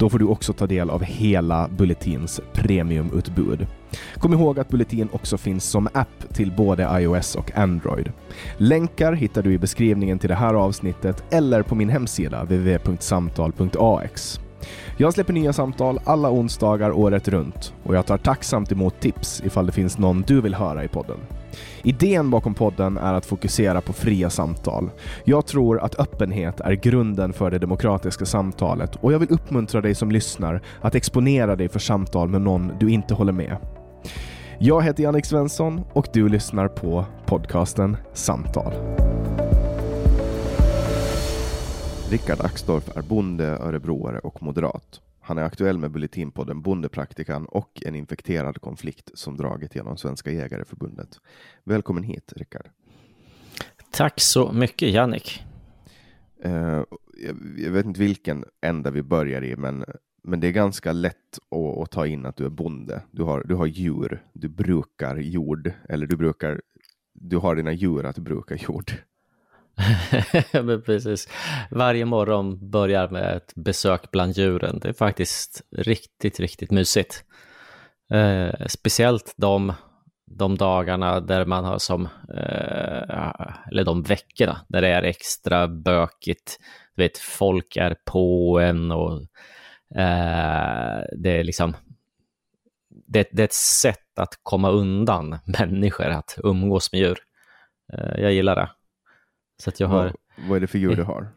Då får du också ta del av hela Bulletins premiumutbud. Kom ihåg att Bulletin också finns som app till både iOS och Android. Länkar hittar du i beskrivningen till det här avsnittet eller på min hemsida www.samtal.ax. Jag släpper nya samtal alla onsdagar året runt och jag tar tacksamt emot tips ifall det finns någon du vill höra i podden. Idén bakom podden är att fokusera på fria samtal. Jag tror att öppenhet är grunden för det demokratiska samtalet och jag vill uppmuntra dig som lyssnar att exponera dig för samtal med någon du inte håller med. Jag heter Jannik Svensson och du lyssnar på podcasten Samtal. Rickard Axdorff är bonde, örebroare och moderat. Han är aktuell med Bulletinpodden Bondepraktikan och en infekterad konflikt som dragit genom Svenska Jägareförbundet. Välkommen hit, Rickard. Tack så mycket, Jannik. Uh, jag, jag, vet inte vilken ända vi börjar i, men, men det är ganska lätt att, att, ta in att du är bonde. Du har, du har djur, du brukar jord, eller du brukar, du har dina djur att bruka jord. Men precis. Varje morgon börjar med ett besök bland djuren. Det är faktiskt riktigt, riktigt mysigt. Eh, speciellt de, de dagarna där man har som, eh, eller de veckorna där det är extra bökigt. Du vet, folk är på en och eh, det är liksom det, det, är ett sätt att komma undan människor, att umgås med djur. Eh, jag gillar det. Så att jag har... Vad är det för djur du har?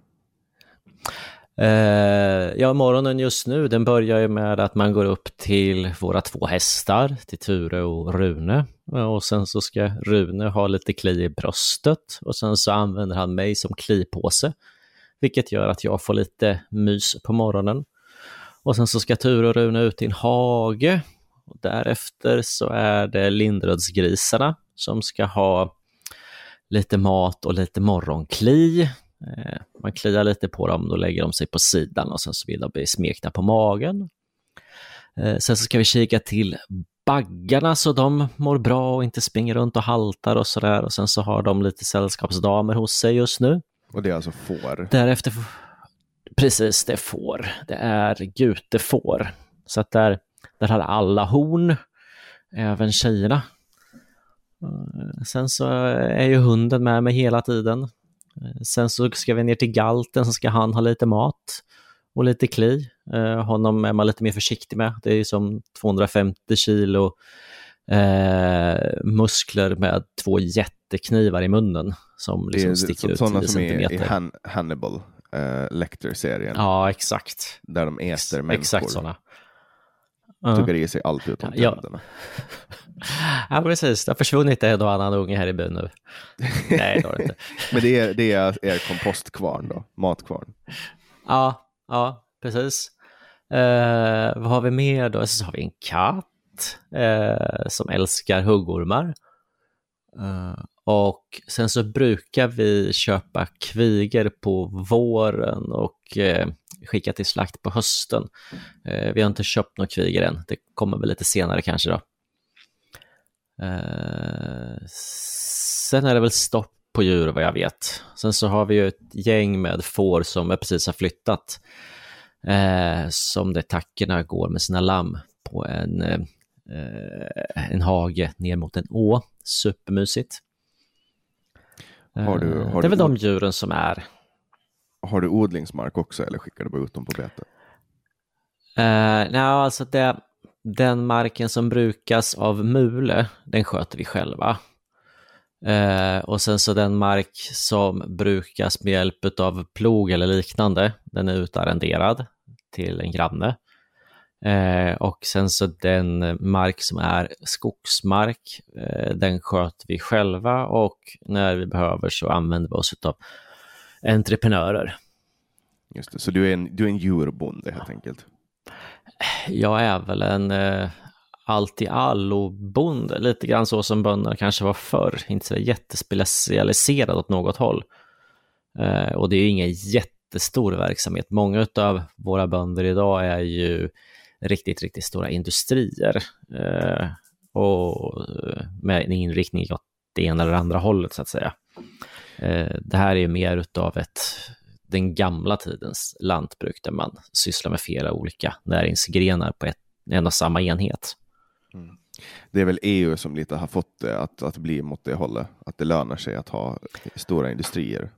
Uh, ja, morgonen just nu, den börjar ju med att man går upp till våra två hästar, till Ture och Rune. Och sen så ska Rune ha lite kli i bröstet och sen så använder han mig som klipåse, vilket gör att jag får lite mys på morgonen. Och sen så ska Ture och Rune ut i en hage. Och därefter så är det Lindrödsgrisarna som ska ha lite mat och lite morgonkli. Eh, man kliar lite på dem, då lägger de sig på sidan och sen så vill de bli smekta på magen. Eh, sen så ska vi kika till baggarna så de mår bra och inte springer runt och haltar och sådär. Och sen så har de lite sällskapsdamer hos sig just nu. Och det är alltså får? Därefter, precis, det är får. Det är gutefår. Så att där, där har alla horn, även tjejerna. Eh, sen så är ju hunden med mig hela tiden. Eh, sen så ska vi ner till galten, så ska han ha lite mat och lite kli. Eh, honom är man lite mer försiktig med. Det är som 250 kilo eh, muskler med två jätteknivar i munnen som liksom det sticker ut sådana 10 som är i centimeter. Han, Hannibal uh, Lecter-serien. Ja, exakt. Där de äter människor. Exakt sådana. Ja. Tuggar i sig allt utom Ja. tänderna. ja, precis. Det har försvunnit en och annan unge här i byn nu. Nej, det har det inte. Men det är, det är er kompostkvarn då, matkvarn. Ja, ja, precis. Eh, vad har vi mer då? Så har vi en katt eh, som älskar huggormar. Eh, och sen så brukar vi köpa kvigor på våren och eh, skicka till slakt på hösten. Eh, vi har inte köpt några kvigor än, det kommer väl lite senare kanske då. Eh, sen är det väl stopp på djur vad jag vet. Sen så har vi ju ett gäng med får som precis har flyttat. Eh, som där tackorna går med sina lamm på en, en hage ner mot en å. Supermysigt. Har du- har det är väl de djuren som är. Har du odlingsmark också eller skickar du bara ut dem på bete? Uh, nej, alltså det, den marken som brukas av mule, den sköter vi själva. Uh, och sen så den mark som brukas med hjälp av plog eller liknande, den är utarrenderad till en granne. Eh, och sen så den mark som är skogsmark, eh, den sköter vi själva och när vi behöver så använder vi oss av entreprenörer. Just det. Så du är en, du är en djurbonde helt enkelt? Jag är väl en eh, allt i allo-bonde, lite grann så som bönder kanske var förr, inte så jättespecialiserad åt något håll. Eh, och det är ju ingen jättestor verksamhet. Många av våra bönder idag är ju riktigt, riktigt stora industrier eh, och eh, med en inriktning åt det ena eller andra hållet så att säga. Eh, det här är mer utav ett den gamla tidens lantbruk där man sysslar med flera olika näringsgrenar på ett, en och samma enhet. Det är väl EU som lite har fått det att, att bli mot det hållet, att det lönar sig att ha stora industrier.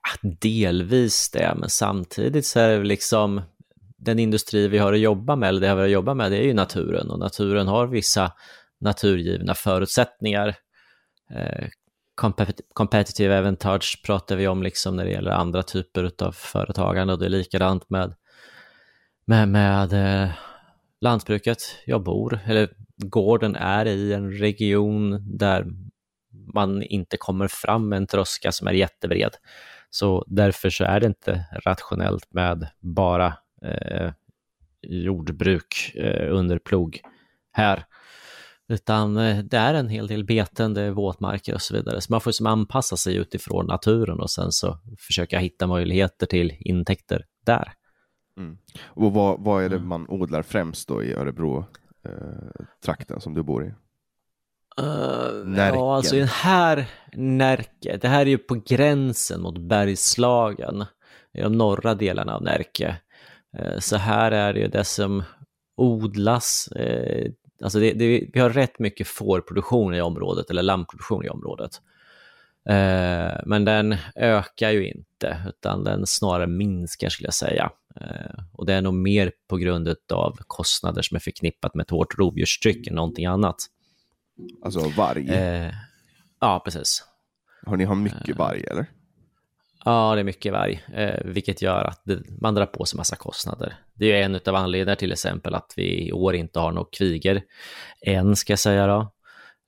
Ah, Delvis det, men samtidigt så är det liksom den industri vi har att jobba med, eller det vi har att jobba med, det är ju naturen och naturen har vissa naturgivna förutsättningar. Eh, Competitive advantage pratar vi om liksom när det gäller andra typer av företagande och det är likadant med, med, med eh, lantbruket. Jag bor, eller gården är i en region där man inte kommer fram med en tröska som är jättebred. Så därför så är det inte rationellt med bara eh, jordbruk eh, under plog här. Utan eh, det är en hel del beten, det är våtmarker och så vidare. Så man får som anpassa sig utifrån naturen och sen så försöka hitta möjligheter till intäkter där. Och vad, vad är det man odlar främst då i Örebro eh, trakten som du bor i? Uh, Närken. ja, alltså den här Närke, det här är ju på gränsen mot Bergslagen, i de norra delarna av Närke. Eh, så här är det ju det som odlas, eh, alltså det, det, vi har rätt mycket fårproduktion i området, eller lammproduktion i området. Eh, men den ökar ju inte, utan den snarare minskar skulle jag säga. Eh, och det är nog mer på grund av kostnader som är förknippat med ett hårt rovdjurstryck än någonting annat. Alltså varg. Eh, ja, precis. Har ni har mycket varg eller? Ja, det är mycket varg, eh, vilket gör att det, man drar på sig massa kostnader. Det är ju en av anledningarna till exempel att vi i år inte har några kviger än, ska jag säga då.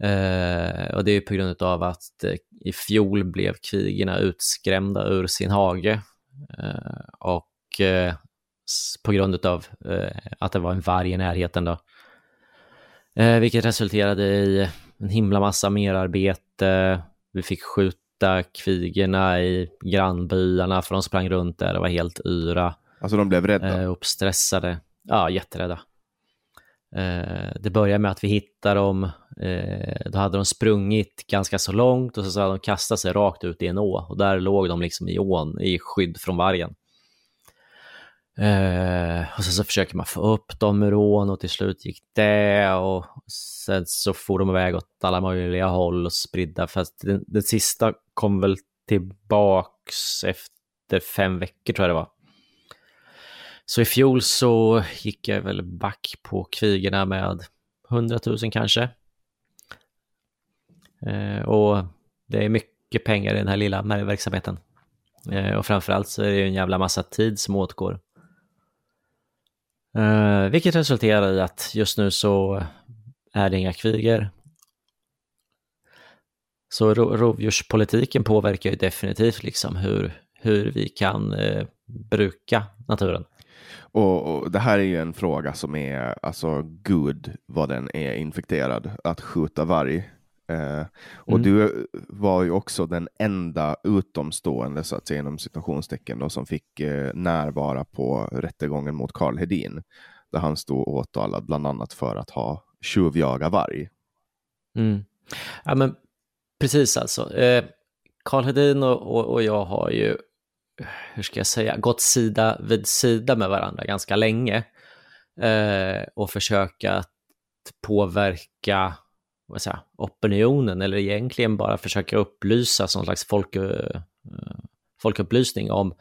Eh, och det är på grund av att eh, i fjol blev kvigerna utskrämda ur sin hage. Eh, och eh, på grund av eh, att det var en varg i närheten då. Eh, vilket resulterade i en himla massa merarbete. Vi fick skjuta kvigerna i grannbyarna för de sprang runt där och var helt yra Alltså de blev rädda? eh, och stressade. Ja, jätterädda. Eh, det började med att vi hittade dem. Eh, då hade de sprungit ganska så långt och så hade de kastat sig rakt ut i en å och där låg de liksom i ån i skydd från vargen. Eh, och sen så försöker man få upp dem ur ån och till slut gick det och sen så får de iväg åt alla möjliga håll och spridda. Fast den, den sista kom väl tillbaks efter fem veckor tror jag det var. Så i fjol så gick jag väl back på kvigerna med 100 000 kanske. Eh, och det är mycket pengar i den här lilla verksamheten. Eh, och framförallt så är det ju en jävla massa tid som åtgår. Eh, vilket resulterar i att just nu så är det inga kviger. Så ro rovdjurspolitiken påverkar ju definitivt liksom hur, hur vi kan eh, bruka naturen. Och, och, Det här är ju en fråga som är alltså good vad den är infekterad, att skjuta varg. Eh, och mm. du var ju också den enda utomstående, så att säga inom situationstecken, då, som fick eh, närvara på rättegången mot Karl Hedin, där han stod åtalad bland annat för att ha tjuvjaga varg. Mm. Ja, men precis alltså. Eh, Karl Hedin och, och, och jag har ju, hur ska jag säga, gått sida vid sida med varandra ganska länge eh, och försöka påverka vad säga, opinionen eller egentligen bara försöka upplysa som slags folk, eh, folkupplysning om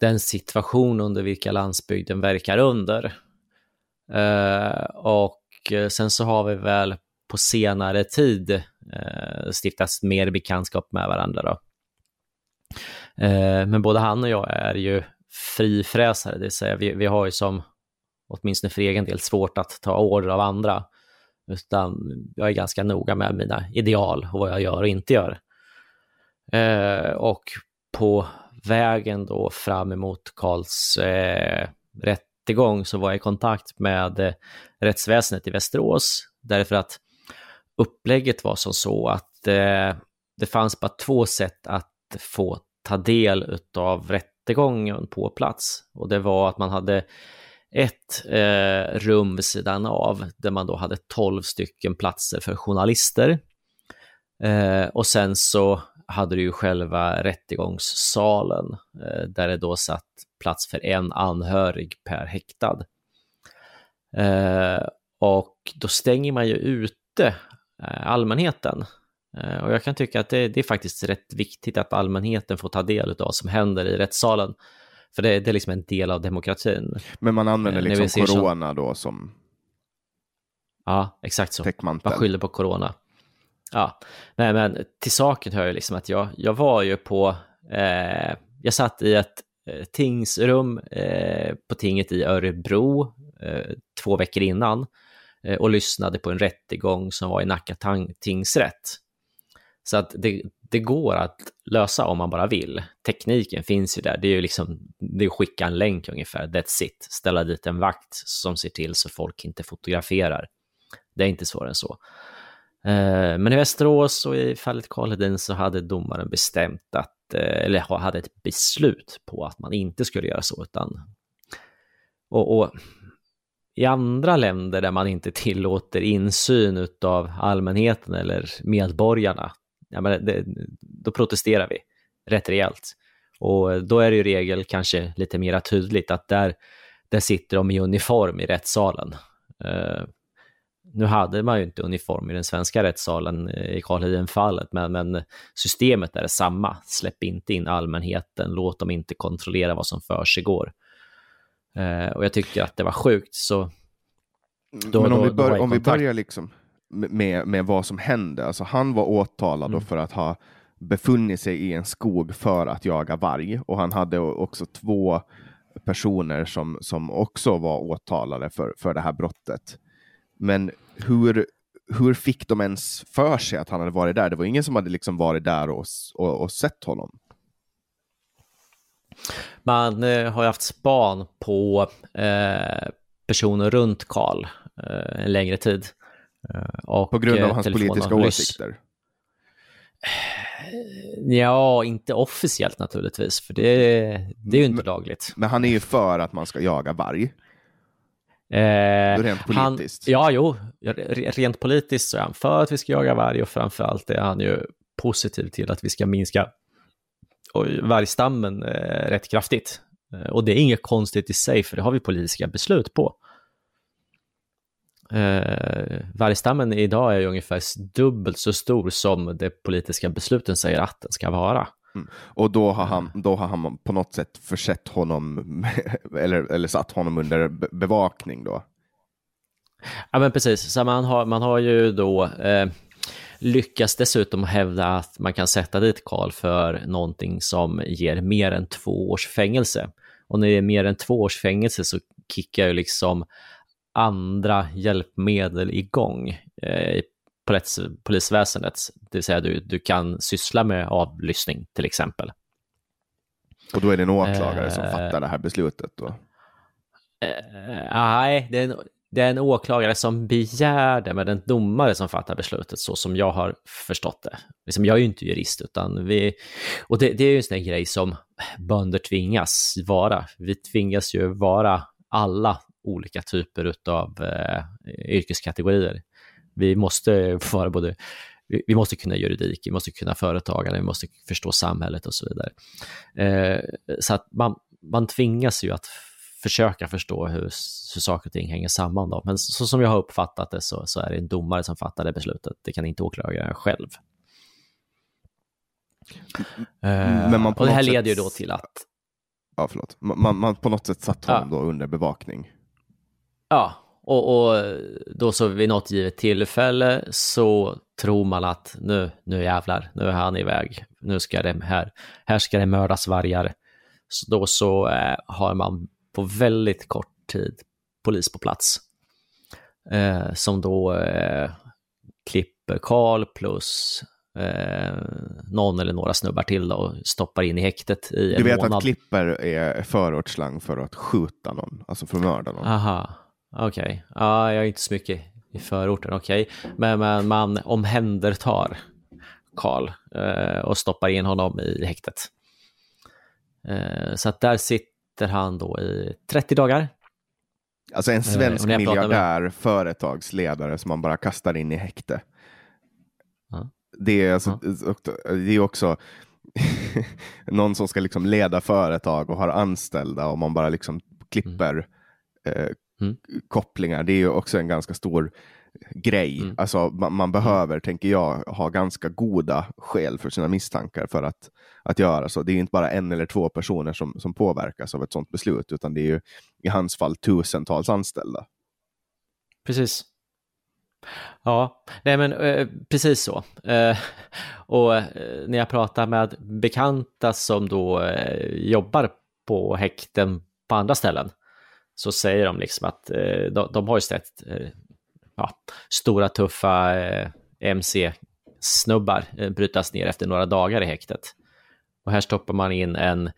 den situation under vilka landsbygden verkar under. Eh, och eh, sen så har vi väl på senare tid Eh, stiftas mer bekantskap med varandra. Då. Eh, men både han och jag är ju frifräsare, det vill säga vi, vi har ju som, åtminstone för egen del, svårt att ta order av andra. Utan jag är ganska noga med mina ideal och vad jag gör och inte gör. Eh, och på vägen då fram emot Karls eh, rättegång så var jag i kontakt med eh, rättsväsendet i Västerås därför att upplägget var som så att eh, det fanns bara två sätt att få ta del av rättegången på plats och det var att man hade ett eh, rum vid sidan av där man då hade 12 stycken platser för journalister. Eh, och sen så hade du ju själva rättegångssalen eh, där det då satt plats för en anhörig per häktad. Eh, och då stänger man ju ute allmänheten. Eh, och jag kan tycka att det, det, är faktiskt rätt viktigt att allmänheten får ta del av vad som händer i rättssalen. För det, det, är liksom en del av demokratin. Men man använder eh, liksom corona så... då som Ja, exakt så. Täckmantel. Man skyller på corona. Ja, men, men till saken hör ju liksom att jag, jag var ju på, eh, jag satt i ett eh, tingsrum eh, på tinget i Örebro eh, två veckor innan eh, Eh, och lyssnade på en rättegång som var i Nacka tingsrätt. Så att det, det går att lösa om man bara vill. Tekniken finns ju där. Det är ju liksom, det är att skicka en länk ungefär, that's it. Ställa dit en vakt som ser till så folk inte fotograferar. Det är inte svårare än så. Eh, men i Västerås och i fallet Karl Hedin så hade domaren bestämt att, eh, eller hade ett beslut på att man inte skulle göra så, utan och, och i andra länder där man inte tillåter insyn av allmänheten eller medborgarna, ja, men det, då protesterar vi rätt rejält. Och då är det ju regel kanske lite mer tydligt att där, där sitter de i uniform i rättssalen. Uh, nu hade man ju inte uniform i den svenska rättssalen eh, i Karl Hedin-fallet, men, men systemet är detsamma. Släpp inte in allmänheten, låt dem inte kontrollera vad som för sig går. Uh, och jag tycker att det var sjukt, så då, men om, då, vi, bör, om vi börjar liksom med, med vad som hände. Alltså han var åtalad mm. för att ha befunnit sig i en skog för att jaga varg och han hade också två personer som, som också var åtalade för, för det här brottet. Men hur, hur fick de ens för sig att han hade varit där? Det var ingen som hade liksom varit där och, och, och sett honom. Man eh, har ju haft span på eh, personer runt Karl eh, en längre tid. Och På grund av hans politiska åsikter? Ja, inte officiellt naturligtvis, för det, det är ju inte men, lagligt. Men han är ju för att man ska jaga varg. Eh, rent politiskt? Han, ja, jo, rent politiskt så är han för att vi ska jaga varg och framförallt är han ju positiv till att vi ska minska vargstammen eh, rätt kraftigt. Eh, och det är inget konstigt i sig, för det har vi politiska beslut på. Eh, vargstammen idag är ungefär dubbelt så stor som de politiska besluten säger att den ska vara. Mm. Och då har, han, då har han på något sätt försett honom, eller, eller satt honom under bevakning då? Ja men precis, så man har, man har ju då eh, lyckats dessutom hävda att man kan sätta dit Karl för någonting som ger mer än två års fängelse. Och när det är mer än två års fängelse så kickar ju liksom andra hjälpmedel igång eh, i polisväsendet. Det vill säga du, du kan syssla med avlyssning till exempel. Och då är det en åklagare eh, som fattar det här beslutet då? Eh, nej, det är, en, det är en åklagare som begär det, men en domare som fattar beslutet så som jag har förstått det. Liksom, jag är ju inte jurist, utan vi... Och det, det är ju en sån här grej som bönder tvingas vara. Vi tvingas ju vara alla olika typer av eh, yrkeskategorier. Vi måste vara både vi måste kunna juridik, vi måste kunna företagande, vi måste förstå samhället och så vidare. Eh, så att man, man tvingas ju att försöka förstå hur, hur saker och ting hänger samman. Då. Men så som jag har uppfattat det så, så är det en domare som fattar det beslutet. Det kan inte åklagaren själv. Men man och det här leder ju då till att... Ja, förlåt. Man, man på något sätt satt honom ja. då under bevakning. Ja, och, och, då så vid något givet tillfälle så tror man att nu, nu jävlar, nu är han iväg. Nu ska det här, här ska det mördas vargar. Så då så eh, har man på väldigt kort tid polis på plats. Eh, som då eh, klipper Karl plus eh, någon eller några snubbar till då, och stoppar in i häktet i en Du vet månad. att klipper är förortsslang för att skjuta någon, alltså för att mörda någon. Aha, okej. Okay. Ja, jag är inte så mycket i förorten, okej. Okay. Men, men man omhändertar Karl eh, och stoppar in honom i häktet. Eh, så att där sitter han då i 30 dagar. Alltså en eh, svensk miljardär, med... företagsledare som man bara kastar in i häkte. Ja. Det, är alltså, ja. det är också någon som ska liksom leda företag och har anställda och man bara liksom klipper mm. eh, mm. kopplingar. Det är ju också en ganska stor grej. Mm. Alltså, man, man, behöver, tänker jag, ha ganska goda skäl för sina misstankar för att, att göra så. Det är inte bara en eller två personer som, som påverkas av ett sådant beslut, utan det är ju i hans fall tusentals anställda. Precis. Ja, nej men eh, precis så. Eh, och eh, när jag pratar med bekanta som då eh, jobbar på häkten på andra ställen så säger de liksom att eh, de, de, har ju sett eh, ja, stora tuffa eh, MC-snubbar eh, brytas ner efter några dagar i häktet. Och här stoppar man in en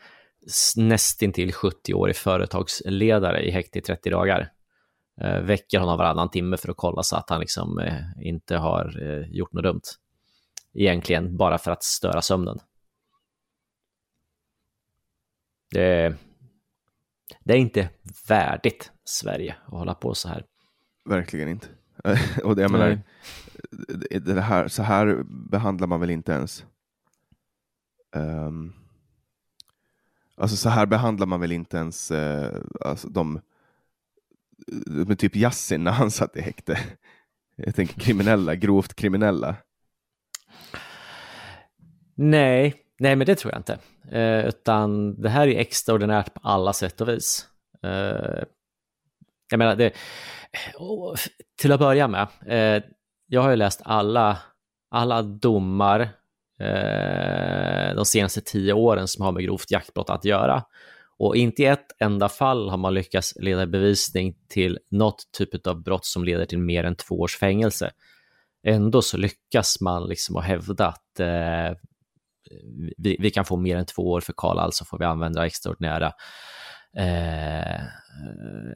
nästintill 70-årig företagsledare i häkte i 30 dagar eh, väcker honom varannan timme för att kolla så att han liksom eh, inte har eh, gjort något dumt. Egentligen bara för att störa sömnen. Det, det är inte värdigt Sverige att hålla på så här. Verkligen inte. Och det, jag menar, det här, så här behandlar man väl inte ens um, Alltså så här behandlar man väl inte ens uh, alltså de med typ Yassin när han satt i häkte. Jag tänker kriminella, grovt kriminella. Nej, nej men det tror jag inte. Eh, utan det här är extraordinärt på alla sätt och vis. Eh, jag menar, det, till att börja med, eh, jag har ju läst alla, alla domar eh, de senaste tio åren som har med grovt jaktbrott att göra. Och inte i ett enda fall har man lyckats leda bevisning till något typ av brott som leder till mer än två års fängelse. Ändå så lyckas man liksom att hävda att eh, vi, vi, kan få mer än två år för Karl, alltså får vi använda extraordinära eh,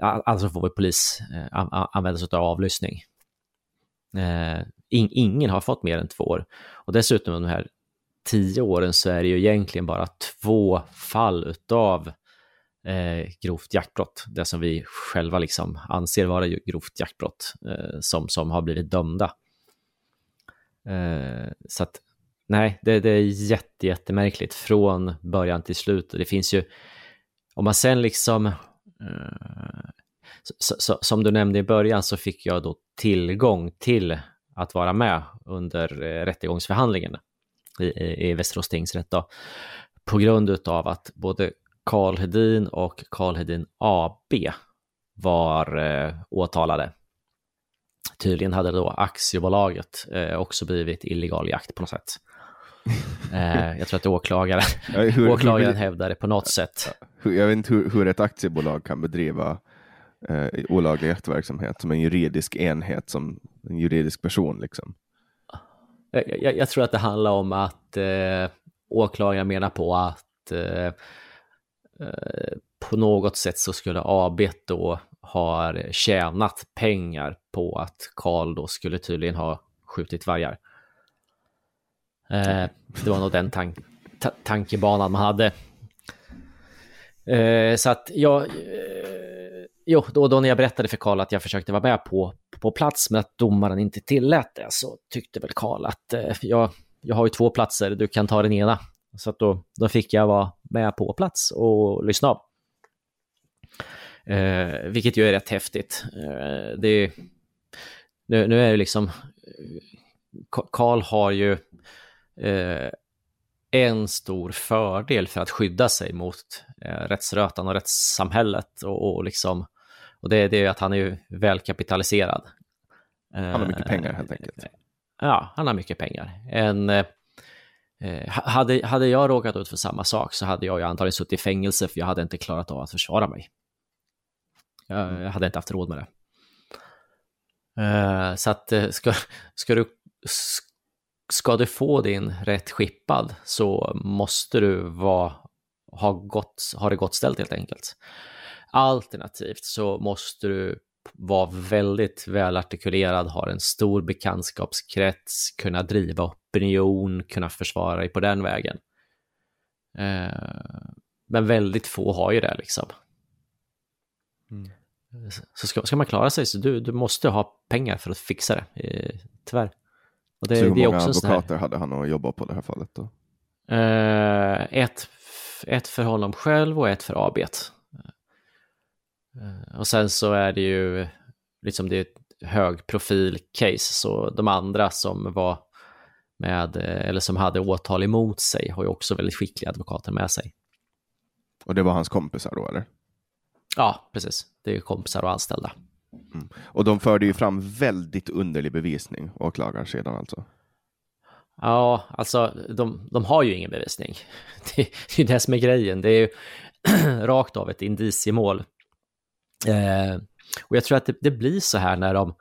alltså får vi polis eh, använda sig av avlyssning. Eh, in, ingen har fått mer än två år. Och dessutom under de här tio åren så är det ju egentligen bara två fall utav eh, grovt jaktbrott, det som vi själva liksom anser vara grovt jaktbrott, eh, som, som har blivit dömda. Eh, så att nej, det, det är jätte, jättemärkligt från början till slut. Det finns ju, om man sen liksom, eh, så, så, som du nämnde i början så fick jag då tillgång till att vara med under eh, rättegångsförhandlingen i, i, i Västerås tingsrätt då, på grund av att både Karl Hedin och Karl Hedin AB var eh, åtalade. Tydligen hade då aktiebolaget eh, också blivit illegal jakt på något sätt. Eh, jag tror att åklagaren, ja, hur, åklagaren hur, hävdade på något sätt. Jag vet inte hur, hur ett aktiebolag kan bedriva eh, olaglig jaktverksamhet som en juridisk enhet, som en juridisk person. Liksom. Jag, jag, jag tror att det handlar om att eh, åklagaren menar på att eh, eh på något sätt så skulle AB då ha tjänat pengar på att Karl då skulle tydligen ha skjutit vargar. Eh, det var nog den tank tankebanan man hade. Eh, så att jag, eh, jo, då, då när jag berättade för Karl att jag försökte vara med på, på plats men att domaren inte tillät det så tyckte väl Karl att eh, jag, jag har ju två platser, du kan ta den ena. Så att då, då fick jag vara med på plats och lyssna av. Eh, vilket ju är rätt häftigt. Eh, det nu, nu är det liksom, Karl har ju eh, en stor fördel för att skydda sig mot eh, rättsrötan och rättssamhället och, och liksom och det, det är att han är ju välkapitaliserad. Han har mycket pengar helt enkelt. Eh, ja, han har mycket pengar. En, eh, hade, hade jag råkat ut för samma sak så hade jag ju antagligen suttit i fängelse för jag hade inte klarat av att försvara mig. Jag, jag hade inte haft råd med det. Uh, så att ska, ska, du, ska du få din rätt skippad så måste du vara, ha, gott, ha det gott ställt helt enkelt. Alternativt så måste du vara väldigt välartikulerad, ha en stor bekantskapskrets, kunna driva opinion, kunna försvara dig på den vägen. Uh, men väldigt få har ju det liksom. Mm. Så ska, ska, man klara sig så du, du måste ha pengar för att fixa det, eh, tyvärr. Och det, så hur det är många också advokater här... hade han att jobba på det här fallet då? Eh, ett, ett för honom själv och ett för AB. Eh, och sen så är det ju liksom det är ett högprofil-case, så de andra som var med, eh, eller som hade åtal emot sig har ju också väldigt skickliga advokater med sig. Och det var hans kompisar då eller? Ja, precis. Det är kompisar och anställda. Mm. Och de förde ju fram väldigt underlig bevisning, åklagarsidan alltså. Ja, alltså de, de har ju ingen bevisning. Det, det är det som är grejen. Det är ju rakt av ett indiciemål. Eh, och jag tror att det, det, blir så här när de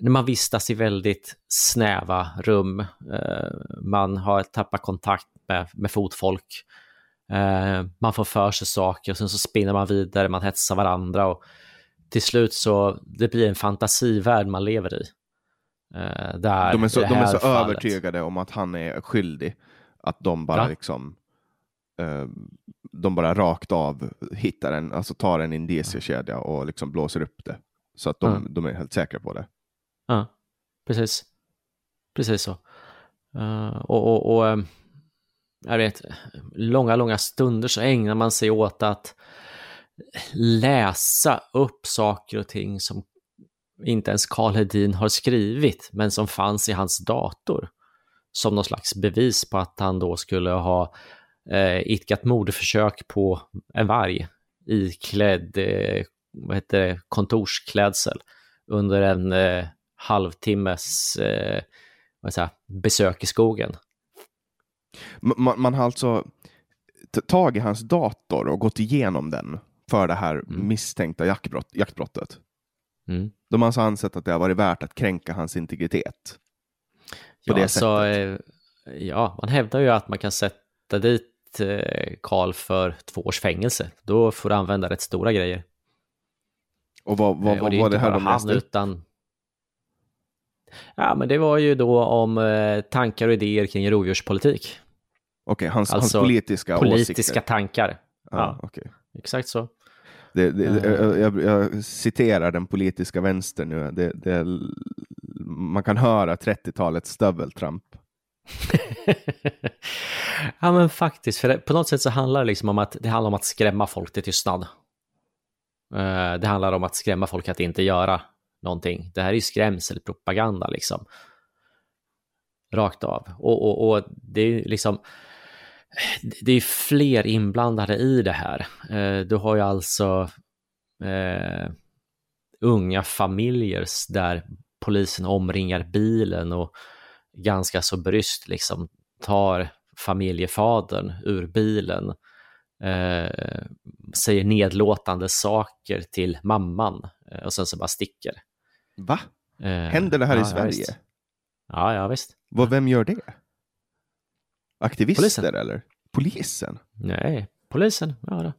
när man vistas i väldigt snäva rum, eh, man har tappat kontakt med, med fotfolk, Eh, man får för sig saker och sen så spinner man vidare, man hetsar varandra och till slut så det blir en fantasivärld man lever i. Eh, där de är så, de är så övertygade om att han är skyldig att de bara ja. liksom eh, de bara rakt av hittar en, alltså tar en indiciekedja och liksom blåser upp det. Så att de, ja. de är helt säkra på det. Ja, precis. Precis så. Uh, och, och, och um, jag vet, långa, långa stunder så ägnar man sig åt att läsa upp saker och ting som inte ens Karl Hedin har skrivit, men som fanns i hans dator. Som någon slags bevis på att han då skulle ha eh, idkat mordförsök på en varg iklädd eh, vad heter det, kontorsklädsel under en eh, halvtimmes eh, vad säger, besök i skogen. Man, man har alltså tagit hans dator och gått igenom den för det här mm. misstänkta jaktbrott, jaktbrottet. Mm. De har alltså ansett att det har varit värt att kränka hans integritet. På ja, det sättet. Så, eh, ja, man hävdar ju att man kan sätta dit eh, Karl för två års fängelse. Då får du använda rätt stora grejer. Och vad, vad, eh, vad var det här de läste? Utan, Ja, men det var ju då om tankar och idéer kring rovdjurspolitik. Okej, okay, hans, alltså, hans politiska Politiska åsikter. tankar. Ah, ja, okay. Exakt så. Det, det, uh. jag, jag, citerar den politiska vänstern nu. Det, det, man kan höra 30-talets stöveltramp. Ja men faktiskt, för det, på något sätt så handlar det liksom om att det handlar om att skrämma folk till tystnad. Uh, det handlar om att skrämma folk att inte göra någonting. Det här är ju skrämselpropaganda liksom. Rakt av. Och, och, och det är liksom, det är fler inblandade i det här. Uh, du har ju alltså uh, unga familjer där polisen omringar bilen och ganska så bryskt liksom tar familjefadern ur bilen, eh, säger nedlåtande saker till mamman eh, och sen så bara sticker. Va? Eh, Händer det här ja, i Sverige? Ja, ja, visst. Vad, vem gör det? Aktivister polisen. eller? Polisen? Nej, polisen gör det.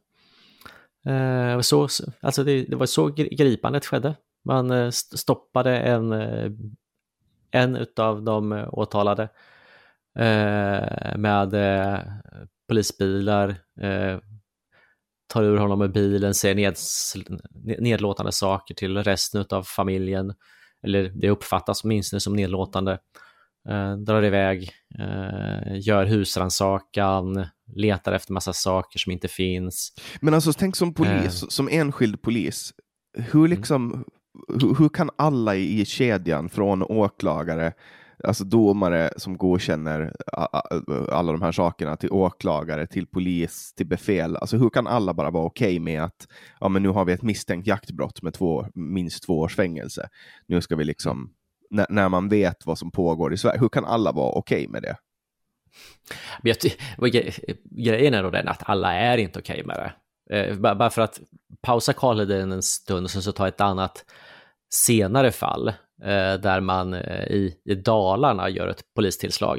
Eh, så, alltså det, det, var så gripandet skedde. Man eh, stoppade en, eh, en av de åtalade Eh, med eh, polisbilar, eh, tar ur honom ur bilen, säger ned, nedlåtande saker till resten av familjen, eller det uppfattas åtminstone som nedlåtande, drar iväg, gör husrannsakan, letar efter massa saker som inte finns. Men alltså tänk som polis, uh, som enskild polis, hur mm. liksom, mm. hur, hur, kan alla i kedjan från åklagare alltså domare som godkänner alla de här sakerna till åklagare, till polis, till befäl. Alltså hur kan alla bara vara okej okay med att ja, men nu har vi ett misstänkt jaktbrott med två, minst två års fängelse. Nu ska vi liksom, när, när man vet vad som pågår i Sverige, hur kan alla vara okej okay med det? Men jag, grejen är då den att alla är inte okej okay med det. Eh, bara för att pausa Karlheden en stund och sen så ta ett annat senare fall eh, där man eh, i, i Dalarna gör ett polistillslag.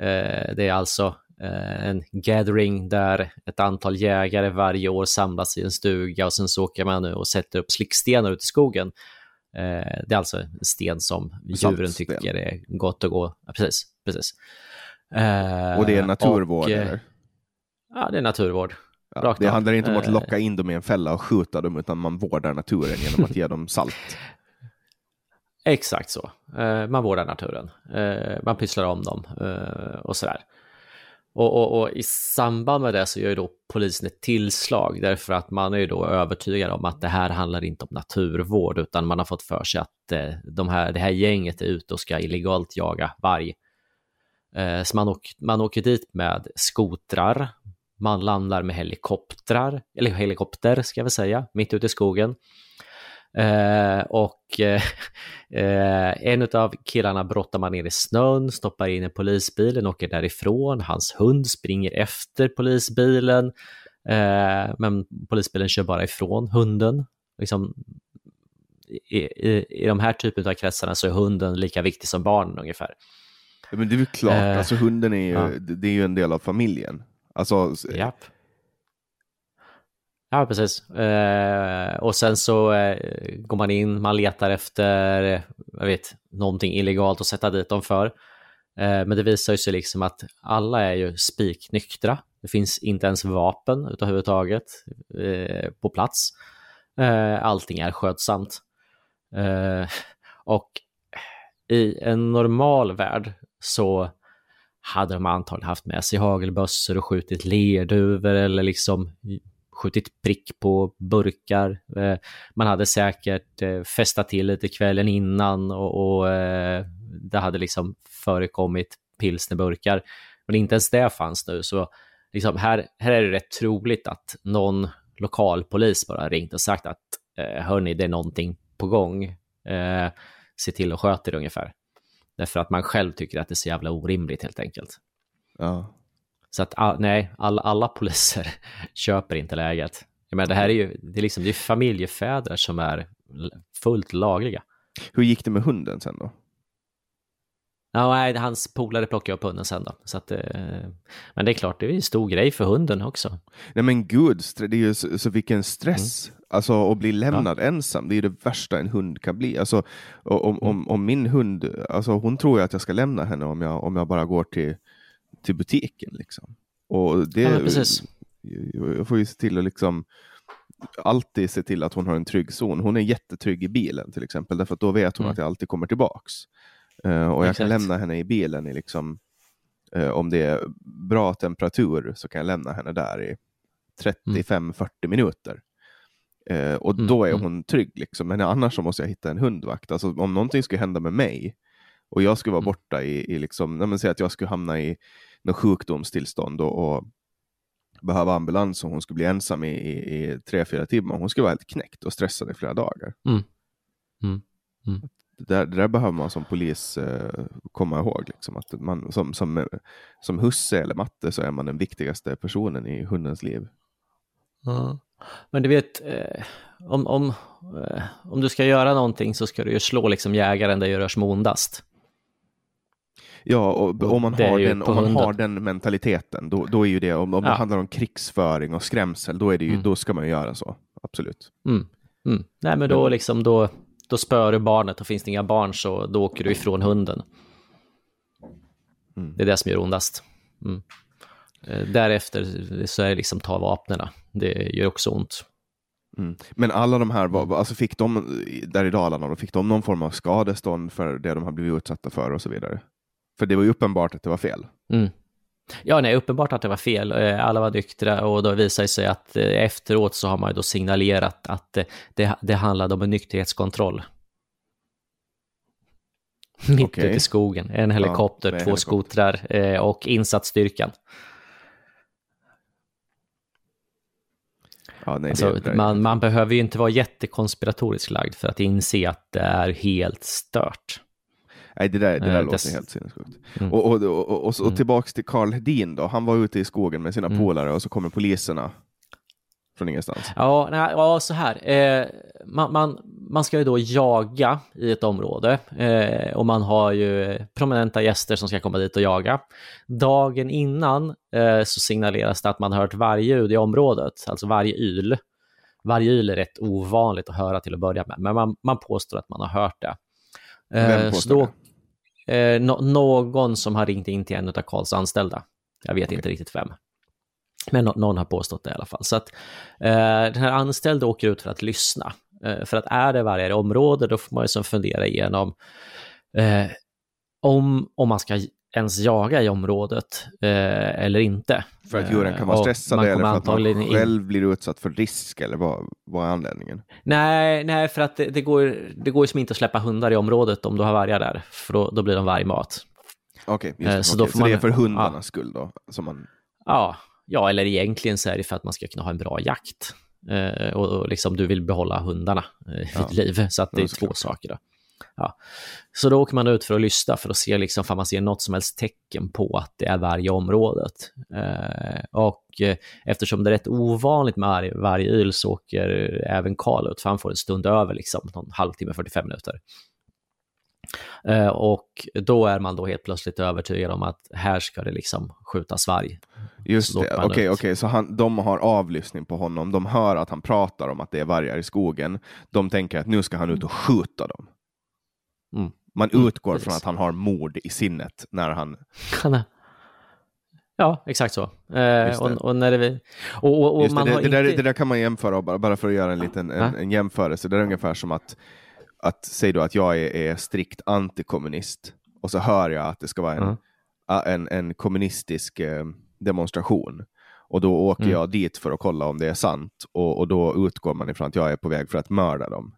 Eh, det är alltså eh, en gathering där ett antal jägare varje år samlas i en stuga och sen så åker man nu och sätter upp slickstenar ute i skogen. Eh, det är alltså en sten som djuren tycker är gott att gå. Ja, precis, precis. Eh, och det är naturvård? Och, eller? Ja, det är naturvård. Ja, det handlar inte om att locka in dem i en fälla och skjuta dem, utan man vårdar naturen genom att ge dem salt. Exakt så. Eh, man vårdar naturen. Eh, man pysslar om dem eh, och sådär. Och, och, och, i samband med det så gör ju då polisen ett tillslag därför att man är ju då övertygad om att det här handlar inte om naturvård utan man har fått för sig att eh, de här, det här gänget är ute och ska illegalt jaga varg. Eh, så man, åker, man åker dit med skotrar, man landar med helikoptrar, eller helikopter ska vi säga, mitt ute i skogen. Eh, och eh, en av killarna brottar man ner i snön, stoppar in i polisbilen, åker därifrån. Hans hund springer efter polisbilen, eh, men polisbilen kör bara ifrån hunden. Liksom, i, i, I de här typen av kretsarna så är hunden lika viktig som barnen ungefär. Ja, men det är väl klart, eh, alltså hunden är ju, ja. det är ju en del av familjen. Alltså, Japp. Ja, precis. Eh, och sen så eh, går man in, man letar efter jag vet, någonting illegalt att sätta dit dem för. Eh, men det visar sig liksom att alla är ju spiknyktra. Det finns inte ens vapen överhuvudtaget eh, på plats. Eh, allting är skötsamt. Eh, och i en normal värld så hade de antagligen haft med sig hagelbössor och skjutit lerduvor eller liksom skjutit prick på burkar. Eh, man hade säkert eh, festat till lite kvällen innan och, och eh, det hade liksom förekommit pilsnerburkar. Men inte ens det fanns nu, så liksom här, här är det rätt troligt att någon lokalpolis bara ringt och sagt att hörni, det är någonting på gång. Se till att sköta det ungefär. Därför att man själv tycker att det är så jävla orimligt helt enkelt. Ja. Så att nej, alla, alla poliser köper inte läget. Jag menar, det här är ju det är liksom, det är familjefäder som är fullt lagliga. Hur gick det med hunden sen då? Ja, nej, hans polare plockade upp hunden sen då. Så att, eh, men det är klart, det är en stor grej för hunden också. Nej men gud, det är ju så, så vilken stress. Mm. Alltså att bli lämnad ja. ensam, det är det värsta en hund kan bli. Alltså, om, om, mm. om min hund, alltså hon tror ju att jag ska lämna henne om jag, om jag bara går till till butiken. Liksom. Och det, ja, precis. Jag får ju se till att liksom alltid se till att hon har en trygg zon. Hon är jättetrygg i bilen till exempel, därför att då vet hon mm. att jag alltid kommer tillbaks. Uh, och jag Exakt. kan lämna henne i bilen i liksom Eh, om det är bra temperatur så kan jag lämna henne där i 35-40 minuter. Eh, och Mm, då är mm. hon trygg. Liksom. Men annars så måste jag hitta en hundvakt. Alltså, om någonting skulle hända med mig och jag skulle vara Mm. borta i, i liksom, säg att jag skulle hamna i något sjukdomstillstånd och, och behöva ambulans och hon skulle bli ensam i, i, i tre, fyra timmar. Hon skulle vara helt knäckt och stressad i flera dagar. Mm. Mm. Mm. Det, där, det där behöver man som polis eh, komma ihåg. Liksom, att man, som, som, som husse eller matte så är man den viktigaste personen i hundens liv. Men du vet, eh, om, om, eh, om du ska göra någonting så ska du ju slå liksom jägaren där det gör som ondast. Ja, och Och om man, det har den, om man har den mentaliteten, då, då är ju det, om, om det Ja. handlar om krigsföring och skrämsel, då, är det ju, Mm. då ska man ju göra så. Absolut. Mm. Mm. Nej, men då, liksom, då, då spör du barnet och finns det inga barn så då åker du ifrån hunden. Mm. Det är det som gör ondast. Mm. Eh, Därefter så är det liksom ta vapnena. Det gör också ont. Mm. Men alla de här, var- alltså fick de där i Dalarna, fick de någon form av skadestånd för det de har blivit utsatta för och så vidare? För det var ju uppenbart att det var fel. Mm. Ja, nej, uppenbart att det var fel. Eh, Alla var nyktra och då visade det sig att eh, efteråt så har man ju då signalerat att eh, det, det handlade om en nykterhetskontroll. Mitt ute i skogen. En helikopter, med två helikopter. skotrar och insatsstyrkan. Ja, nej, Alltså, man, man behöver ju inte vara jättekonspiratorisk lagd för att inse att det är helt stört. Nej, det där, det där Eh, låter dess- helt sinnessjukt. Mm. Och, och, och, och, och, Mm. tillbaks till Karl Hedin då, han var ute i skogen med sina Mm. polare och så kommer poliserna från ingenstans. Ja, nej, ja så här. Eh, man, man, man ska ju då jaga i ett område eh, och man har ju prominenta gäster som ska komma dit och jaga. Dagen innan eh, så signaleras det att man har hört vargljud i området, alltså varje yl. Varje yl är rätt ovanligt att höra till att börja med, men man, man påstår att man har hört det. Vem så påstår då, eh, nå- någon som har ringt in till en av Karls anställda. Jag vet Okej. inte riktigt vem. Men nå- någon har påstått det i alla fall. Så att eh, den här anställda åker ut för att lyssna. Eh, för att är det varje område, då får man ju som fundera igenom eh, om, om man ska ens jaga i området eh, eller inte. För att djuren kan vara Eh, stressade eller för att man in- själv blir utsatt för risk eller vad, vad är anledningen? Nej, nej, för att det, det, går, det går ju som inte att släppa hundar i området om du har vargar där, för då, då blir de vargmat. Okej, just Eh, det. så får så det är för hundarnas ja. skull då? Som man, Ja, ja, eller egentligen så är det för att man ska kunna ha en bra jakt. Eh, och, och liksom du vill behålla hundarna eh, vid Ja. liv, så att det Ja, är två såklart. saker. Då. Ja. Så då åker man ut för att lyssna för att se liksom, om man ser något som helst tecken på att det är varg i området. Eh, och eh, eftersom det är rätt ovanligt med varg- vargyl så åker även Karl ut, för han får en stund över, liksom, någon halvtimme, 45 minuter. Eh, och då är man då helt plötsligt övertygad om att här ska det liksom skjutas varg. just Så det, okej, okej, så han, de har avlyssning på honom, de hör att han pratar om att det är vargar i skogen, de tänker att nu ska han ut och skjuta dem. Mm. Man Mm, utgår precis. från att han har mord i sinnet när han... Ja, exakt så. Eh, det. och, och när det, och, och, och Just det, man det, har det, där, inte... det där kan man jämföra, bara, bara för att göra en liten en, en jämförelse. Det är ungefär som att, att säg då att jag är, är strikt antikommunist och så hör jag att det ska vara en, a- en, en kommunistisk eh, demonstration. Och då åker Mm. jag dit för att kolla om det är sant och, och då utgår man ifrån att jag är på väg för att mörda dem.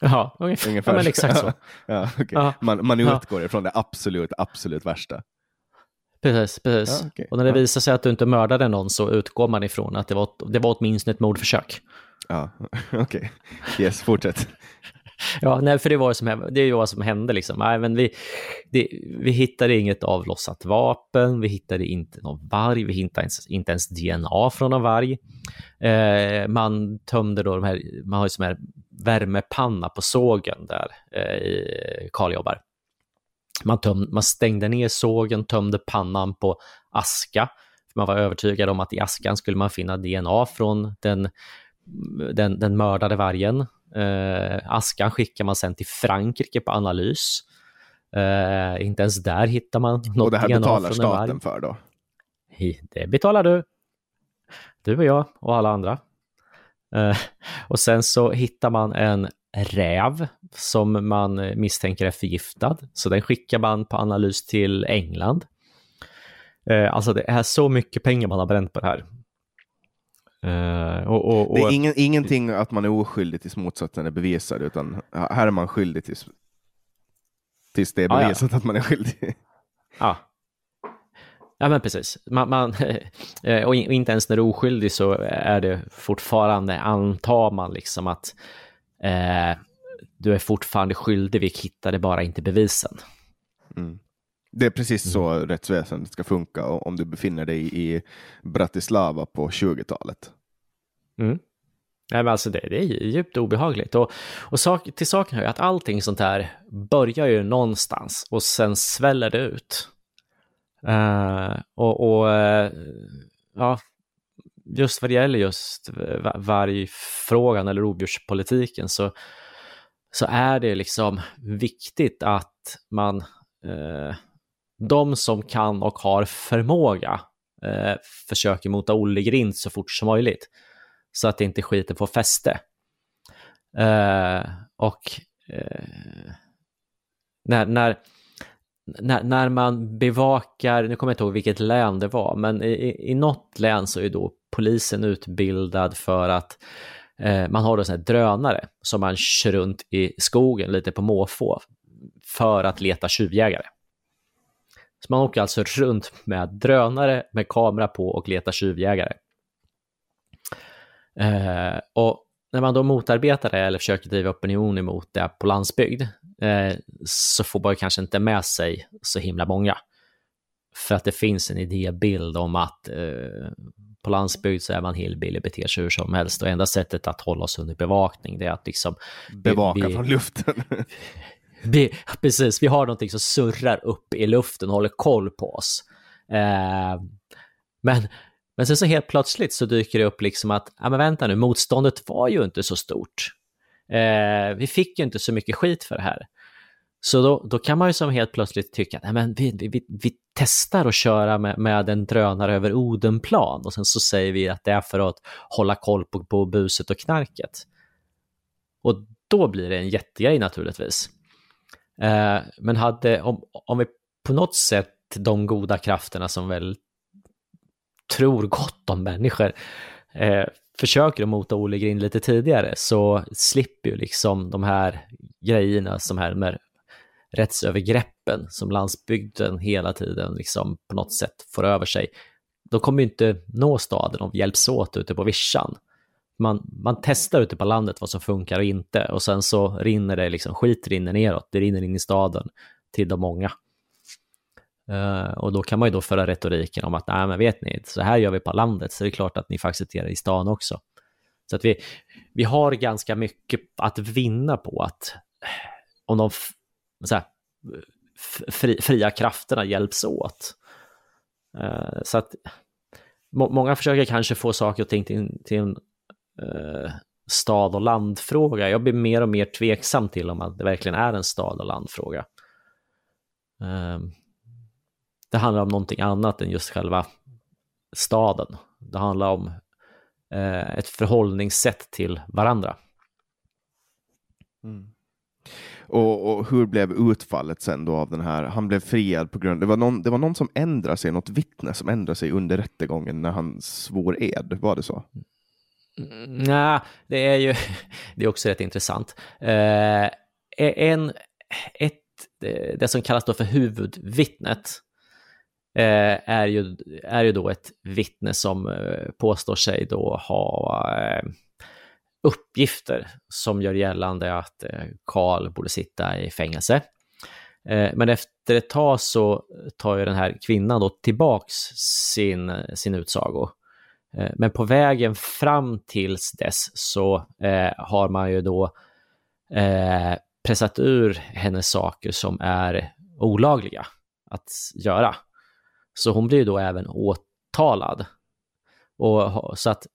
Ja, ungefär. Ungefär Ja, men exakt så. ja, okej. Ja. Man, man Ja. utgår ifrån det absolut, absolut värsta. Precis, precis. Ja, okej. Och när det Ja. visar sig att du inte mördade någon så utgår man ifrån att det var, det var åtminstone ett mordförsök. Ja, okej. Yes, fortsätt. Ja, nej, för det var ju som, det vad som hände liksom. Nej, men vi, det, vi hittade inget avlossat vapen, vi hittade inte någon varg, vi hittade ens, inte ens DNA från någon varg. Eh, man tömde då de här, man har ju som här värmepanna på sågen där eh, i Karl jobbar. Man, töm, man stängde ner sågen, tömde pannan på aska. Man var övertygad om att i askan skulle man finna DNA från den, den, den mördade vargen. Eh, askan skickar man sen till Frankrike på analys. Eh, inte ens där hittar man något Och det här DNA betalar staten för då? Det betalar du. Du och jag och alla andra. Eh, och sen så hittar man en räv som man misstänker är förgiftad. Så den skickar man på analys till England. Eh, alltså det är så mycket pengar man har bränt på det här. Uh, och, och, och... Det är ingen, ingenting att man är oskyldig tills motsatsen är bevisad, utan här är man skyldig tills, tills det är bevisat ah, ja. att man är skyldig. Ja, ja men precis. Man, man eh, och inte ens när du är oskyldig så är det fortfarande, antar man liksom att eh, du är fortfarande skyldig, vi hittade bara inte bevisen. Mm. Det är precis så mm. rättsväsendet ska funka om du befinner dig i Bratislava på 20-talet. Mm. Nej, men alltså det, det är djupt obehagligt. Och, och sak, till saken hör ju att allting sånt här börjar ju någonstans och sen sväller det ut. Uh, och, och uh, ja, just vad det gäller just vargfrågan eller rovdjurspolitiken så, så är det liksom viktigt att man uh, de som kan och har förmåga eh, försöker mota Olle Grind så fort som möjligt så att inte skiten får fäste. Eh, och eh, när, när, när, när, man bevakar, nu kommer jag inte ihåg vilket län det var, men i, i något län så är då polisen utbildad för att eh, man har då sådana här drönare som man kör runt i skogen lite på måfå för att leta tjuvjägare. Så man åker alltså runt med drönare med kamera på och letar tjuvjägare. Eh, och när man då motarbetar det eller försöker driva opinion emot det på landsbygd eh, så får man kanske inte med sig så himla många. För att det finns en idébild om att eh, på landsbygd så är man hillbilly, beter sig hur som helst och enda sättet att hålla oss under bevakning det är att liksom... Bevaka vi, från luften. Vi, precis, vi har någonting som surrar upp i luften och håller koll på oss. Eh, men, men sen så helt plötsligt så dyker det upp liksom att, ja men vänta nu, motståndet var ju inte så stort. Eh, vi fick ju inte så mycket skit för det här. Så då, då kan man ju som helt plötsligt tycka att men vi, vi, vi testar att köra med, med en drönare över Odenplan och sen så säger vi att det är för att hålla koll på, på buset och knarket. Och då blir det en jättegrej naturligtvis. Eh, men hade, om, om vi på något sätt de goda krafterna som väl tror gott om människor eh, försöker att mota Olle Grind lite tidigare så slipper ju liksom de här grejerna, som här med rättsövergreppen som landsbygden hela tiden liksom på något sätt får över sig. De kommer ju inte nå staden om vi hjälps åt ute på vischan man, man testar ute på landet vad som funkar och inte och sen så rinner det liksom, skit rinner neråt, det rinner in i staden till de många. Uh, och då kan man ju då föra retoriken om att nej men vet ni, så här gör vi på landet så det är klart att ni får acceptera i stan också. Så att vi, vi har ganska mycket att vinna på att om de så här, fri, fria krafterna hjälps åt. Uh, så att må, många försöker kanske få saker och ting till, till en uh, stad och landfråga. Jag blir mer och mer tveksam till om det verkligen är en stad och landfråga. Ehm, det handlar om någonting annat än just själva staden. Det handlar om eh, ett förhållningssätt till varandra. Mm. Och, och, hur blev utfallet sen då av den här? Han blev friad på grund det var någon, det var någon som ändrade sig, något vittne som ändrade sig under rättegången när han svor ed, var det så? Nej, det är ju det är också rätt intressant. Eh, en, ett, det som kallas då för huvudvittnet Eh, är, ju, är ju då ett vittne som eh, påstår sig då ha eh, uppgifter som gör gällande att eh, Karl borde sitta i fängelse. Eh, men efter ett tag så tar ju den här kvinnan då tillbaks sin, sin utsago Eh, men på vägen fram tills dess så eh, har man ju då eh, pressat ur henne saker som är olagliga att göra. Så hon blir då även åtalad. Och, så att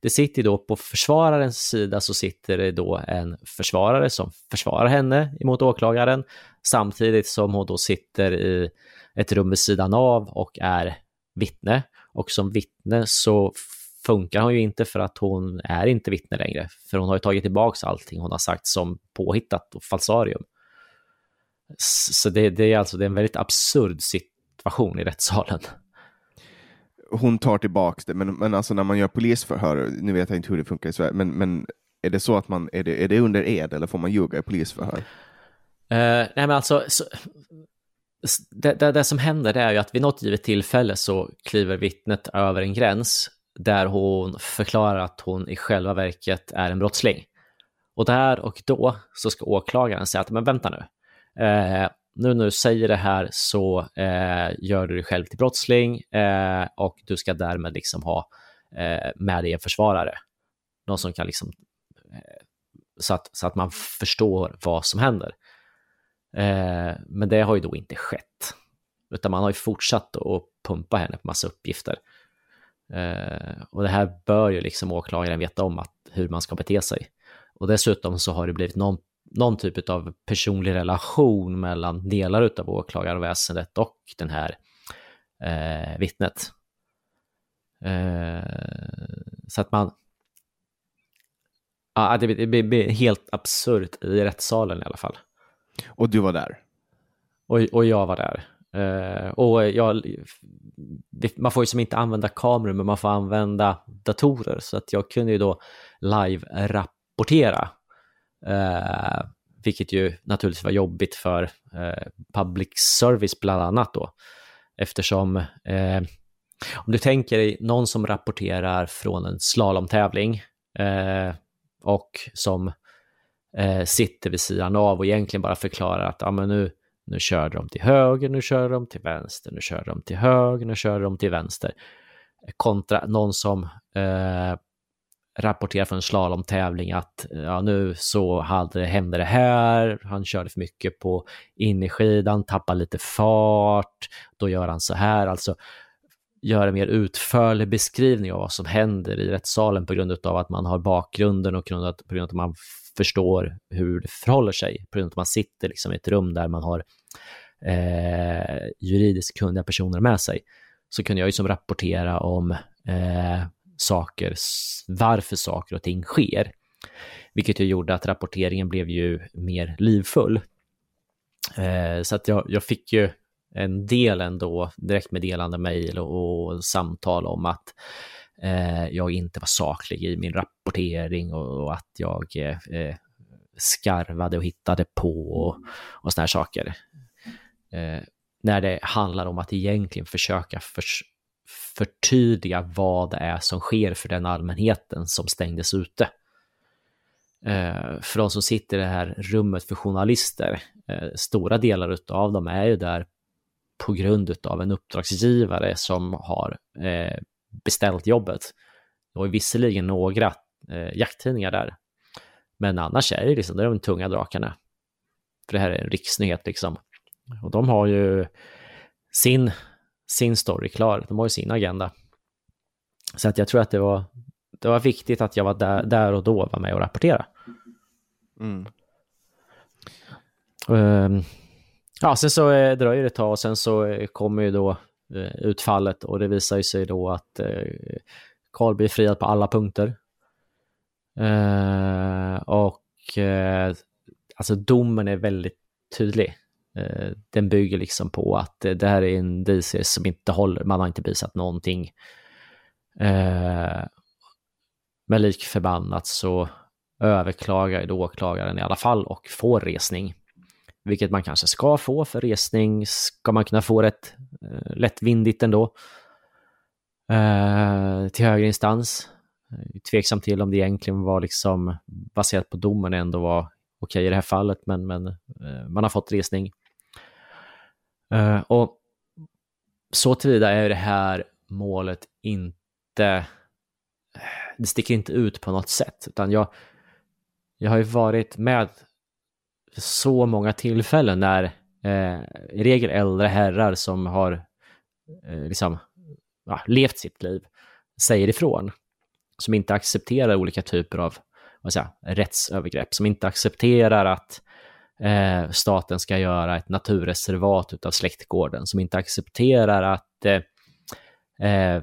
det sitter då på försvararens sida så sitter det då en försvarare som försvarar henne emot åklagaren samtidigt som hon då sitter i ett rum vid sidan av och är vittne och som vittne så funkar hon ju inte för att hon är inte vittne längre. För hon har ju tagit tillbaka allting hon har sagt som påhittat och falsarium. Så det, det är alltså det är en väldigt absurd situation i rättssalen. hon tar tillbaks det, men, men alltså när man gör polisförhör, nu vet jag inte hur det funkar i Sverige, men, men är det så att man, är det, är det under ed eller får man ljuga i polisförhör? Uh, nej men alltså, så, det, det, det, som händer är ju att vid något givet tillfälle så kliver vittnet över en gräns där hon förklarar att hon i själva verket är en brottsling. Och där och då så ska åklagaren säga att men vänta nu, eh, nu när du säger det här så eh, gör du dig själv till brottsling eh, och du ska därmed liksom ha eh, med dig en försvarare. Någon som kan liksom, eh, så, att, så att man förstår vad som händer. Eh, men det har ju då inte skett, utan man har ju fortsatt att pumpa henne på massa uppgifter. Eh, och det här bör ju liksom åklagaren veta om att, hur man ska bete sig. Och dessutom så har det blivit någon någon typ av personlig relation mellan delar av åklagarväsendet och den här eh, vittnet. Eh, så att man... Ja, det blir helt absurt i rättssalen i alla fall. Och du var där? Och, och jag var där. Uh, och jag, man får ju som inte använda kameror, men man får använda datorer. Så att jag kunde ju då live-rapportera Eh, vilket ju naturligtvis var jobbigt för eh, public service bland annat då. Eftersom eh, om du tänker dig någon som rapporterar från en slalomtävling eh, och som eh, sitter vid sidan av och egentligen bara förklarar att ah, men nu, nu kör de till höger, nu kör de till vänster, nu kör de till höger, nu kör de till vänster. Kontra någon som eh, rapporterar från en slalomtävling att ja, nu så hade, hände det här, han körde för mycket på innerskidan, tappar lite fart, då gör han så här, alltså gör en mer utförlig beskrivning av vad som händer i rättssalen på grund av att man har bakgrunden och på grund av att man förstår hur det förhåller sig, på grund av att man sitter liksom i ett rum där man har eh, juridiskt kunniga personer med sig, så kunde jag ju som rapportera om eh, saker, varför saker och ting sker. Vilket ju gjorde att rapporteringen blev ju mer livfull. Eh, så att jag, jag fick ju en del ändå direktmeddelande mejl och, och, samtal om att eh, jag inte var saklig i min rapportering och, och att jag eh, skarvade och hittade på och, och såna här saker. Eh, när det handlar om att egentligen försöka förs förtydliga vad det är som sker för den allmänheten som stängdes ute. Eh, för de som sitter i det här rummet för journalister, eh, stora delar av dem är ju där på grund av en uppdragsgivare som har eh, beställt jobbet. Det var visserligen några eh, jakttidningar där, men annars är det liksom, det är de tunga drakarna. För det här är en riksnyhet liksom. Och de har ju sin sin story klar. De har ju sin agenda. Så att jag tror att det var, det var viktigt att jag var där, där och då var med och rapportera. Mm. Um, ja, sen så eh, dröjer det ett tag och sen så eh, kommer ju då eh, utfallet och det visar ju sig då att eh, Karl blir friad på alla punkter. Uh, och uh, alltså domen är väldigt tydlig. Eh, den bygger liksom på att eh, det här är en DC som inte håller, man har inte visat någonting. Eh, Men lik förbannat så överklagar då åklagaren i alla fall och får resning. Vilket man kanske ska få, för resning ska man kunna få rätt lättvindigt ändå. Till högre instans. Tveksam till om det egentligen var liksom baserat på domen ändå var okej okay i det här fallet, men, men eh, man har fått resning. Eh, och så tillvida är det här målet inte, det sticker inte ut på något sätt, utan jag, jag har ju varit med så många tillfällen när eh, i regel äldre herrar som har eh, liksom, ja, levt sitt liv säger ifrån, som inte accepterar olika typer av vad säger, rättsövergrepp, som inte accepterar att eh, staten ska göra ett naturreservat utav släktgården, som inte accepterar att eh, eh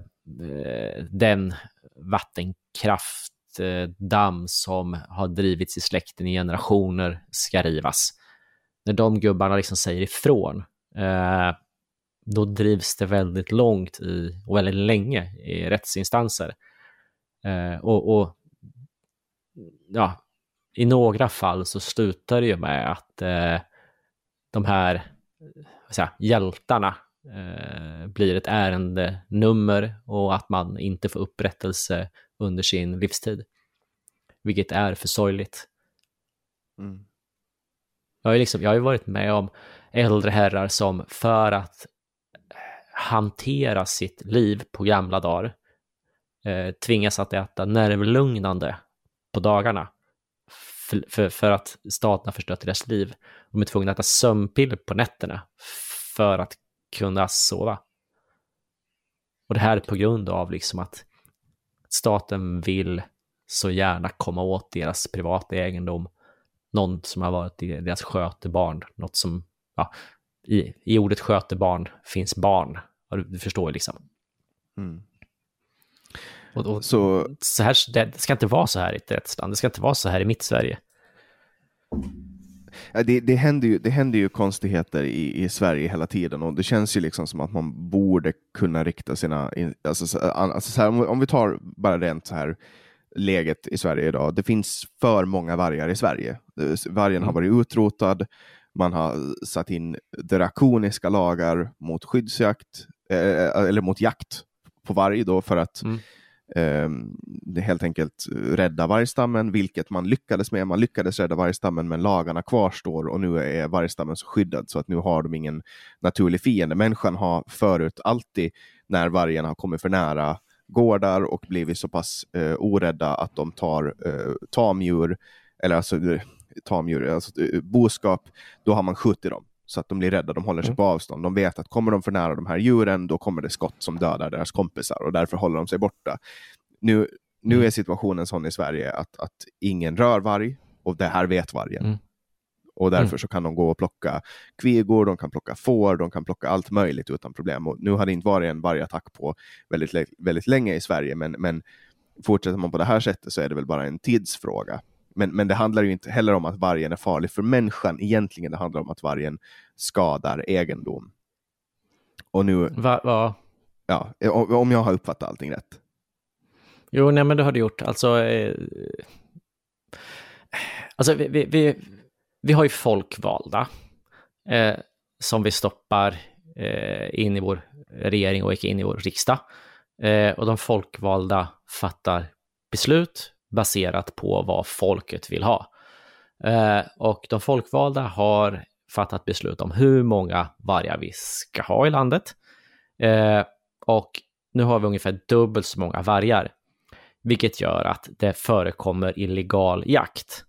den vattenkraftdamm eh, som har drivits i släkten i generationer ska rivas. När de gubbarna liksom säger ifrån, eh, då drivs det väldigt långt i, och väldigt länge i rättsinstanser. Eh, och, och, ja, i några fall så slutar det ju med att eh, de här säga, hjältarna eh, blir ett ärendenummer och att man inte får upprättelse under sin livstid. Vilket är för sorgligt. Mm. Jag, har liksom, jag har ju varit med om äldre herrar som för att hantera sitt liv på gamla dagar eh, tvingas att äta nervlugnande på dagarna för, för, för, att staten har förstört deras liv. De är tvungna att äta sömnpiller på nätterna för att kunna sova. Och det här är på grund av liksom att staten vill så gärna komma åt deras privata egendom. Någon som har varit deras skötebarn, något som, ja, i, i ordet skötebarn finns barn. Du förstår liksom. Mm. Och, och, så, så här, det ska inte vara så här i ett rättsland. Det ska inte vara så här i mitt Sverige. Det, det, händer ju, det händer ju konstigheter i, i Sverige hela tiden och det känns ju liksom som att man borde kunna rikta sina... Alltså, alltså så här, om, om vi tar bara rent så här läget i Sverige idag. Det finns för många vargar i Sverige. Vargen har mm. varit utrotad. Man har satt in drakoniska lagar mot skyddsjakt eh, eller mot jakt på varg då för att mm eh, helt enkelt eh, rädda vargstammen, vilket man lyckades med. Man lyckades rädda vargstammen, men lagarna kvarstår och nu är vargstammen så skyddad så att nu har de ingen naturlig fiende. Människan har förut alltid, när vargen har kommit för nära gårdar och blivit så pass eh, orädda att de tar eh, tamdjur, eller alltså eh, tamdjur, alltså eh, boskap, då har man skjutit dem så att de blir rädda, de håller sig mm. på avstånd. De vet att kommer de för nära de här djuren, då kommer det skott som dödar deras kompisar och därför håller de sig borta. Nu, nu mm. är situationen sån i Sverige att, att ingen rör varg och det här vet vargen. Mm. Och därför mm. så kan de gå och plocka kvigor, de kan plocka får, de kan plocka allt möjligt utan problem. Och nu har det inte varit en vargattack på väldigt, väldigt länge i Sverige, men, men fortsätter man på det här sättet så är det väl bara en tidsfråga men, men det handlar ju inte heller om att vargen är farlig för människan egentligen. Det handlar om att vargen skadar egendom. Och nu... Va, va? Ja, om jag har uppfattat allting rätt. Jo, nej men det har du gjort. Alltså, eh, alltså vi, vi, vi, vi har ju folkvalda eh, som vi stoppar eh, in i vår regering och in i vår riksdag. Eh, och de folkvalda fattar beslut baserat på vad folket vill ha. Eh, och de folkvalda har fattat beslut om hur många vargar vi ska ha i landet. Eh, och nu har vi ungefär dubbelt så många vargar, vilket gör att det förekommer illegal jakt.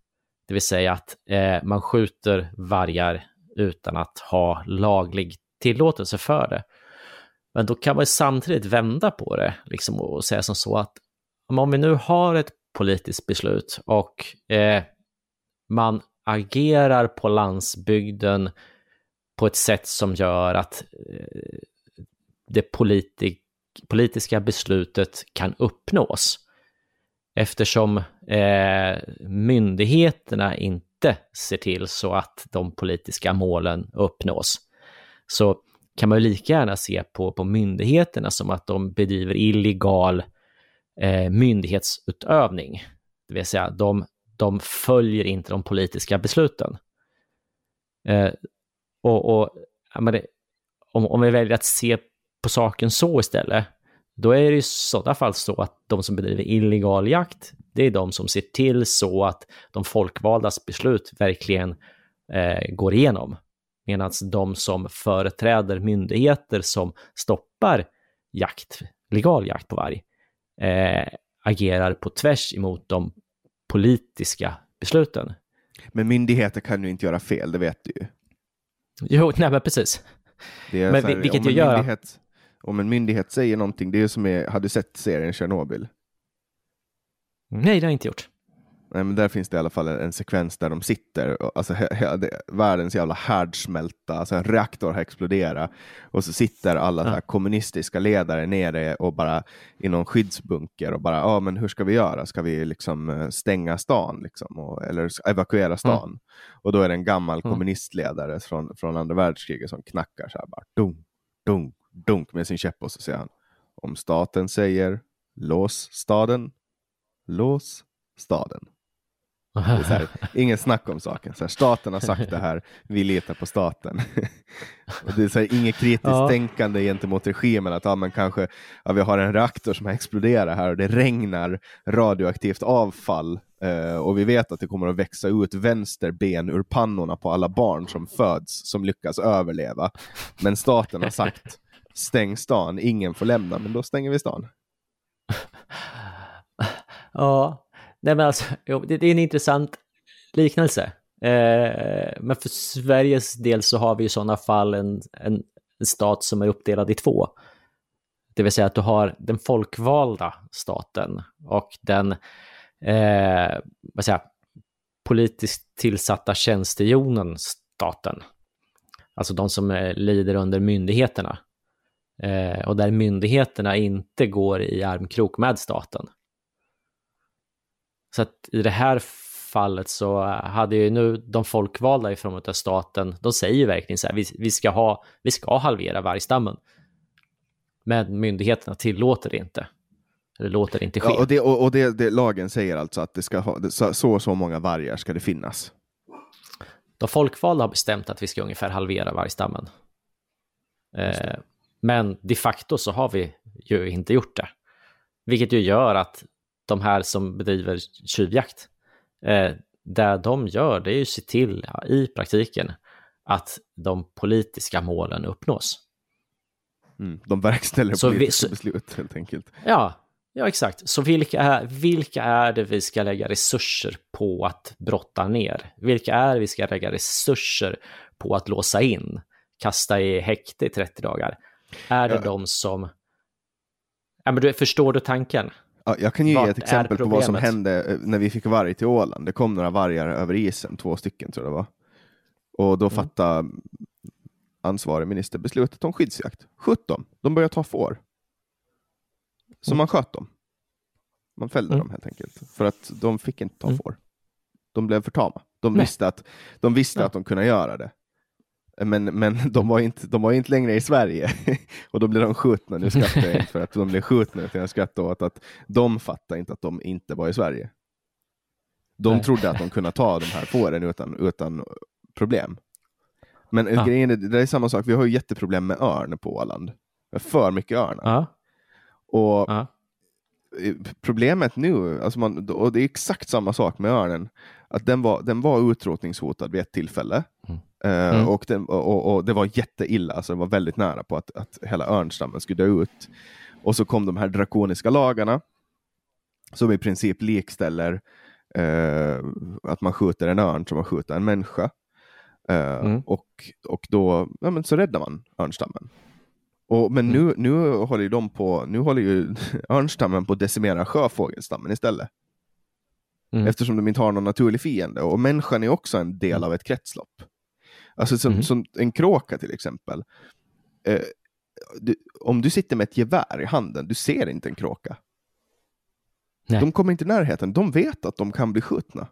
Det vill säga att eh, man skjuter vargar utan att ha laglig tillåtelse för det. Men då kan man samtidigt vända på det liksom, och säga som så att om vi nu har ett politiskt beslut och eh, man agerar på landsbygden på ett sätt som gör att eh, det politik politiska beslutet kan uppnås. Eftersom eh, myndigheterna inte ser till så att de politiska målen uppnås, så kan man ju lika gärna se på, på myndigheterna som att de bedriver illegal eh, myndighetsutövning. Det vill säga, de, de följer inte de politiska besluten. Eh, och, och det, om, om vi väljer att se på saken så istället, då är det i sådana fall så att de som bedriver illegal jakt, det är de som ser till så att de folkvaldas beslut verkligen eh, går igenom. Medan de som företräder myndigheter som stoppar jakt, legal jakt på varg, eh, agerar på tvärs emot de politiska besluten. Men myndigheter kan ju inte göra fel, det vet du ju. Jo, nej men precis. men här, vilket ju gör myndighet, Om en myndighet säger någonting, det är som är, har du sett serien Tjernobyl? Nej, det har jag inte gjort. Nej, men där finns det i alla fall en, en sekvens där de sitter, alltså he, he, det, världens jävla härdsmälta, alltså en reaktor har exploderat och så sitter alla ja. så kommunistiska ledare nere och bara i någon skyddsbunker och bara, ja ah, men hur ska vi göra? Ska vi liksom eh, stänga stan liksom, och, eller evakuera stan? Mm. Och då är det en gammal mm. kommunistledare från, från andra världskriget som knackar så här bara, dum, dunk, dunk med sin käpp och så säger han om staten säger lås staden, lås staden. Här, ingen snack om saken. Så här, staten har sagt det här, vi litar på staten. och det är så här, inget kritiskt ja. tänkande gentemot regimen, att ja, men kanske ja, vi har en reaktor som har exploderat här och det regnar radioaktivt avfall eh, och vi vet att det kommer att växa ut vänsterben ur pannorna på alla barn som föds som lyckas överleva. Men staten har sagt stäng stan, ingen får lämna, men då stänger vi stan. Ja, Nej, men alltså, det, det är en intressant liknelse. Eh, men för Sveriges del så har vi i sådana fall en, en, en, stat som är uppdelad i två. Det vill säga att du har den folkvalda staten och den eh, vad säger, politiskt tillsatta tjänstejonen staten. Alltså de som eh, lider under myndigheterna. Eh, och där myndigheterna inte går i armkrok med staten. Så att i det här fallet så hade ju nu de folkvalda ifrån av staten, de säger ju verkligen så här, vi, vi, ska, ha, vi ska halvera vargstammen. Men myndigheterna tillåter det inte. Eller låter det inte ske. Ja, och det, och, och det, det, lagen säger alltså att det ska ha, så och så många vargar ska det finnas. De folkvalda har bestämt att vi ska ungefär halvera vargstammen. Eh, men de facto så har vi ju inte gjort det. Vilket ju gör att de här som bedriver tjuvjakt, eh, det de gör det är ju att se till ja, i praktiken att de politiska målen uppnås. Mm, de verkställer så politiska vi, så, beslut helt enkelt. Ja, ja exakt. Så vilka är, vilka är det vi ska lägga resurser på att brotta ner? Vilka är det vi ska lägga resurser på att låsa in, kasta i häkte i 30 dagar? Är det ja. de som... Ja, men du, förstår du tanken? Jag kan ju Vart ge ett exempel på vad som hände eh, när vi fick varg till Åland. Det kom några vargar över isen, två stycken tror jag det var. Och då mm. fattade ansvarig minister beslutet om skyddsjakt. 17. De började ta får. Så mm. man sköt dem. Man fällde mm. dem helt enkelt. För att de fick inte ta mm. får. De blev för tama. De Nej. visste, att, de, visste att de kunde göra det. Men, men de, var inte, de var inte längre i Sverige och då blev de skjutna. Nu skrattar jag inte för att de blev skjutna, utan jag skrattar åt att de fattade inte att de inte var i Sverige. De Nej. trodde att de kunde ta de här fåren utan, utan problem. Men ja. grejen är, det är samma sak, vi har ju jätteproblem med örn på Åland. För mycket örnar. Ja. Och ja. Problemet nu, alltså man, och det är exakt samma sak med örnen, att den var, den var utrotningshotad vid ett tillfälle. Mm. Mm. och, den, och, och, det var jätteilla, alltså det var väldigt nära på att, att hela örnstammen skulle dö ut. Och så kom de här drakoniska lagarna som i princip likställer uh, att man skjuter en örn som man skjuter en människa. Uh, mm. och, och då ja, men så räddar man örnstammen. Och, men mm. nu, nu håller de på, nu håller ju örnstammen på att decimera sjöfågelstammen istället. Mm. Eftersom de inte har någon naturlig fiende. Och människan är också en del mm. av ett kretslopp. Alltså som, mm. som en kråka till exempel. Eh, du, om du sitter med ett gevär i handen, du ser inte en kråka. Nej. De kommer inte i närheten, de vet att de kan bli skjutna.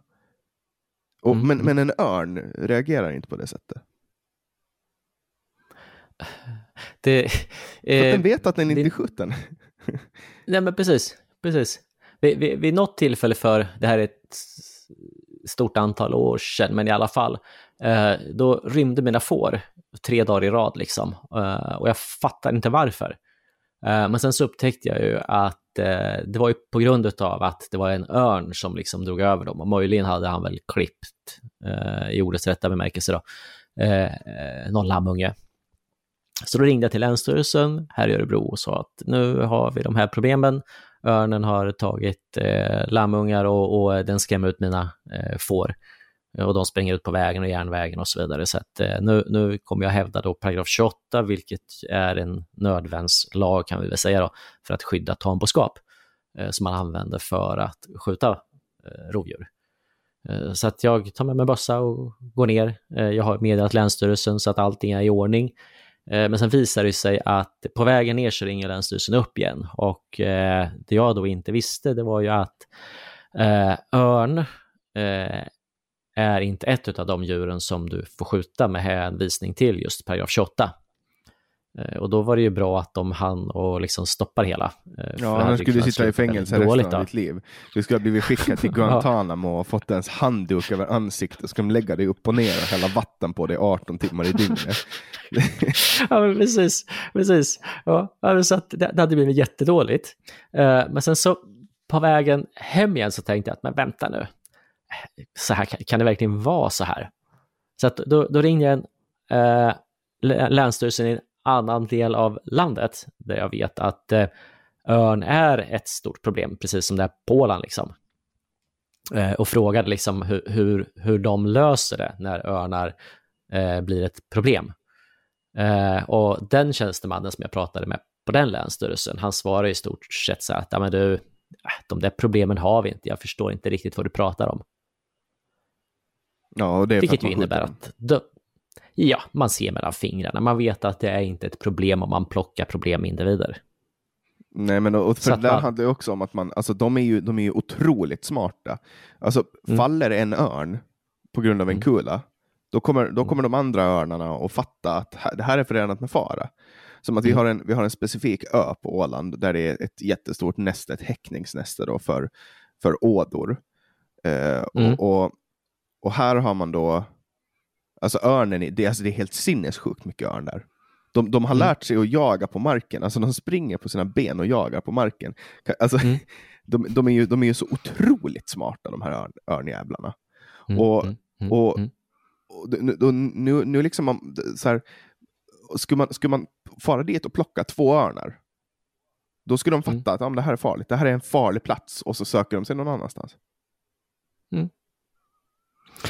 Och, mm. men, men en örn reagerar inte på det sättet. Det, eh, den vet att den inte det, är skjuten. nej men precis, precis. Vid, vid, vid något tillfälle för, det här är ett stort antal år sedan, men i alla fall, eh, då rymde mina får tre dagar i rad liksom. Eh, och jag fattar inte varför. Eh, men sen så upptäckte jag ju att det var ju på grund av att det var en örn som liksom drog över dem och möjligen hade han väl klippt, i ordets rätta bemärkelse då, någon lammunge. Så då ringde jag till Länsstyrelsen här i Örebro och sa att nu har vi de här problemen örnen har tagit eh, lammungar och, och, eh, den skrämmer ut mina eh, får. Och de springer ut på vägen och järnvägen och så vidare. Så att, eh, nu, nu kommer jag hävda då paragraf 28, vilket är en nödvärnslag kan vi väl säga då, för att skydda tamboskap eh, som man använder för att skjuta eh, rovdjur. Eh, så att jag tar med mig bössa och går ner. Eh, jag har meddelat Länsstyrelsen så att allting är i ordning. Eh, men sen visar det sig att på vägen ner så ringer Länsstyrelsen upp igen och eh, det jag då inte visste det var ju att eh, örn är inte ett av de djuren som du får skjuta med hänvisning till just paragraf 28. Eh, och då var det ju bra att de hann och liksom stoppar hela. Eh, ja, annars skulle du sitta i fängelse resten av ditt liv. Du skulle ha blivit skickad till Guantanamo och fått ens handduk över ansiktet. och skulle de lägga dig upp och ner och hälla vatten på dig 18 timmar i dygnet. ja, men precis. precis. Ja, så att det, det hade blivit jättedåligt. Uh, men sen så på vägen hem igen så tänkte jag att men vänta nu. Så här, kan det verkligen vara så här? Så att då, då ringde jag en uh, länsstyrelsen i en annan del av landet där jag vet att eh, örn är ett stort problem, precis som det är Åland. Liksom. Eh, och frågade liksom hur, hur, hur de löser det när örnar eh, blir ett problem. Eh, och den tjänstemannen som jag pratade med på den länsstyrelsen, han svarade i stort sett så här att ja, men du, äh, de där problemen har vi inte, jag förstår inte riktigt vad du pratar om. Ja, och det Vilket ju innebär att de, ja, man ser mellan fingrarna. Man vet att det är inte ett problem om man plockar problemindivider. Nej, men och för det där man... handlar ju också om att man, alltså de är ju, de är ju otroligt smarta. Alltså mm. faller en örn på grund av en mm. kula, då kommer, då mm. kommer de andra örnarna att fatta att det här är förenat med fara. Som att vi, mm. har en, vi har en specifik ö på Åland där det är ett jättestort näste, ett häckningsnäste då för, för ådor. Eh, mm. och, och, och, här har man då Alltså örnen, det, alltså det är helt sinnessjukt mycket örn där. De, de har mm. lärt sig att jaga på marken, alltså de springer på sina ben och jagar på marken. Alltså, mm. de, de, är ju, de är ju så otroligt smarta de här örn, örnjävlarna. Mm. Och, mm. Mm. och, mm. och, och nu, nu liksom man, så här, skulle, man, skulle man fara dit och plocka två örnar, då skulle de fatta att ja, det här är farligt, det här är en farlig plats och så söker de sig någon annanstans.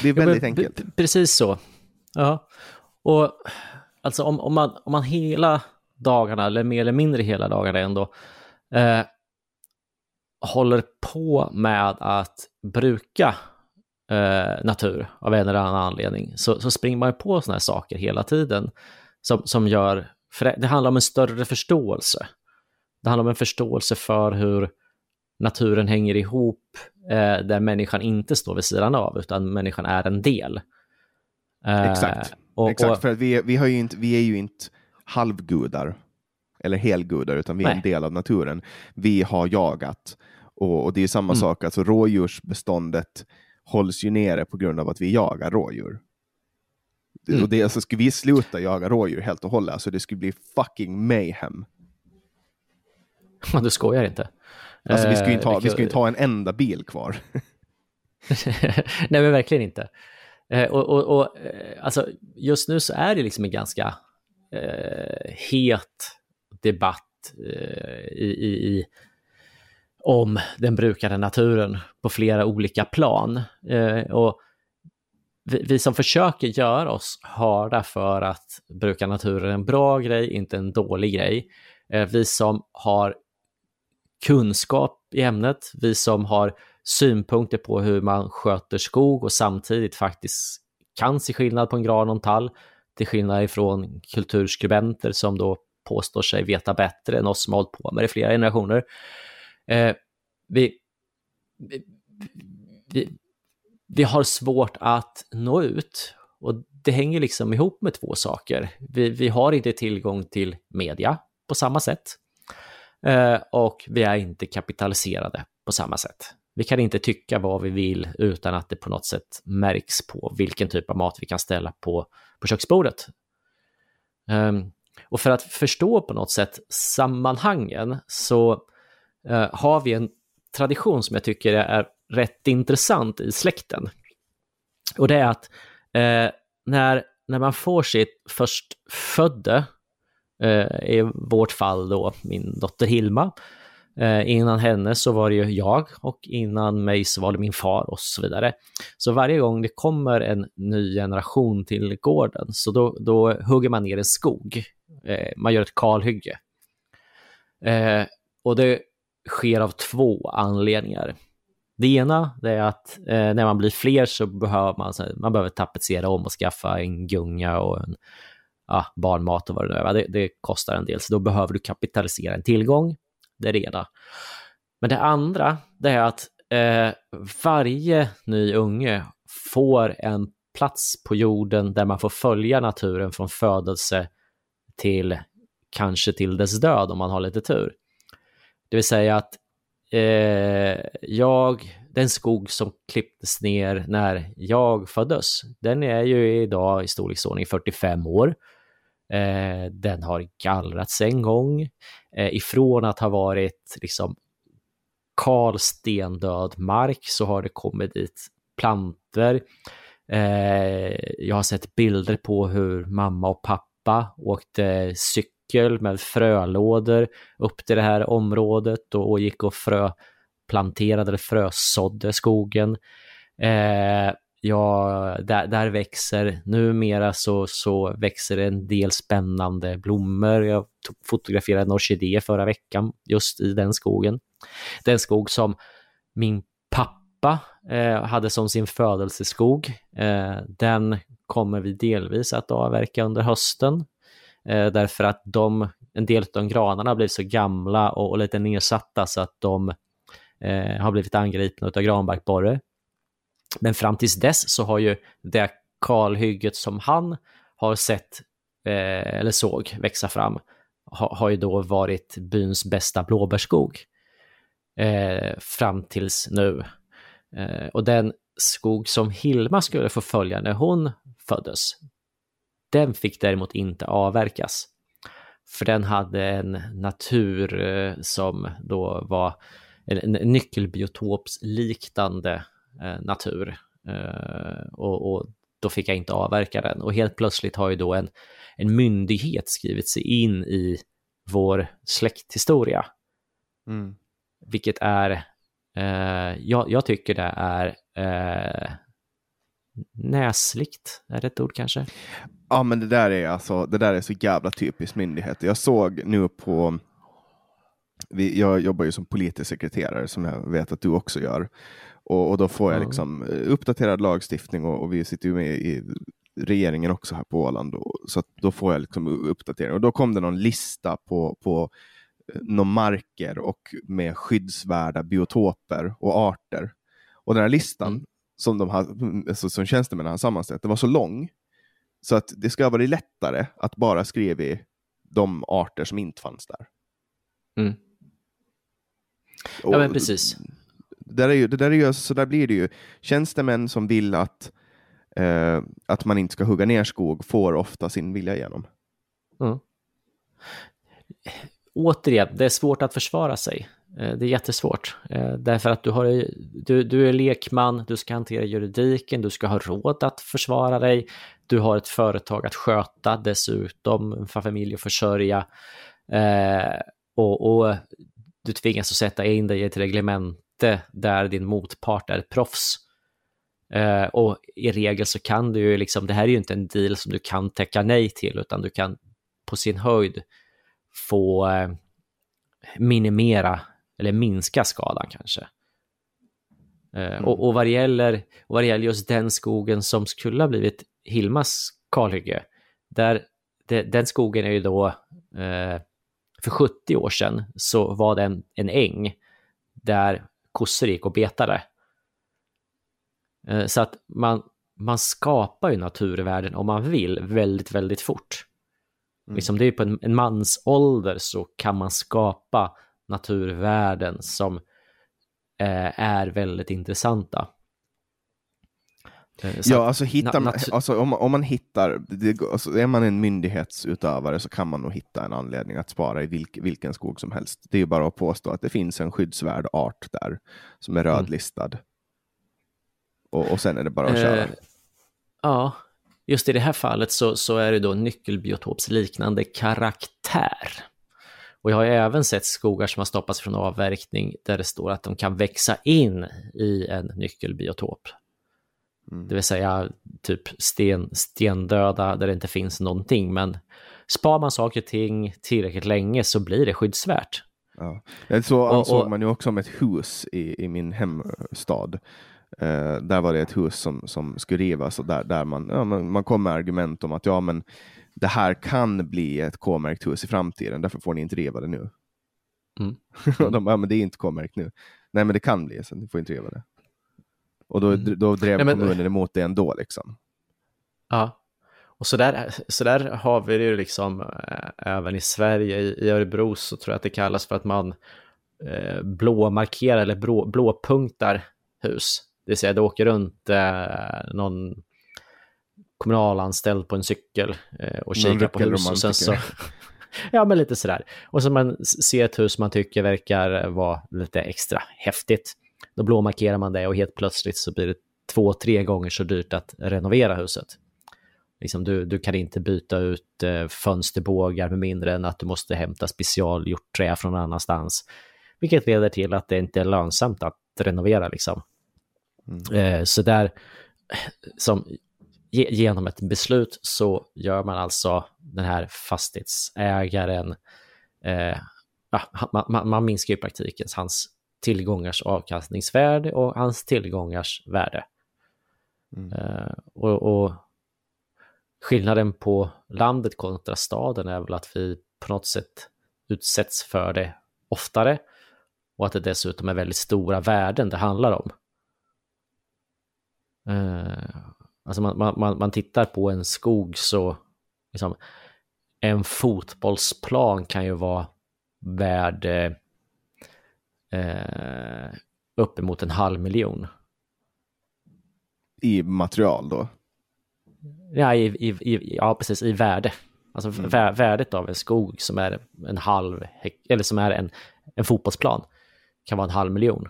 Det är väldigt ja, enkelt. Precis så. Ja, och alltså om, om, man, om man hela dagarna, eller mer eller mindre hela dagarna ändå, eh, håller på med att bruka eh, natur av en eller annan anledning, så, så springer man på sådana här saker hela tiden som, som gör, för det, det handlar om en större förståelse. Det handlar om en förståelse för hur naturen hänger ihop, eh, där människan inte står vid sidan av, utan människan är en del. Eh, Exakt. Och, Exakt, och, för att vi, vi, har ju inte, vi är ju inte halvgudar eller helgudar, utan vi är nej. en del av naturen. Vi har jagat och, och det är samma mm. sak, alltså rådjursbeståndet hålls ju nere på grund av att vi jagar rådjur. Mm. Och det, alltså, skulle vi sluta jaga rådjur helt och hållet, alltså det skulle bli fucking mayhem. du skojar inte? Alltså vi skulle inte ha, eh, vi skulle inte ha en enda bil kvar. Nej men verkligen inte. Eh, och, och, och eh, alltså, just nu så är det liksom en ganska eh, het debatt eh, i, i, i, om den brukade naturen på flera olika plan. Eh, och vi, vi, som försöker göra oss hörda för att bruka naturen är en bra grej, inte en dålig grej. Eh, vi som har kunskap i ämnet, vi som har synpunkter på hur man sköter skog och samtidigt faktiskt kan se skillnad på en gran och en tall, till skillnad ifrån kulturskribenter som då påstår sig veta bättre än oss som har hållit på med det i flera generationer. Eh, vi, vi, vi har svårt att nå ut och det hänger liksom ihop med två saker. Vi, vi har inte tillgång till media på samma sätt eh, och vi är inte kapitaliserade på samma sätt. Vi kan inte tycka vad vi vill utan att det på något sätt märks på vilken typ av mat vi kan ställa på, på köksbordet. Um, och för att förstå på något sätt sammanhangen så uh, har vi en tradition som jag tycker är rätt intressant i släkten. Och det är att uh, när, när man får sitt förstfödde, uh, i vårt fall då min dotter Hilma, Eh, innan henne så var det ju jag och innan mig så var det min far och så vidare. Så varje gång det kommer en ny generation till gården så då, då hugger man ner en skog. Eh, man gör ett kalhygge. Eh, och det sker av två anledningar. Det ena det är att eh, när man blir fler så behöver man, man behöver tapetsera om och skaffa en gunga och en ja, barnmat och vad det nu är. Det, det kostar en del, så då behöver du kapitalisera en tillgång det ena. Men det andra, det är att eh, varje ny unge får en plats på jorden där man får följa naturen från födelse till kanske till dess död om man har lite tur. Det vill säga att eh, jag, den skog som klipptes ner när jag föddes, den är ju idag i storleksordning 45 år. Eh, den har gallrats en gång. Eh, ifrån att ha varit liksom kal stendöd mark så har det kommit dit planter. Eh, jag har sett bilder på hur mamma och pappa åkte cykel med frölådor upp till det här området och, och gick och fröplanterade eller frösådde skogen. Eh, ja, där, där växer, numera så, så växer det en del spännande blommor. Jag fotograferade en orkidé förra veckan just i den skogen. Den skog som min pappa eh, hade som sin födelseskog. Eh, den kommer vi delvis att avverka under hösten. Eh, därför att de, en del av de granarna blir så gamla och, och lite nedsatta så att de eh, har blivit angripna av granbarkborre. Men fram tills dess så har ju det kalhygget som han har sett eh, eller såg växa fram ha, har ju då varit byns bästa blåbärsskog eh, fram tills nu. Eh, och den skog som Hilma skulle få följa när hon föddes, den fick däremot inte avverkas. För den hade en natur eh, som då var en nyckelbiotopsliknande natur. Eh, och, och, då fick jag inte avverka den. Och helt plötsligt har ju då en, en myndighet skrivit sig in i vår släkthistoria. Mm. Vilket är, eh, jag, jag, tycker det är eh, näsligt, är det ett ord kanske? Ja, men det där är alltså, det där är så jävla typiskt myndigheter. Jag såg nu på, vi, jag jobbar ju som politisk sekreterare som jag vet att du också gör. Och, och då får jag liksom eh, uppdaterad lagstiftning och, och, vi sitter ju med i regeringen också här på Åland. Och, så då får jag liksom uppdatering. Och då kom det någon lista på, på eh, några marker och med skyddsvärda biotoper och arter. Och den här listan mm. som, de alltså, som tjänstemännen har sammanställt, det var så lång så att det ska vara lättare att bara skriva i de arter som inte fanns där. Mm. Ja, men precis där är ju, det där är ju, alltså, så där blir det ju. Tjänstemän som vill att, eh, att man inte ska hugga ner skog får ofta sin vilja igenom. Mm. Återigen, det är svårt att försvara sig. Eh, det är jättesvårt, eh, därför att du, har, du, du är lekman, du ska hantera juridiken, du ska ha råd att försvara dig, du har ett företag att sköta dessutom, för familj att försörja. Eh, och, och, du tvingas att sätta in dig i ett reglement inte där din motpart är proffs. Eh, och i regel så kan du ju liksom, det här är ju inte en deal som du kan täcka nej till, utan du kan på sin höjd få eh, minimera eller minska skadan kanske. Eh, mm. och, och, vad gäller, och vad gäller just den skogen som skulle ha blivit Hilmas kalhygge, där det, den skogen är ju då, eh, för 70 år sedan så var det en, en äng där kossor gick och betade. Eh, så att man, man skapar ju naturvärden om man vill väldigt, väldigt fort. Mm. Liksom det är på en, en mans ålder så kan man skapa naturvärden som eh, är väldigt intressanta. Eh, ja, alltså, hittar man, alltså om, om man hittar, det, alltså är man en myndighetsutövare så kan man nog hitta en anledning att spara i vilk, vilken skog som helst. Det är ju bara att påstå att det finns en skyddsvärd art där som är mm. rödlistad. Mm. Och, och sen är det bara att köra. Eh, ja, just i det här fallet så, så är det då nyckelbiotopsliknande karaktär. Och jag har även sett skogar som har stoppats från avverkning där det står att de kan växa in i en nyckelbiotop. Mm. Det vill säga typ sten, stendöda där det inte finns någonting. Men spar man saker och ting tillräckligt länge så blir det skyddsvärt. Ja. Så ansåg och, man ju också om ett hus i, i min hemstad. Uh, där var det ett hus som, som skulle rivas och där, där man, ja, man, man kom med argument om att ja, men det här kan bli ett K-märkt hus i framtiden, därför får ni inte riva det nu. Mm. och de bara, ja, men det är inte K-märkt nu. Nej, men det kan bli, så ni får inte riva det. Och då, mm. då drev Nej, men... kommunen emot det ändå. Liksom. Ja, Och så där, så där har vi det ju liksom äh, även i Sverige. I, I Örebro så tror jag att det kallas för att man äh, blåmarkerar eller blå, blåpunktar hus. Det vill säga det åker runt äh, någon kommunalanställd på en cykel och kikar på hus. Och sen så, ja, men lite sådär. Och så man ser ett hus man tycker verkar vara lite extra häftigt. Då blåmarkerar man det och helt plötsligt så blir det två, tre gånger så dyrt att renovera huset. Liksom du, du kan inte byta ut eh, fönsterbågar med mindre än att du måste hämta specialgjort trä från någon annanstans. Vilket leder till att det inte är lönsamt att renovera. Liksom. Mm. Eh, så där, som, ge, genom ett beslut så gör man alltså den här fastighetsägaren, eh, man, man, man minskar i praktiken hans tillgångars avkastningsvärde och hans tillgångars värde. Mm. Eh, och, och, skillnaden på landet kontra staden är väl att vi på något sätt utsätts för det oftare och att det dessutom är väldigt stora värden det handlar om. Eh, alltså man, man, man tittar på en skog så liksom, en fotbollsplan kan ju vara värd eh, uppemot en halv miljon i material då? Ja, i, i, i, ja precis, i värde. Alltså mm. värdet av en skog som är en halv, eller som är en, en fotbollsplan kan vara en halv miljon.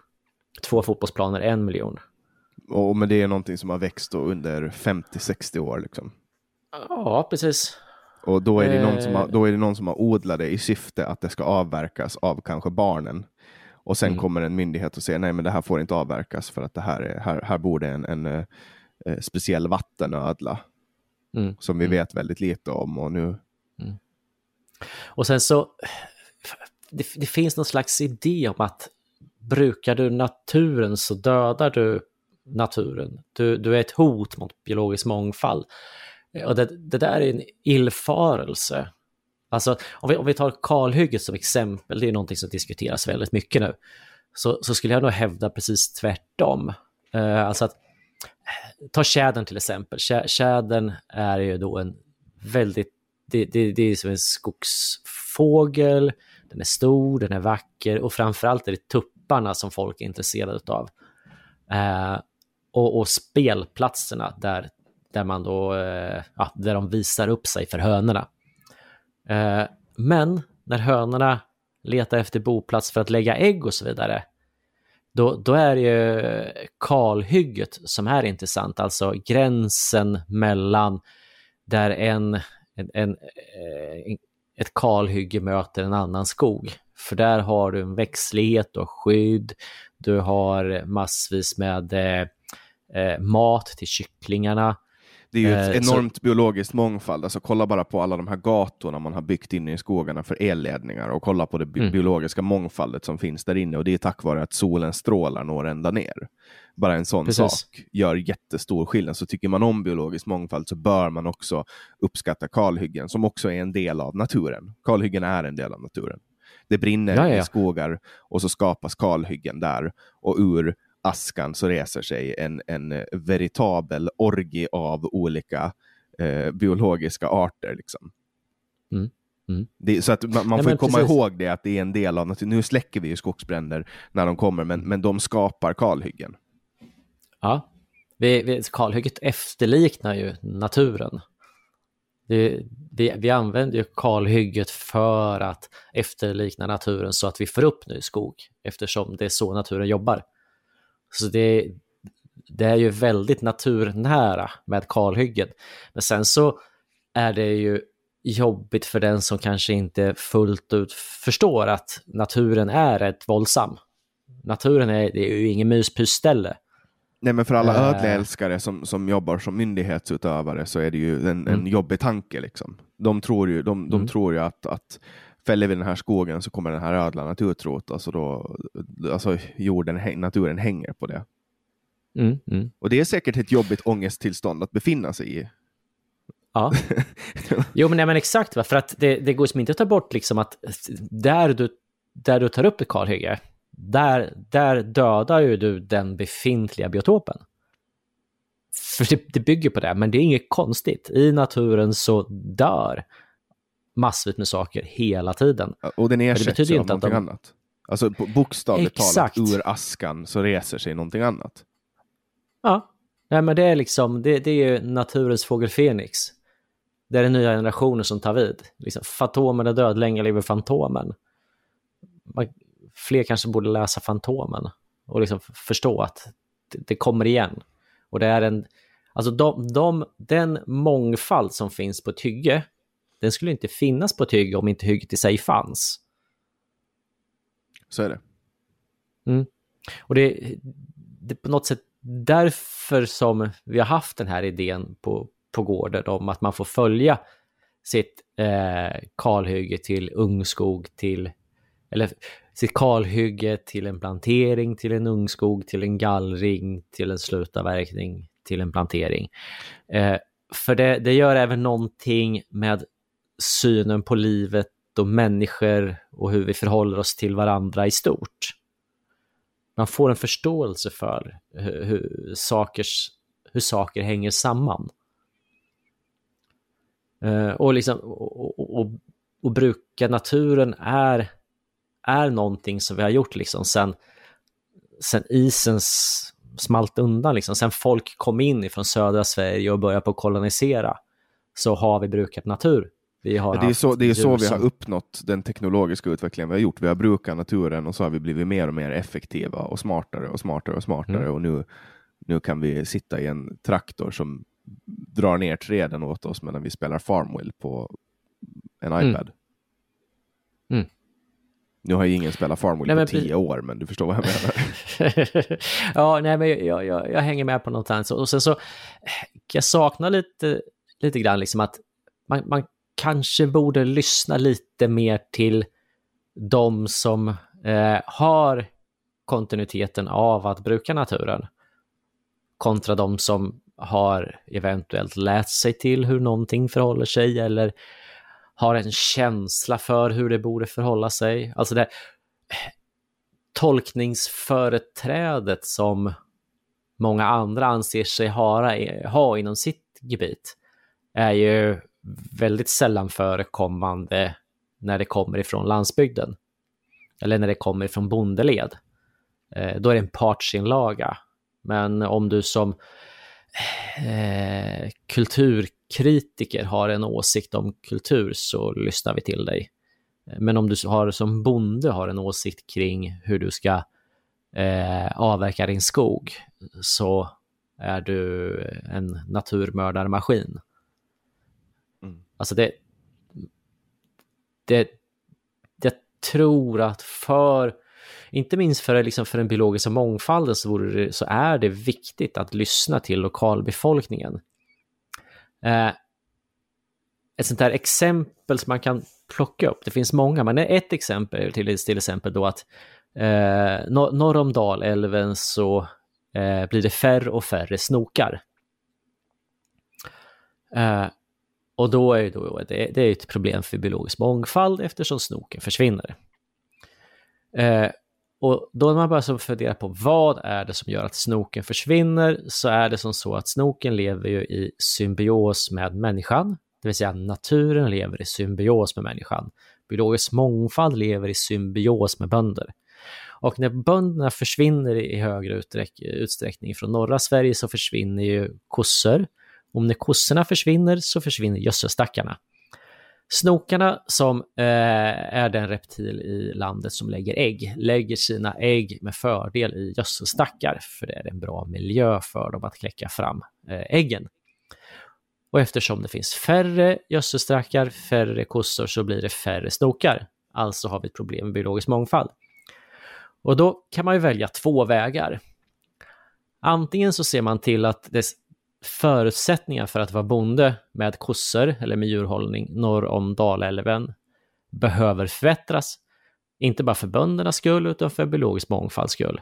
Två fotbollsplaner, en miljon. Och men det är någonting som har växt under 50-60 år liksom? Ja, precis. Och då är, det någon som har, eh. då är det någon som har odlat det i syfte att det ska avverkas av kanske barnen. Och sen mm. kommer en myndighet och säger nej, men det här får inte avverkas för att det här, är, här, här bor det en, en eh, eh, speciell vattenödla mm. som vi mm. vet väldigt lite om. Och, nu... Mm. och sen så, det, det, finns någon slags idé om att brukar du naturen så dödar du naturen. Du, du är ett hot mot biologisk mångfald. Och det, det där är en illfarelse Alltså om vi, om vi tar kalhygget som exempel, det är någonting som diskuteras väldigt mycket nu, så, så skulle jag nog hävda precis tvärtom. Uh, alltså att, eh, ta tjädern till exempel. Tjädern är ju då en väldigt, det, det, det är som en skogsfågel, den är stor, den är vacker och framförallt är det tupparna som folk är intresserade av. Uh, eh, och, och, spelplatserna där, där man då, uh, ja, där de visar upp sig för hönorna. Eh, men när hönorna letar efter boplats för att lägga ägg och så vidare, då, då är det ju kalhygget som är intressant, alltså gränsen mellan där en, en, en, eh, ett kalhygge möter en annan skog. För där har du en växtlighet och skydd, du har massvis med eh, eh mat till kycklingarna, det är ju ett eh, enormt så... biologiskt mångfald. Alltså, kolla bara på alla de här gatorna man har byggt inne i skogarna för elledningar och kolla på det bi mm. biologiska mångfaldet som finns där inne och det är tack vare att solens strålar når ända ner. Bara en sån Precis. sak gör jättestor skillnad. Så tycker man om biologisk mångfald så bör man också uppskatta kalhyggen som också är en del av naturen. Kalhyggen är en del av naturen. Det brinner ja, ja, ja. i skogar och så skapas kalhyggen där och ur askan så reser sig en, en veritabel orgi av olika eh, biologiska arter. Liksom. Mm. Mm. Det, så att man, man får komma precis. ihåg det, att det är en del av naturen. Nu släcker vi ju skogsbränder när de kommer, men, men de skapar kalhyggen. Ja, vi, vi, kalhygget efterliknar ju naturen. Det, vi, vi använder ju kalhygget för att efterlikna naturen så att vi får upp ny skog, eftersom det är så naturen jobbar. Så det, det är ju väldigt naturnära med kalhyggen. Men sen så är det ju jobbigt för den som kanske inte fullt ut förstår att naturen är ett våldsam. Naturen är, det är ju ingen myspysställe. Nej, men för alla äh... ödleälskare som, som jobbar som myndighetsutövare så är det ju en, en mm. jobbig tanke. Liksom. De tror ju, de, de mm. tror ju att, att fäller vi den här skogen så kommer den här ödlan att utrotas och då, alltså jorden, naturen hänger på det. Mm, mm. Och det är säkert ett jobbigt ångesttillstånd att befinna sig i. Ja, jo men, nej, men exakt, va? för att det, det går som inte att ta bort liksom att där du, där du tar upp ett kalhygge, där, där dödar ju du den befintliga biotopen. för det, det bygger på det, men det är inget konstigt. I naturen så dör massvis med saker hela tiden. Och den ersätts av inte någonting de- annat. Alltså bokstavligt Exakt. talat, ur askan så reser sig någonting annat. Ja, Nej, men det är liksom, det, det är ju naturens fågel Fenix. Det är den nya generationen som tar vid. Liksom, Fantomen är död, länge lever Fantomen. Man, fler kanske borde läsa Fantomen och liksom förstå att det, det kommer igen. Och det är en, alltså de, de, den mångfald som finns på ett hygge, den skulle inte finnas på ett hygge om inte hygget i sig fanns. Så är det. Och det, det är på något sätt därför som vi har haft den här idén på, på gården om att man får följa sitt eh, kalhygge till ungskog till, eller sitt kalhygge till en plantering, till en ungskog, till en gallring, till en slutavverkning, till en plantering. Eh, för det, det gör även någonting med synen på livet och människor och hur vi förhåller oss till varandra i stort man får en förståelse för hur, hur, sakers, hur saker hänger samman. Uh, och, liksom, och, och, och, och bruka naturen är, är någonting som vi har gjort liksom sen, sen isen smalt undan, liksom. sen folk kom in ifrån södra Sverige och började på kolonisera, så har vi brukat natur. Vi har det är så, det är så vi har uppnått den teknologiska utvecklingen vi har gjort. Vi har brukat naturen och så har vi blivit mer och mer effektiva och smartare och smartare och smartare. Mm. Och nu, nu kan vi sitta i en traktor som drar ner träden åt oss medan vi spelar Farmville på en Mm. iPad. Mm. Nu har ju ingen spelat Farmville Nej, på tio år, men du förstår vad jag menar. ja, nej, men jag, jag, jag hänger med på något annat. Och sen så jag saknar lite, lite grann liksom att man, man kanske borde lyssna lite mer till de som eh, har kontinuiteten av att bruka naturen kontra de som har eventuellt lärt sig till hur någonting förhåller sig eller har en känsla för hur det borde förhålla sig. Alltså det tolkningsföreträdet som många andra anser sig ha, eh, ha inom sitt gebit är ju väldigt sällan förekommande när det kommer ifrån landsbygden. Eller när det kommer ifrån bondeled. Eh, då är det en partsinlaga. Men om du som eh, kulturkritiker har en åsikt om kultur så lyssnar vi till dig. Men om du har som bonde har en åsikt kring hur du ska eh, avverka din skog så är du en naturmördarmaskin. Alltså det, det, jag tror att för, inte minst för, liksom för den biologiska mångfalden så, vore det, så är det viktigt att lyssna till lokalbefolkningen. Eh, ett sånt här exempel som man kan plocka upp, det finns många, men ett exempel till, till exempel då att eh, nor- norr om Dalälven så eh, blir det färre och färre snokar. Eh, och då är då, det, det är ett problem för biologisk mångfald eftersom snoken försvinner. Eh, och då när man börjar fundera på vad är det som gör att snoken försvinner så är det som så att snoken lever ju i symbios med människan, det vill säga naturen lever i symbios med människan. Biologisk mångfald lever i symbios med bönder. Och när bönderna försvinner i högre utsträckning från norra Sverige så försvinner ju kossor. Om när kossorna försvinner så försvinner gödselstackarna. Snokarna som eh, är den reptil i landet som lägger ägg, lägger sina ägg med fördel i gödselstackar, för det är en bra miljö för dem att kläcka fram eh, äggen. Och eftersom det finns färre gödselstackar, färre kossor, så blir det färre snokar. Alltså har vi ett problem med biologisk mångfald. Och då kan man ju välja två vägar. Antingen så ser man till att det förutsättningar för att vara bonde med kossor eller med djurhållning norr om Dalälven behöver förbättras. Inte bara för böndernas skull utan för biologisk mångfalds skull.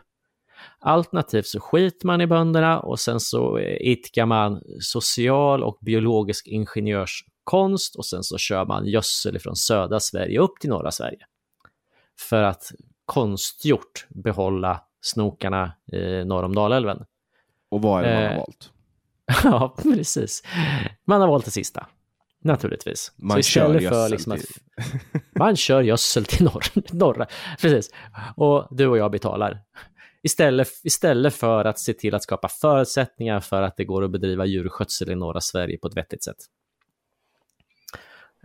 Alternativt så skiter man i bönderna och sen så idkar man social och biologisk ingenjörskonst och sen så kör man gödsel från södra Sverige upp till norra Sverige. För att konstgjort behålla snokarna eh, norr om Dalälven. Och vad är det man har Eh, valt? ja, precis. Man har valt det sista. Naturligtvis. Man kör gödsel liksom att, Man kör gödsel till norr, norra. Precis. Och du och jag betalar. Istället, istället för att se till att skapa förutsättningar för att det går att bedriva djurskötsel i norra Sverige på ett vettigt sätt.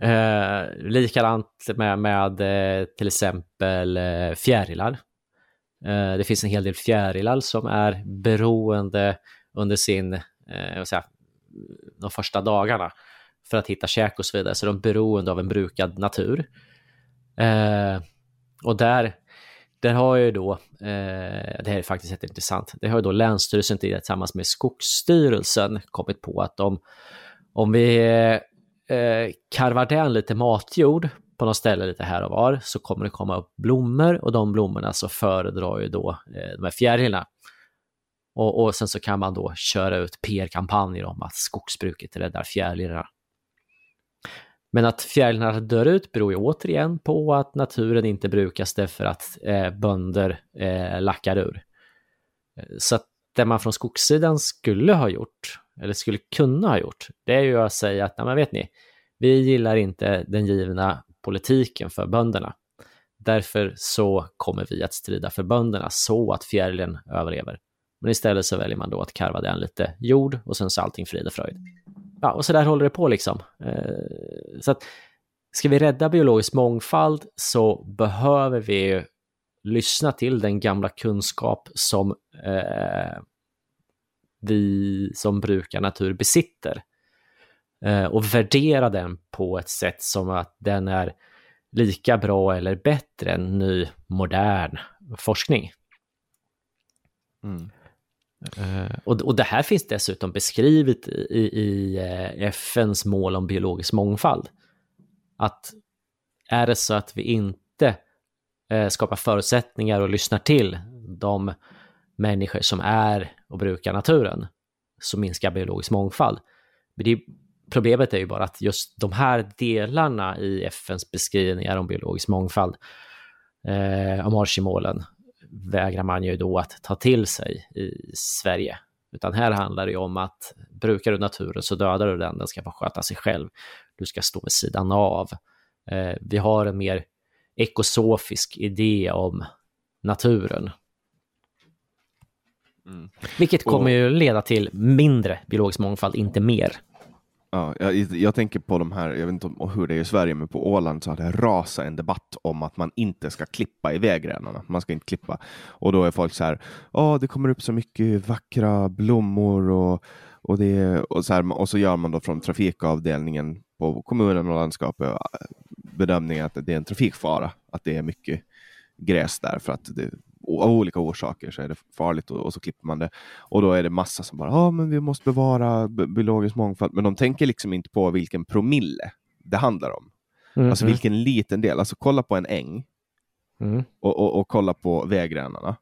Eh, likadant med, med eh, till exempel eh, fjärilar. Eh, det finns en hel del fjärilar som är beroende under sin, eh, säga, de första dagarna för att hitta käk och så vidare, så de är beroende av en brukad natur. Eh, och där, där har ju då, eh, det här är faktiskt helt intressant, det har ju då Länsstyrelsen tillsammans med Skogsstyrelsen kommit på att om, om vi eh, karvar den lite matjord på något ställe lite här och var så kommer det komma upp blommor och de blommorna så föredrar ju då eh, de här fjärilarna. Och, och sen så kan man då köra ut PR-kampanjer om att skogsbruket räddar fjärilarna. Men att fjärilarna dör ut beror ju återigen på att naturen inte brukas därför att eh, bönder eh, lackar ur. Eh, så att det man från skogssidan skulle ha gjort, eller skulle kunna ha gjort, det är ju att säga att, nej men vet ni, vi gillar inte den givna politiken för bönderna. Därför så kommer vi att strida för bönderna så att fjärilen överlever. Men istället så väljer man då att karva den lite jord och sen så allting frid och fröjd. Ja, och så där håller det på liksom. Eh, så att ska vi rädda biologisk mångfald så behöver vi lyssna till den gamla kunskap som eh, vi som brukar natur besitter eh, och värdera den på ett sätt som att den är lika bra eller bättre än ny modern forskning. Mm. Uh, och, och det här finns dessutom beskrivet i, i eh, FNs mål om biologisk mångfald. Att är det så att vi inte eh, skapar förutsättningar och lyssnar till de människor som är och brukar naturen så minskar biologisk mångfald. Men det, problemet är ju bara att just de här delarna i FNs beskrivningar om biologisk mångfald, eh, om Archimålen, vägrar man ju då att ta till sig i Sverige. Utan här handlar det ju om att brukar du naturen så dödar du den, den ska få sköta sig själv. Du ska stå vid sidan av. Eh, vi har en mer ekosofisk idé om naturen. Mm. Vilket kommer ju leda till mindre biologisk mångfald, inte mer. Ja, jag, jag, tänker på de här, jag vet inte hur det är i Sverige, men på Åland så har det rasat en debatt om att man inte ska klippa i vägrenarna. Man ska inte klippa. Och då är folk så här, ja, det kommer upp så mycket vackra blommor och, och, det, och, så här, och så gör man då från trafikavdelningen på kommunen och landskapet eh, bedömningen att det är en trafikfara, att det är mycket gräs där för att det, av olika orsaker så är det farligt och, och, så klipper man det. Och då är det massa som bara, ja men vi måste bevara biologisk mångfald. Men de tänker liksom inte på vilken promille det handlar om. Mm. Alltså mm. vilken liten del. Alltså kolla på en äng mm. och, och, och, kolla på vägrenarna.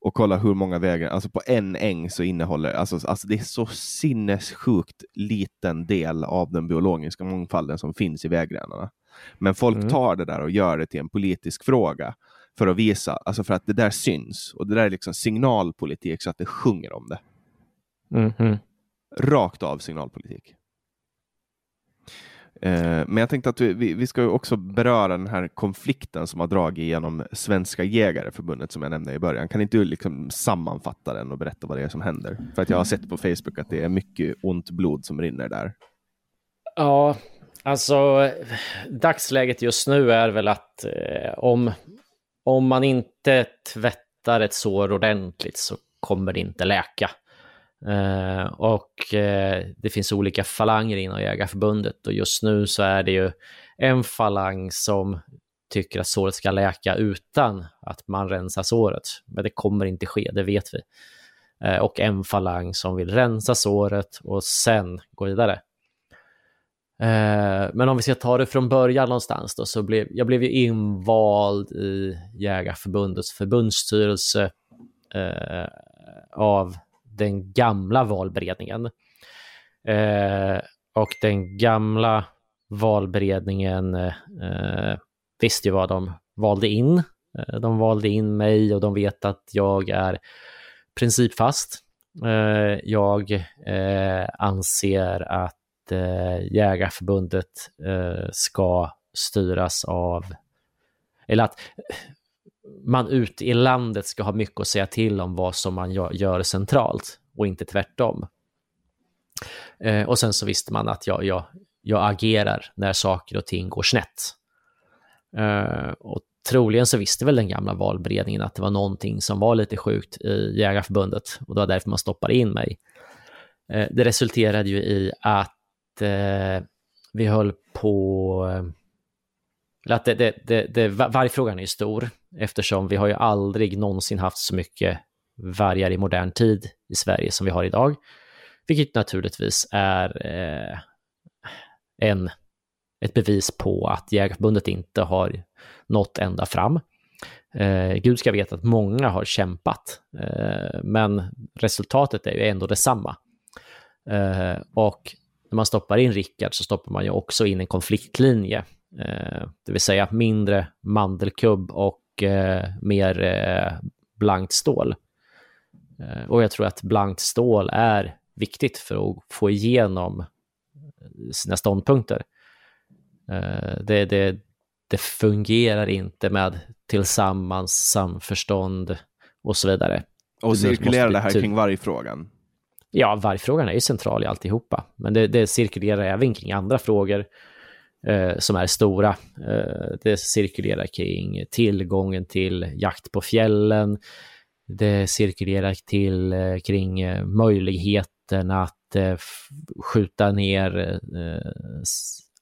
Och kolla hur många vägar, alltså på en äng så innehåller, alltså, alltså det är så sinnessjukt liten del av den biologiska mångfalden som finns i vägrenarna. Men folk mm. tar det där och gör det till en politisk fråga för att visa, alltså för att det där syns. Och det där är liksom signalpolitik så att det sjunger om det. Mm -hmm. Rakt av signalpolitik. Eh, men jag tänkte att vi, vi ska också beröra den här konflikten som har dragit igenom Svenska Jägareförbundet som jag nämnde i början. Kan inte du liksom sammanfatta den och berätta vad det är som händer? För att jag har sett på Facebook att det är mycket ont blod som rinner där. Ja, alltså dagsläget just nu är väl att eh, om om man inte tvättar ett sår ordentligt så kommer det inte läka. Eh, och eh, det finns olika falanger inom Jägarförbundet och just nu så är det ju en falang som tycker att såret ska läka utan att man rensar såret. Men det kommer inte ske, det vet vi. Eh, och en falang som vill rensa såret och sen gå vidare. Eh, men om vi ska ta det från början någonstans då, så blev jag blev ju invald i Jägarförbundets förbundsstyrelse eh, av den gamla valberedningen. Eh, och den gamla valberedningen eh, visste ju vad de valde in. Eh, de valde in mig och de vet att jag är principfast Eh, jag eh, anser att Eh, jägarförbundet eh, ska styras av, eller att man ute i landet ska ha mycket att säga till om vad som man gör centralt och inte tvärtom. Eh, och sen så visste man att jag, jag, jag agerar när saker och ting går snett. Och troligen så visste väl den gamla valberedningen att det var någonting som var lite sjukt i Jägarförbundet och det var därför man stoppade in mig. Eh, det resulterade ju i att eh, vi höll på... Eh, att det, det, det, det, vargfrågan är ju stor eftersom vi har ju aldrig någonsin haft så mycket vargar i modern tid i Sverige som vi har idag. Vilket naturligtvis är eh, en, ett bevis på att Jägarförbundet inte har nått ända fram. Eh, Gud ska veta att många har kämpat, eh, men resultatet är ju ändå detsamma. Eh, och när man stoppar in Rickard så stoppar man ju också in en konfliktlinje, eh, det vill säga mindre mandelkubb och eh, mer eh, blankt stål. och jag tror att blankt stål är viktigt för att få igenom sina ståndpunkter. Det, det, det fungerar inte med tillsammans, samförstånd och så vidare. Och cirkulerar det här kring vargfrågan? Ja, vargfrågan är ju central i alltihopa, men det, det cirkulerar även kring andra frågor eh, som är stora. Eh, det cirkulerar kring tillgången till jakt på fjällen. Det cirkulerar till, eh, kring eh, möjligheten att eh, skjuta ner eh,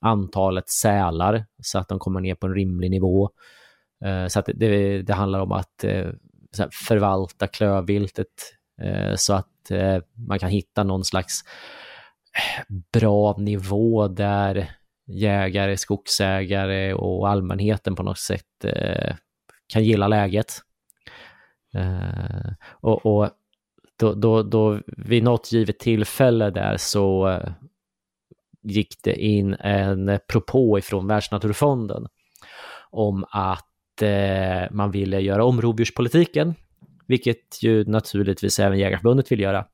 antalet sälar så att de kommer ner på en rimlig nivå. Eh, så att det, det handlar om att eh, förvalta klövviltet Eh, så att eh, man kan hitta någon slags eh, bra nivå där jägare, skogsägare och allmänheten på något sätt kan gilla läget. Och, och då, då, då vid något givet tillfälle där så gick det in en propå ifrån Världsnaturfonden om att man ville göra om rovdjurspolitiken, vilket ju naturligtvis även Jägarförbundet vill göra.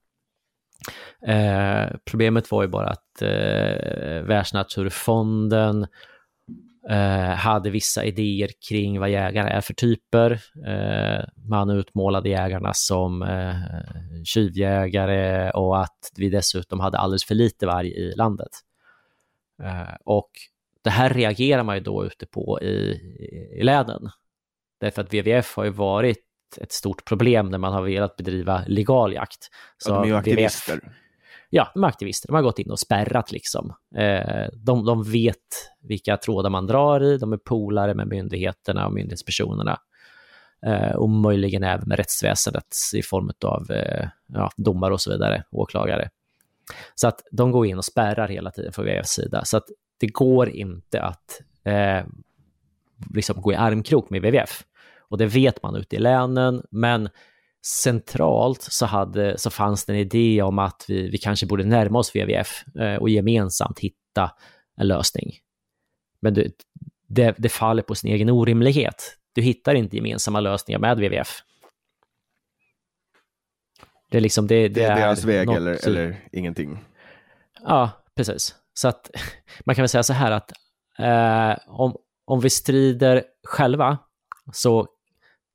Eh, problemet var ju bara att eh, Världsnaturfonden eh, hade vissa idéer kring vad jägare är för typer. Eh, man utmålade jägarna som eh, tjuvjägare och att vi dessutom hade alldeles för lite varg i landet. Eh, och det här reagerar man ju då ute på i, i länen. Därför att WWF har ju varit ett stort problem när man har velat bedriva legal jakt. Så ja, de är ju aktivister. WWF, ja, de är aktivister. De har gått in och spärrat liksom. Eh, de, de vet vilka trådar man drar i, de är polare med myndigheterna och myndighetspersonerna. Eh, och möjligen även med rättsväsendet i form av ja, domare och så vidare, åklagare. Så att de går in och spärrar hela tiden från WWFs sida. Så att det går inte att eh, liksom gå i armkrok med WWF. Och det vet man ute i länen, men centralt så, hade, så fanns det en idé om att vi, vi kanske borde närma oss WWF eh, och gemensamt hitta en lösning. Men det, det, det faller på sin egen orimlighet. Du hittar inte gemensamma lösningar med WWF. Det är liksom det, det, det är deras väg något, eller, eller ingenting. Ja, precis. Så att man kan väl säga så här att eh, om, om vi strider själva så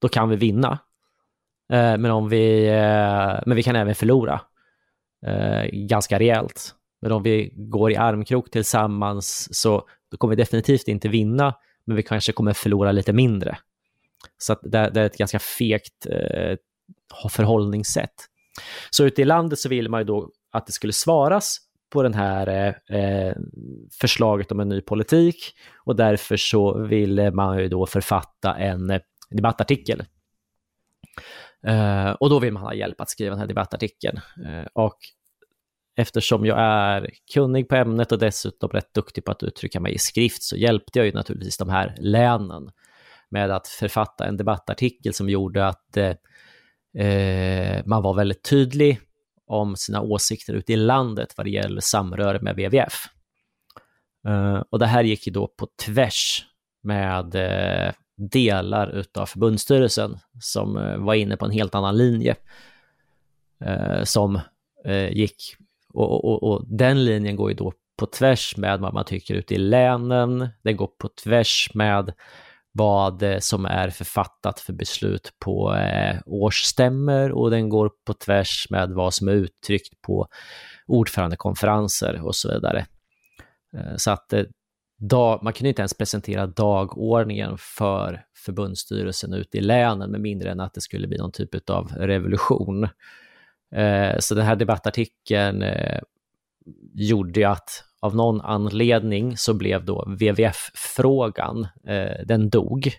då kan vi vinna. Eh, men, om vi, eh, men vi kan även förlora eh, ganska rejält. Men om vi går i armkrok tillsammans så då kommer vi definitivt inte vinna, men vi kanske kommer förlora lite mindre. Så det, det, är ett ganska fegt eh, förhållningssätt. Så ute i landet så vill man ju då att det skulle svaras på den här eh, eh förslaget om en ny politik och därför så ville man ju då författa en eh, debattartikel. Uh, och då vill man ha hjälp att skriva den här debattartikeln. Uh, och eftersom jag är kunnig på ämnet och dessutom rätt duktig på att uttrycka mig i skrift så hjälpte jag ju naturligtvis de här länen med att författa en debattartikel som gjorde att Eh, man var väldigt tydlig om sina åsikter ute i landet vad det gäller samröre med WWF. Eh, och det här gick ju då på tvärs med eh, delar utav förbundsstyrelsen som eh, var inne på en helt annan linje. Eh, som eh, gick, och, och, och, den linjen går ju då på tvärs med vad man tycker ute i länen, den går på tvärs med vad som är författat för beslut på eh, årsstämmer och den går på tvärs med vad som är uttryckt på ordförandekonferenser och så vidare. Eh, så att eh, dag, man kunde inte ens presentera dagordningen för förbundsstyrelsen ute i länen med mindre än att det skulle bli någon typ av revolution. Eh, så den här debattartikeln eh, gjorde gjorde att av någon anledning så blev då WWF-frågan, eh, den dog.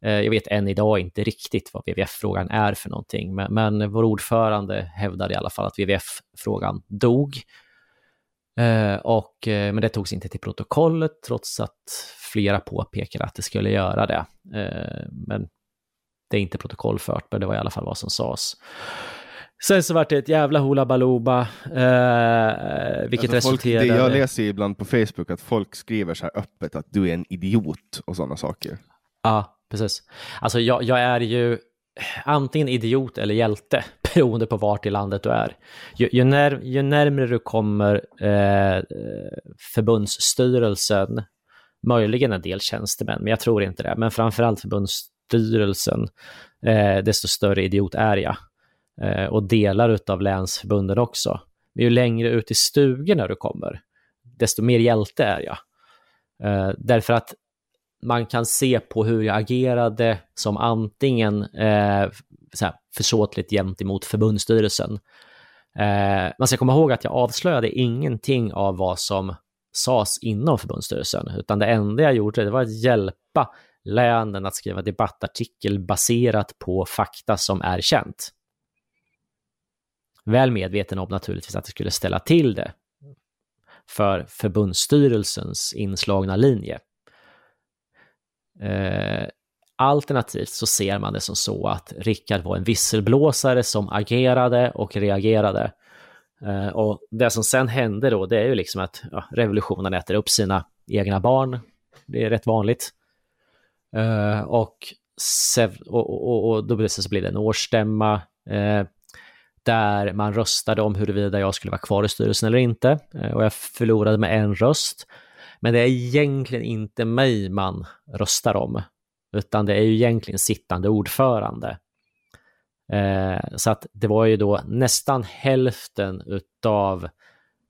Jag vet än idag inte riktigt vad WWF-frågan är för någonting, men, men vår ordförande hävdade i alla fall att WWF-frågan dog. Eh, och, eh, men det togs inte till protokollet trots att flera påpekade att det skulle göra det. Eh, men det är inte protokollfört, men det var i alla fall vad som sades. Sen så vart det ett jävla hula baluba, eh, vilket alltså folk, resulterade... Det jag läser ibland på Facebook att folk skriver så här öppet att du är en idiot och sådana saker. Ja, precis. Alltså jag, jag är ju antingen idiot eller hjälte, beroende på vart i landet du är. Ju, ju, när, ju närmare du kommer eh, förbundsstyrelsen, möjligen en del tjänstemän, men jag tror inte det, men framförallt förbundsstyrelsen, eh, desto större idiot är jag. Eh, och delar av länsförbunden också. Men ju längre ut i stugorna du kommer, desto mer hjälte är jag. Eh, därför att man kan se på hur jag agerade som antingen eh, så här, försåtligt gentemot förbundsstyrelsen. Eh, man ska komma ihåg att jag avslöjade ingenting av vad som sades inom förbundsstyrelsen, utan det enda jag gjorde det var att hjälpa länen att skriva debattartikel baserat på fakta som är känt. Väl medveten om naturligtvis att det skulle ställa till det för förbundsstyrelsens inslagna linje. Eh, alternativt så ser man det som så att Rickard var en visselblåsare som agerade och reagerade. Eh, och det som sen hände då, det är ju liksom att ja, revolutionen äter upp sina egna barn. Det är rätt vanligt. Eh, och, och, och, och, då blir det en årsstämma eh, där man röstade om huruvida jag skulle vara kvar i styrelsen eller inte. Och jag förlorade med en röst. Men det är egentligen inte mig man röstar om, utan det är ju egentligen sittande ordförande. Eh, så att det var ju då nästan hälften utav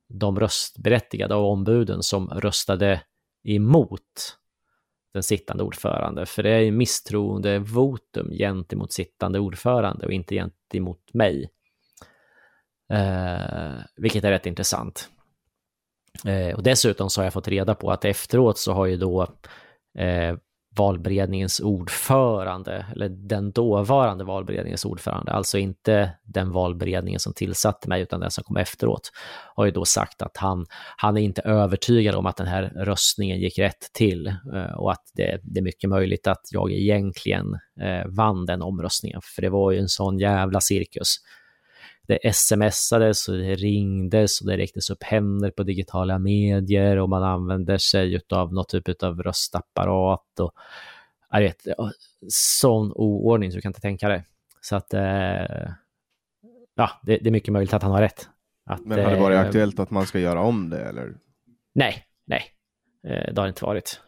de röstberättigade av ombuden som röstade emot den sittande ordförande, för det är ju misstroendevotum gentemot sittande ordförande och inte gentemot mig. Eh, vilket är rätt intressant. Eh, och dessutom så har jag fått reda på att efteråt så har ju då eh, valberedningens ordförande, eller den dåvarande valberedningens ordförande, alltså inte den valberedningen som tillsatte mig, utan den som kom efteråt, har ju då sagt att han, han är inte övertygad om att den här röstningen gick rätt till eh, och att det, det är mycket möjligt att jag egentligen eh, vann den omröstningen, för det var ju en sån jävla cirkus det smsades och det ringdes och det räcktes upp händer på digitala medier och man använder sig av något typ av röstapparat och jag vet, sån oordning så du kan inte tänka dig. Så att, eh, ja, det, det, är mycket möjligt att han har rätt. Att, Men har det varit eh, aktuellt att man ska göra om det eller? Nej, nej, eh, det har inte varit.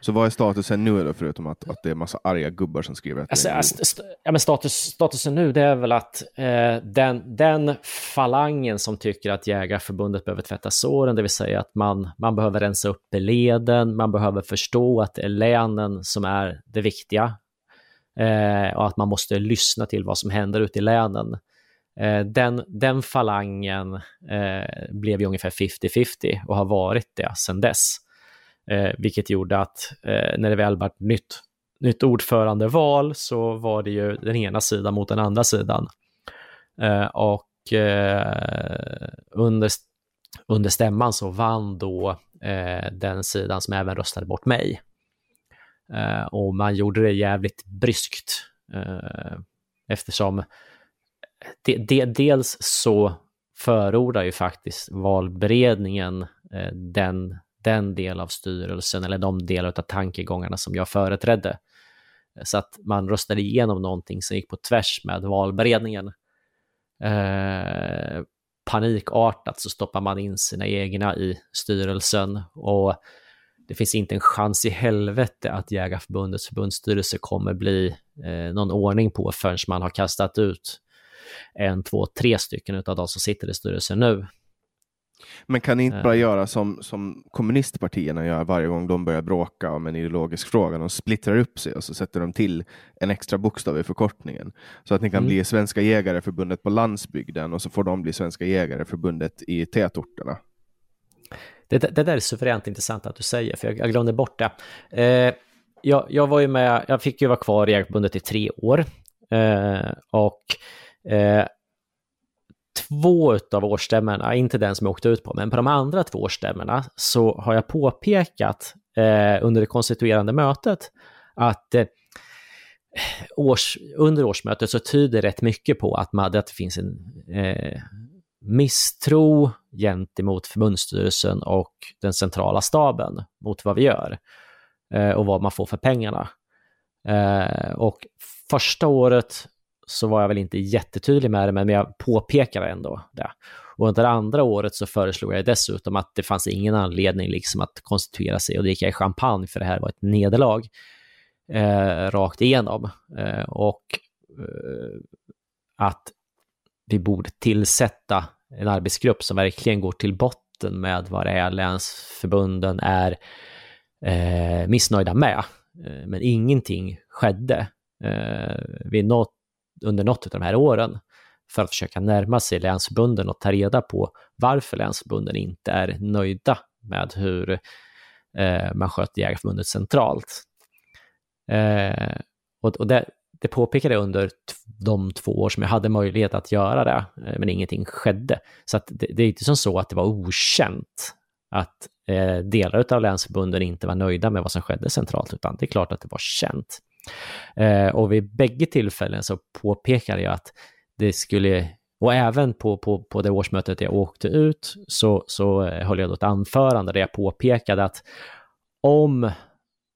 Så vad är statusen nu då, förutom att, att det är massa arga gubbar som skriver att alltså, st st ja, men status, Statusen nu det är väl att eh, den, den falangen som tycker att Jägarförbundet behöver tvätta såren, det vill säga att man, man behöver rensa upp i leden, man behöver förstå att det är länen som är det viktiga eh, och att man måste lyssna till vad som händer ute i länen. Eh, den, den falangen eh, blev ju ungefär 50-50 och har varit det sedan dess. Eh, vilket gjorde att eh, när det väl var ett nytt, nytt ordförandeval så var det ju den ena sidan mot den andra sidan. Eh, och eh, under, under stämman så vann då eh, den sidan som även röstade bort mig. Eh, och man gjorde det jävligt bryskt eh, eftersom de, de, dels så förordar ju faktiskt valberedningen eh, den den del av styrelsen eller de delar av tankegångarna som jag företrädde. Så att man röstade igenom någonting som gick på tvärs med valberedningen. Eh, panikartat så stoppar man in sina egna i styrelsen och det finns inte en chans i helvete att Jägarförbundets förbundsstyrelse kommer bli eh, någon ordning på förrän man har kastat ut en, två, tre stycken av de som sitter i styrelsen nu. Men kan ni inte bara eh. göra som, som kommunistpartierna gör varje gång de börjar bråka om en ideologisk fråga? De splittrar upp sig och så sätter de till en extra bokstav i förkortningen. Så att ni kan mm. bli Svenska Jägareförbundet på landsbygden och så får de bli Svenska Jägareförbundet i tätorterna. Det, det där är suveränt intressant att du säger, för jag, jag glömde bort det. Eh, jag, jag, var ju med, jag fick ju vara kvar i Jägareförbundet i tre år. Eh, och eh, två av årsstämmorna, inte den som jag åkte ut på, men på de andra två årsstämmorna så har jag påpekat eh, under det konstituerande mötet att eh, års, under årsmötet så tyder rätt mycket på att, man, att det finns en eh, misstro gentemot förbundsstyrelsen och den centrala staben mot vad vi gör eh, och vad man får för pengarna. Eh, och första året så var jag väl inte jättetydlig med det, men jag påpekade ändå det. Och under andra året så föreslog jag dessutom att det fanns ingen anledning liksom att konstituera sig och dricka champagne, för det här var ett nederlag eh, rakt igenom. Eh, och eh, att vi borde tillsätta en arbetsgrupp som verkligen går till botten med vad det är länsförbunden är eh, missnöjda med. Eh, men ingenting skedde. Eh, vid något under något av de här åren för att försöka närma sig länsförbunden och ta reda på varför länsförbunden inte är nöjda med hur eh, man sköter Jägarförbundet centralt. Eh, och, och det, det påpekade jag under de två år som jag hade möjlighet att göra det, eh, men ingenting skedde. Så det, det, är inte som så att det var okänt att eh, delar av länsförbunden inte var nöjda med vad som skedde centralt, utan det är klart att det var känt. Eh, och vid bägge tillfällen så påpekade jag att det skulle, och även på, på, på det årsmötet jag åkte ut, så, så eh, höll jag då ett anförande där jag påpekade att om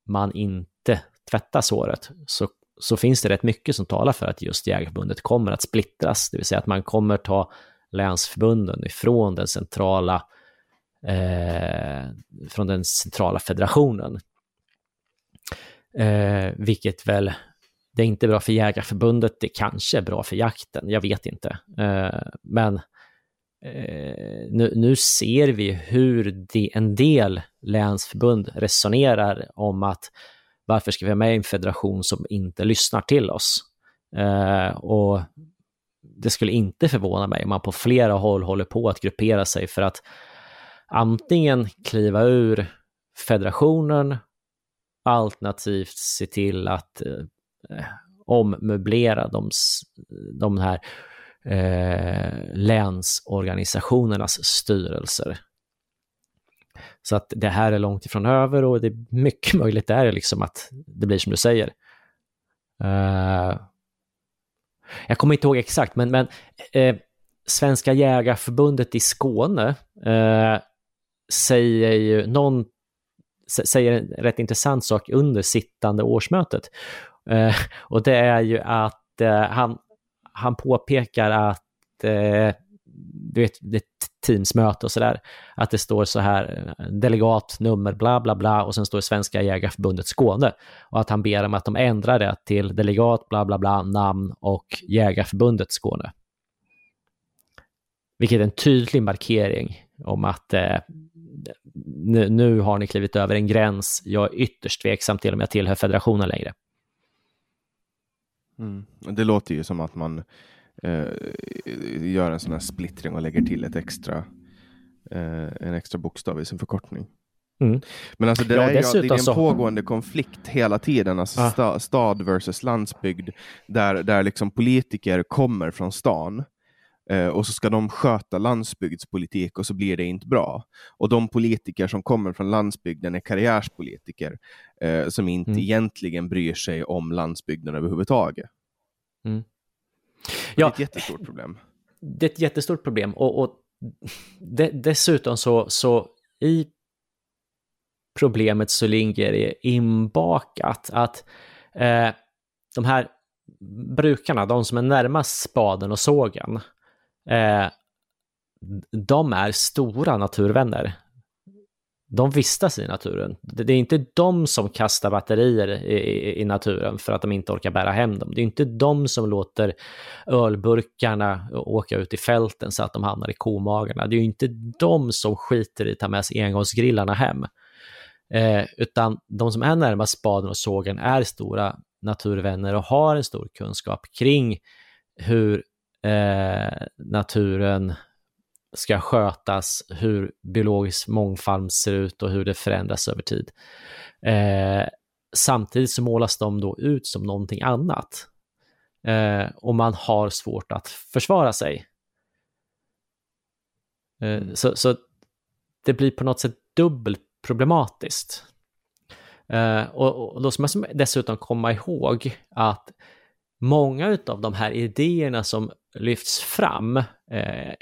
man inte tvättar såret så, så finns det rätt mycket som talar för att just Jägarförbundet kommer att splittras, det vill säga att man kommer ta länsförbunden ifrån den centrala eh, från den centrala federationen. Eh, vilket väl, det är inte bra för Jägarförbundet, det kanske är bra för jakten, jag vet inte. Eh, men eh, nu, nu, ser vi hur de, en del länsförbund resonerar om att varför ska vi vara med i en federation som inte lyssnar till oss? Eh, och det skulle inte förvåna mig om man på flera håll håller på att gruppera sig för att antingen kliva ur federationen alternativt se till att eh, ommöblera de, de här eh, länsorganisationernas styrelser. Så att det här är långt ifrån över och det är mycket möjligt där liksom att det blir som du säger. Uh, jag kommer inte ihåg exakt, men, men eh, Svenska Jägarförbundet i Skåne eh, säger ju någon säger en rätt intressant sak under sittande årsmötet. Eh, och det är ju att eh, han, han påpekar att eh, du vet, det är ett teamsmöte och sådär, att det står så här delegat, nummer, bla bla bla och sen står det Svenska Jägarförbundet Skåne och att han ber om att de ändrar det till delegat, bla bla bla, namn och Jägarförbundet Skåne. Vilket är en tydlig markering om att eh, nu, nu, har ni klivit över en gräns. Jag är ytterst tveksam till om jag tillhör federationen längre. Mm. Det låter ju som att man eh, gör en sån här splittring och lägger till ett extra, eh, en extra bokstav i sin förkortning. Mm. Men alltså det, ja, är, ja, det är en så... pågående konflikt hela tiden, alltså ah. sta, stad versus landsbygd, där, där liksom politiker kommer från stan och så ska de sköta landsbygdspolitik och så blir det inte bra. Och de politiker som kommer från landsbygden är karriärspolitiker eh, som inte mm. egentligen bryr sig om landsbygden överhuvudtaget. Mm. Ja, det är ett jättestort problem. Det är ett jättestort problem och, och de, dessutom så, så i problemet så ligger det inbakat att eh, de här brukarna, de som är närmast spaden och sågen, eh, de är stora naturvänner. De vistas i naturen. Det är inte de som kastar batterier i, i, i, naturen för att de inte orkar bära hem dem. Det är inte de som låter ölburkarna åka ut i fälten så att de hamnar i komagarna. Det är inte de som skiter i att ta med sig engångsgrillarna hem. Eh, utan de som är närmast spaden och sågen är stora naturvänner och har en stor kunskap kring hur eh, naturen ska skötas, hur biologisk mångfald ser ut och hur det förändras över tid. Eh, samtidigt så målas de då ut som någonting annat. Eh, och man har svårt att försvara sig. Eh, så, så det blir på något sätt dubbelt problematiskt. Eh, och, och då ska man dessutom komma ihåg att många av de här idéerna som lyfts fram eh,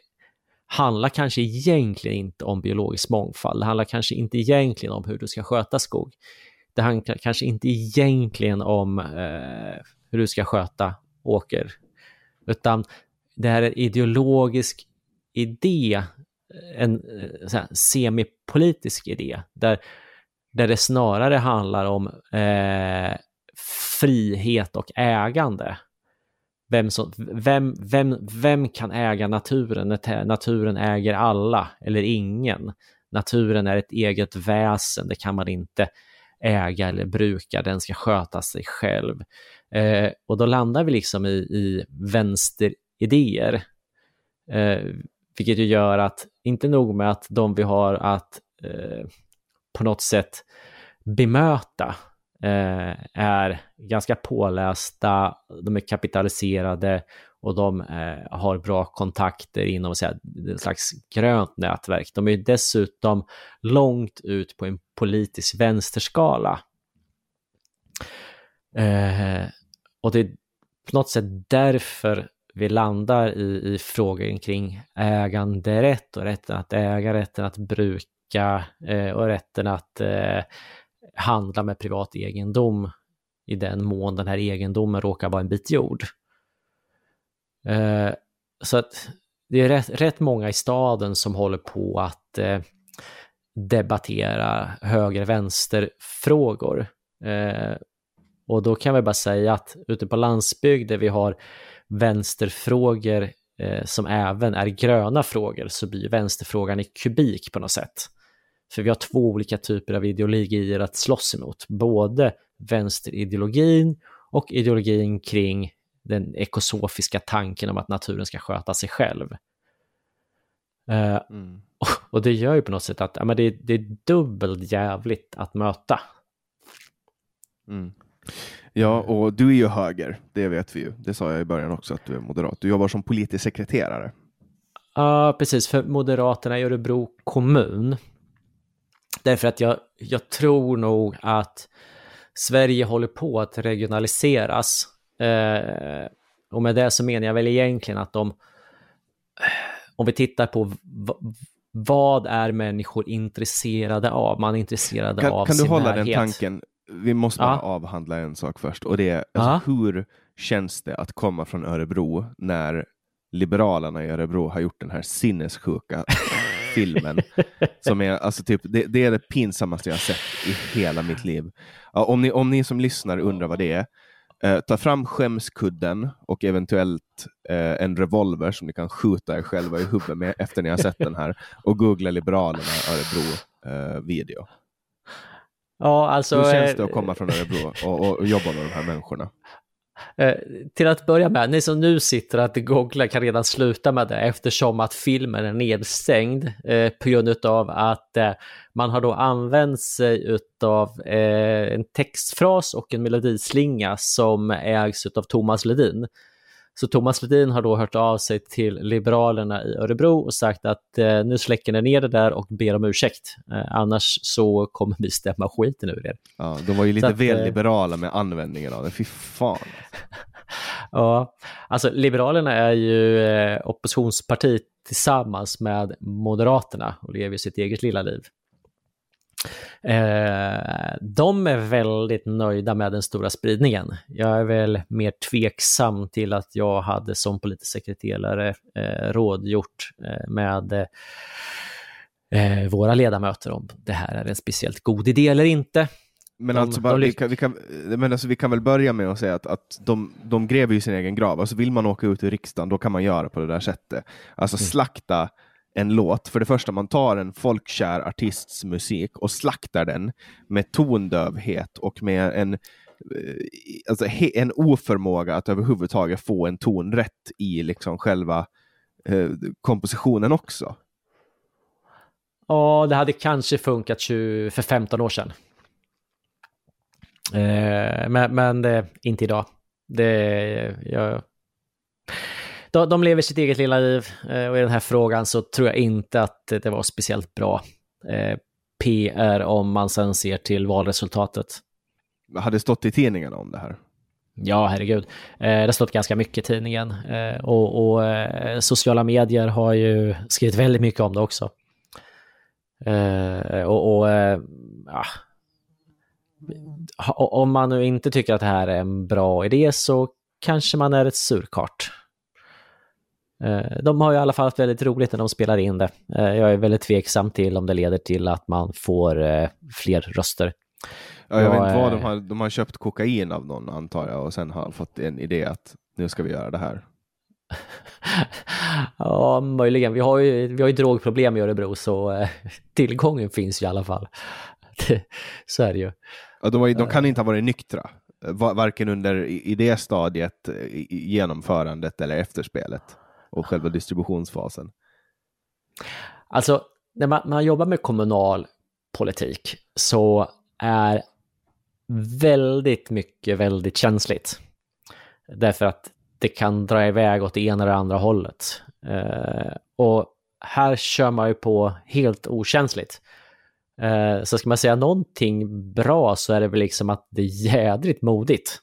handlar kanske egentligen inte om biologisk mångfald. Det handlar kanske inte egentligen om hur du ska sköta skog. Det handlar kanske inte egentligen om eh, hur du ska sköta åker, utan det här är en ideologisk idé, en eh, här, semipolitisk idé, där, där det snarare handlar om eh, frihet och ägande vem, som, vem, vem, vem kan äga naturen när naturen äger alla eller ingen? Naturen är ett eget väsen, det kan man inte äga eller bruka, den ska sköta sig själv. Eh, och då landar vi liksom i, i vänsteridéer, eh, vilket ju gör att, inte nog med att de vi har att eh, på något sätt bemöta eh, är ganska pålästa, de är kapitaliserade och de eh, har bra kontakter inom säga, ett slags grönt nätverk. De är dessutom långt ut på en politisk vänsterskala. Eh, och det är på något sätt därför vi landar i, i frågan kring äganderätt och rätten att äga, rätten att bruka eh, och rätten att eh, handla med privat egendom i den mån den här egendomen råkar vara en bit jord. Eh, så att det är rätt, rätt, många i staden som håller på att eh, debattera höger-vänster-frågor. Eh, och då kan vi bara säga att ute på landsbygd där vi har vänsterfrågor eh, som även är gröna frågor så blir vänsterfrågan i kubik på något sätt. För vi har två olika typer av ideologier att slåss emot. Både vänsterideologin och ideologin kring den ekosofiska tanken om att naturen ska sköta sig själv. Uh, mm. och, och, det gör ju på något sätt att ja, men det, det är dubbelt jävligt att möta. Mm. Ja, och du är ju höger, det vet vi ju. Det sa jag i början också, att du är moderat. Du jobbar som politisk sekreterare. Ja, uh, precis. För Moderaterna i Örebro kommun Därför att jag, jag tror nog att Sverige håller på att regionaliseras. Eh, och med det så menar jag väl egentligen att de, om vi tittar på vad är människor intresserade av? Man är intresserade kan, av Kan du hålla närhet. den tanken? Vi måste bara ja. avhandla en sak först och det är alltså, hur känns det att komma från Örebro när Liberalerna i Örebro har gjort den här sinnessjuka filmen. som är, alltså typ, det, det, är det pinsammaste jag har sett i hela mitt liv. Ja, om, ni, om ni som lyssnar undrar vad det är, eh, ta fram skämskudden och eventuellt eh, en revolver som ni kan skjuta er själva i huvudet med efter ni har sett den här och googla Liberalerna Örebro eh, video. Ja, alltså, Hur känns det att komma från Örebro och, och, och jobba med de här människorna? Eh, till att börja med, ni som nu sitter att googla kan redan sluta med det eftersom att filmen är nedstängd eh, på grund av att eh, man har då använt sig av eh, en textfras och en melodislinga som ägs av Thomas Ledin. Så Thomas Ledin har då hört av sig till Liberalerna i Örebro och sagt att eh, nu släcker ni ner det där och ber om ursäkt. Eh, annars så kommer vi stämma skiten ur er. Ja, de var ju lite att, väl eh, liberala med användningen av det, fy fan. ja, alltså Liberalerna är ju eh, oppositionsparti tillsammans med Moderaterna och lever sitt eget lilla liv. Eh, de är väldigt nöjda med den stora spridningen. Jag är väl mer tveksam till att jag hade som politisk sekreterare eh, rådgjort eh, med eh, våra ledamöter om det här är en speciellt god idé eller inte. Men, de, alltså, bara, vi, kan, vi, kan, men alltså, vi kan väl börja med att säga att, att de, de gräver ju sin egen grav. Alltså, vill man åka ut ur riksdagen, då kan man göra på det där sättet. Alltså mm en låt. För det första, man tar en folkkär artists musik och slaktar den med tondövhet och med en, eh, alltså, en oförmåga att överhuvudtaget få en ton rätt i liksom själva eh, kompositionen också. Ja, det hade kanske funkat 20, för 15 år sedan. Eh, men men det, inte idag. Det, jag, de, de lever sitt eget lilla liv eh, och i den här frågan så tror jag inte att det var speciellt bra eh, PR om man sen ser till valresultatet. Har det stått i tidningarna om det här? Ja, herregud. Eh, det har stått ganska mycket i tidningen och, och sociala medier har ju skrivit väldigt mycket om det också. och, och ja, om man nu inte tycker att det här är en bra idé så kanske man är ett surkart. Eh, de har i alla fall haft väldigt roligt när de spelar in det. Eh, jag är väldigt tveksam till om det leder till att man får eh, fler röster. Ja, jag vet inte vad de har, de har köpt kokain av någon antar jag och sen har fått en idé att nu ska vi göra det här. ja, möjligen. Vi har ju, vi har ju drogproblem i Örebro så tillgången finns i alla fall. så är det ju. Ja, de, de kan inte ha varit nyktra, varken under i det stadiet, i genomförandet eller efterspelet och själva distributionsfasen? Alltså, när man, man jobbar med kommunal politik så är väldigt mycket väldigt känsligt. Därför att det kan dra iväg åt det ena eller andra hållet. Eh, och här kör man ju på helt okänsligt. Eh, så ska man säga någonting bra så är det väl liksom att det är jädrigt modigt.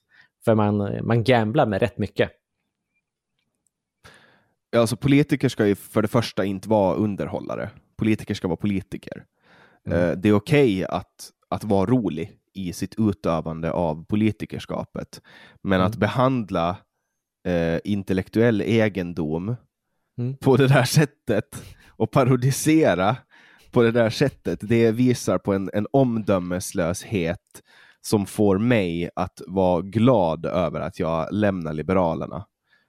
För man, man gamblar med rätt mycket. Alltså politiker ska ju för det första inte vara underhållare. Politiker ska vara politiker. Mm. Eh, det är okej okay att, att vara rolig i sitt utövande av politikerskapet, men mm. att behandla eh, intellektuell egendom mm. på det där sättet och parodisera på det där sättet, det visar på en, en omdömeslöshet som får mig att vara glad över att jag lämnar Liberalerna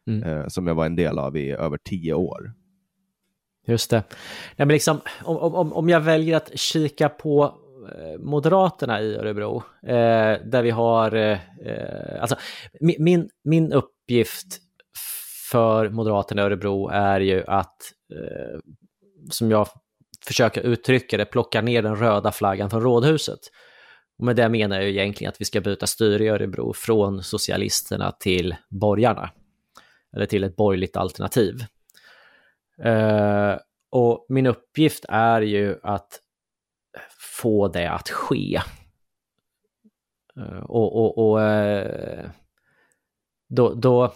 mm. eh, som jag var en del av i över tio år. Just det. Nej, men liksom, om, om, om jag väljer att kika på eh, Moderaterna i Örebro, eh, där vi har, eh, alltså min, min uppgift för Moderaterna i Örebro är ju att, eh, som jag försöker uttrycka det, plocka ner den röda flaggan från rådhuset. Och med det menar jag egentligen att vi ska byta styre i Örebro från socialisterna till borgarna eller till ett borgerligt alternativ. Eh, och min uppgift är ju att få det att ske. Eh, och, och, och eh, då, då,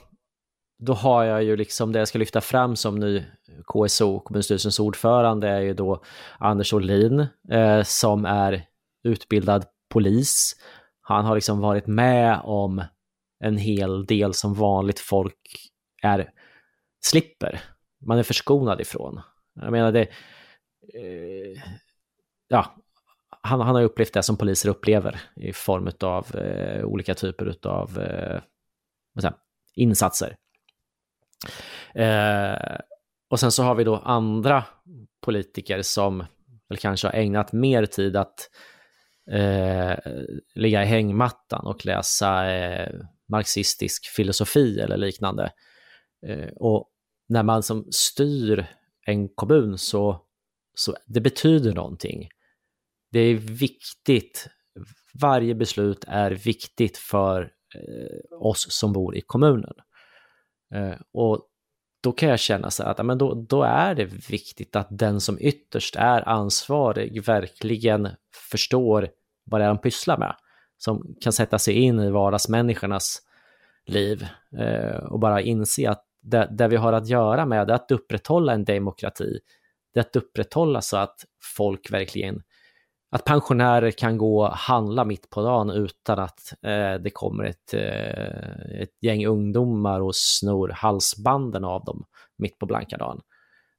då har jag ju liksom det jag ska lyfta fram som ny KSO, kommunstyrelsens ordförande, är ju då Anders Olin eh, som är utbildad polis. Han har liksom varit med om en hel del som vanligt folk är, slipper. Man är förskonad ifrån. Jag menar det, eh, ja, han, han har upplevt det som poliser upplever i form av eh, olika typer av eh, insatser. Eh, och sen så har vi då andra politiker som väl kanske har ägnat mer tid att eh, ligga i hängmattan och läsa eh, marxistisk filosofi eller liknande. Eh, och när man som styr en kommun så, så det betyder någonting. Det är viktigt, varje beslut är viktigt för eh, oss som bor i kommunen. Eh, och då kan jag känna så att men då, då är det viktigt att den som ytterst är ansvarig verkligen förstår vad det är de pysslar med. Som kan sätta sig in i vardagsmänniskornas liv eh, och bara inse att det, det vi har att göra med är att upprätthålla en demokrati. Det är att upprätthålla så att folk verkligen att pensionärer kan gå och handla mitt på dagen utan att eh, det kommer ett, eh, ett gäng ungdomar och snor halsbanden av dem mitt på blanka dagen.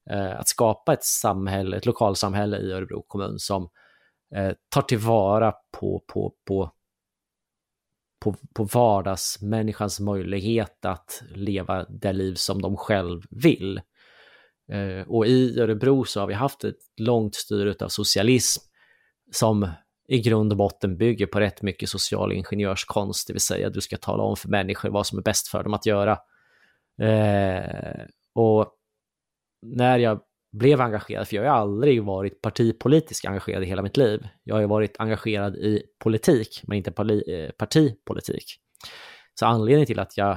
Eh, att skapa ett samhälle, ett lokalsamhälle i Örebro kommun som eh, tar tillvara på, på, på, på, på vardagsmänniskans möjlighet att leva det liv som de själv vill. Eh, och i Örebro så har vi haft ett långt styre av socialism som i grund och botten bygger på rätt mycket social ingenjörskonst, det vill säga du ska tala om för människor vad som är bäst för dem att göra. Eh, och när jag blev engagerad, för jag har aldrig varit partipolitiskt engagerad i hela mitt liv. Jag har ju varit engagerad i politik, men inte eh, partipolitik. Så anledningen till att jag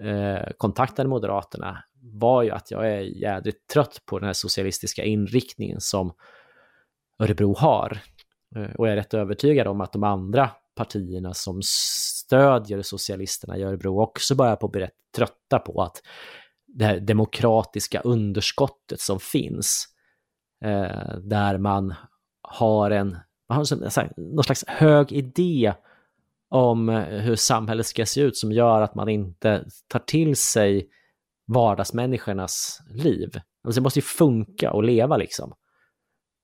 eh, kontaktade Moderaterna var ju att jag är jädrigt trött på den här socialistiska inriktningen som Örebro har. Eh, och jag är rätt övertygad om att de andra partierna som stödjer socialisterna i Örebro också börjar på att bli rätt trötta på att det här demokratiska underskottet som finns, eh, där man har en, man har någon slags hög idé om eh, hur samhället ska se ut som gör att man inte tar till sig vardagsmänniskornas liv. Alltså det måste ju funka och leva liksom.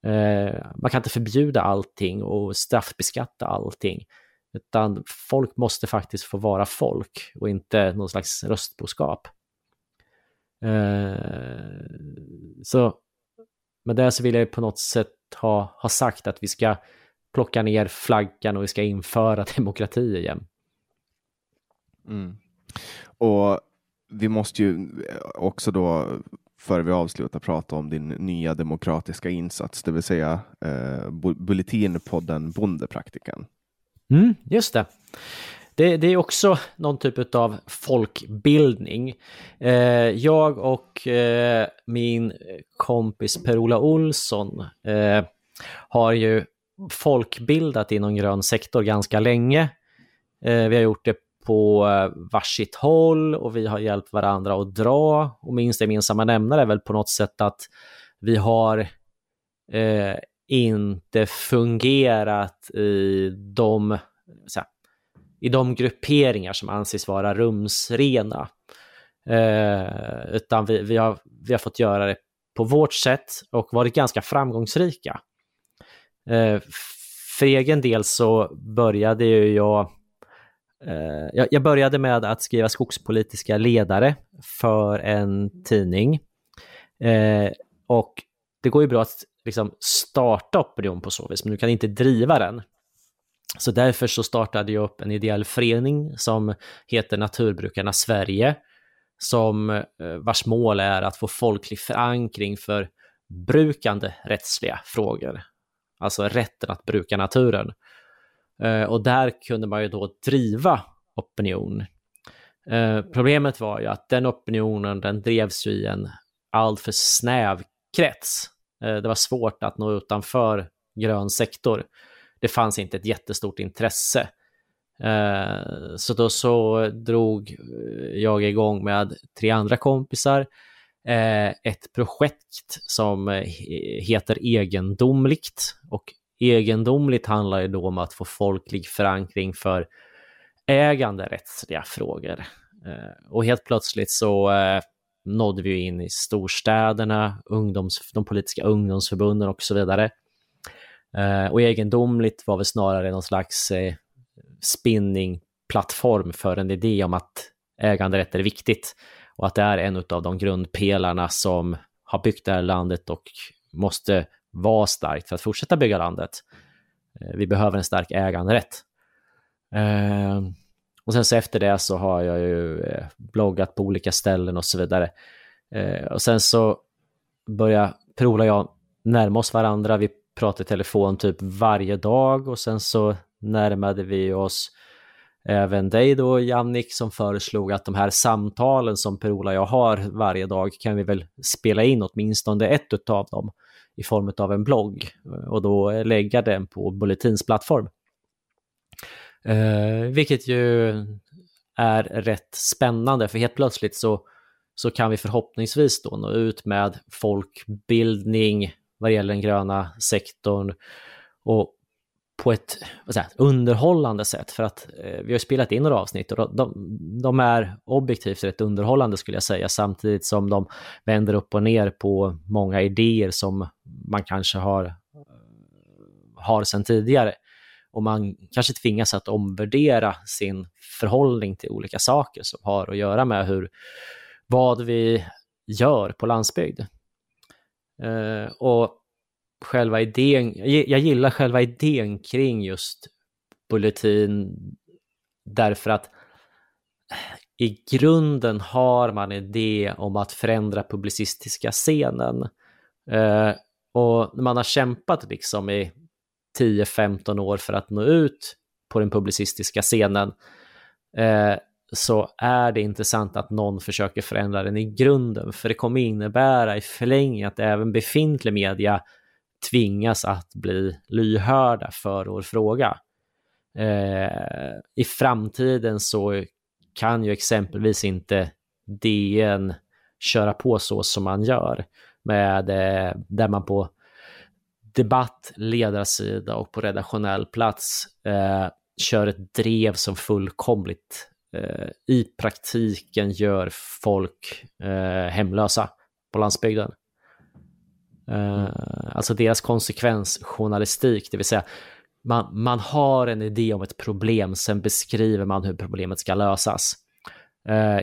Eh, man kan inte förbjuda allting och straffbeskatta allting, utan folk måste faktiskt få vara folk och inte någon slags röstboskap. Eh, så med det så vill jag på något sätt ha, ha sagt att vi ska plocka ner flaggan och vi ska införa demokrati igen. Mm. Och vi måste ju också då, före vi avslutar, prata om din nya demokratiska insats, det vill säga eh, Bulletinpodden Bondepraktikan. Mm, just det det. Det är också någon typ av folkbildning. Eh, jag och eh, min kompis Per-Ola Olsson eh, har ju folkbildat inom grön sektor ganska länge. Eh, vi har gjort det på eh, varsitt håll och vi har hjälpt varandra att dra. Och minst gemensamma nämnare är väl på något sätt att vi har eh, inte fungerat i de, här, i de grupperingar som anses vara rumsrena. Eh, utan vi, vi, har, vi har fått göra det på vårt sätt och varit ganska framgångsrika. Eh, för egen del så började ju jag Eh, jag började med att skriva skogspolitiska ledare för en tidning. Eh, och det går ju bra att liksom starta opinion på så vis, men du kan inte driva den. Så därför så startade jag upp en ideell förening som heter Naturbrukarna Sverige, som eh, vars mål är att få folklig förankring för brukande rättsliga frågor. Alltså rätten att bruka naturen. Eh, och där kunde man ju då driva opinion. Eh, problemet var ju att den opinionen, den drevs ju i en alltför snäv krets. Det var svårt att nå utanför grön sektor. Det fanns inte ett jättestort intresse. Eh, så då så drog eh, jag igång med tre andra kompisar eh, ett projekt som heter Egendomligt och egendomligt handlar ju då om att få folklig förankring för äganderättsliga frågor. Eh, och helt plötsligt så eh, nådde vi in i storstäderna, ungdoms, de politiska ungdomsförbunden och så vidare. Eh, och egendomligt var väl snarare någon slags eh, spinningplattform för en idé om att äganderätt är viktigt och att det är en av de grundpelarna som har byggt det här landet och måste vara starkt för att fortsätta bygga landet. Eh, vi behöver en stark äganderätt. Och sen så efter det så har jag ju bloggat på olika ställen och så vidare. Och sen så börjar Per-Ola och jag närma oss varandra. Vi prata i telefon typ varje dag och sen så närmade vi oss även dig då Jannik som föreslog att de här samtalen som Per-Ola och jag har varje dag kan vi väl spela in åtminstone ett av dem i form av en blogg och då lägga den på Bulletins plattform. Eh, vilket ju är rätt spännande för helt plötsligt så, så kan vi förhoppningsvis då nå ut med folkbildning vad gäller den gröna sektorn och på ett säger, underhållande sätt. För att eh, vi har spelat in några avsnitt och de, de, är objektivt rätt underhållande skulle jag säga, samtidigt som de vänder upp och ner på många idéer som man kanske har, eh, har sedan tidigare. Och man kanske tvingas att omvärdera sin förhållning till olika saker som har att göra med hur, vad vi gör på landsbygd. Eh, och själva idén, jag gillar själva idén kring just Bulletin därför att i grunden har man en idé om att förändra publicistiska scenen. Eh, och när man har kämpat liksom i 10-15 år för att nå ut på den publicistiska scenen eh, så är det intressant att någon försöker förändra den i grunden, för det kommer innebära i förlängningen att även befintlig media tvingas att bli lyhörda för vår fråga. Eh, I framtiden så kan ju exempelvis inte DN köra på så som man gör, med, eh, där man på debatt, ledarsida och på redaktionell plats eh, kör ett drev som fullkomligt i praktiken gör folk eh, hemlösa på landsbygden. Uh, alltså deras konsekvensjournalistik, det vill säga man, man har en idé om ett problem, sen beskriver man hur problemet ska lösas.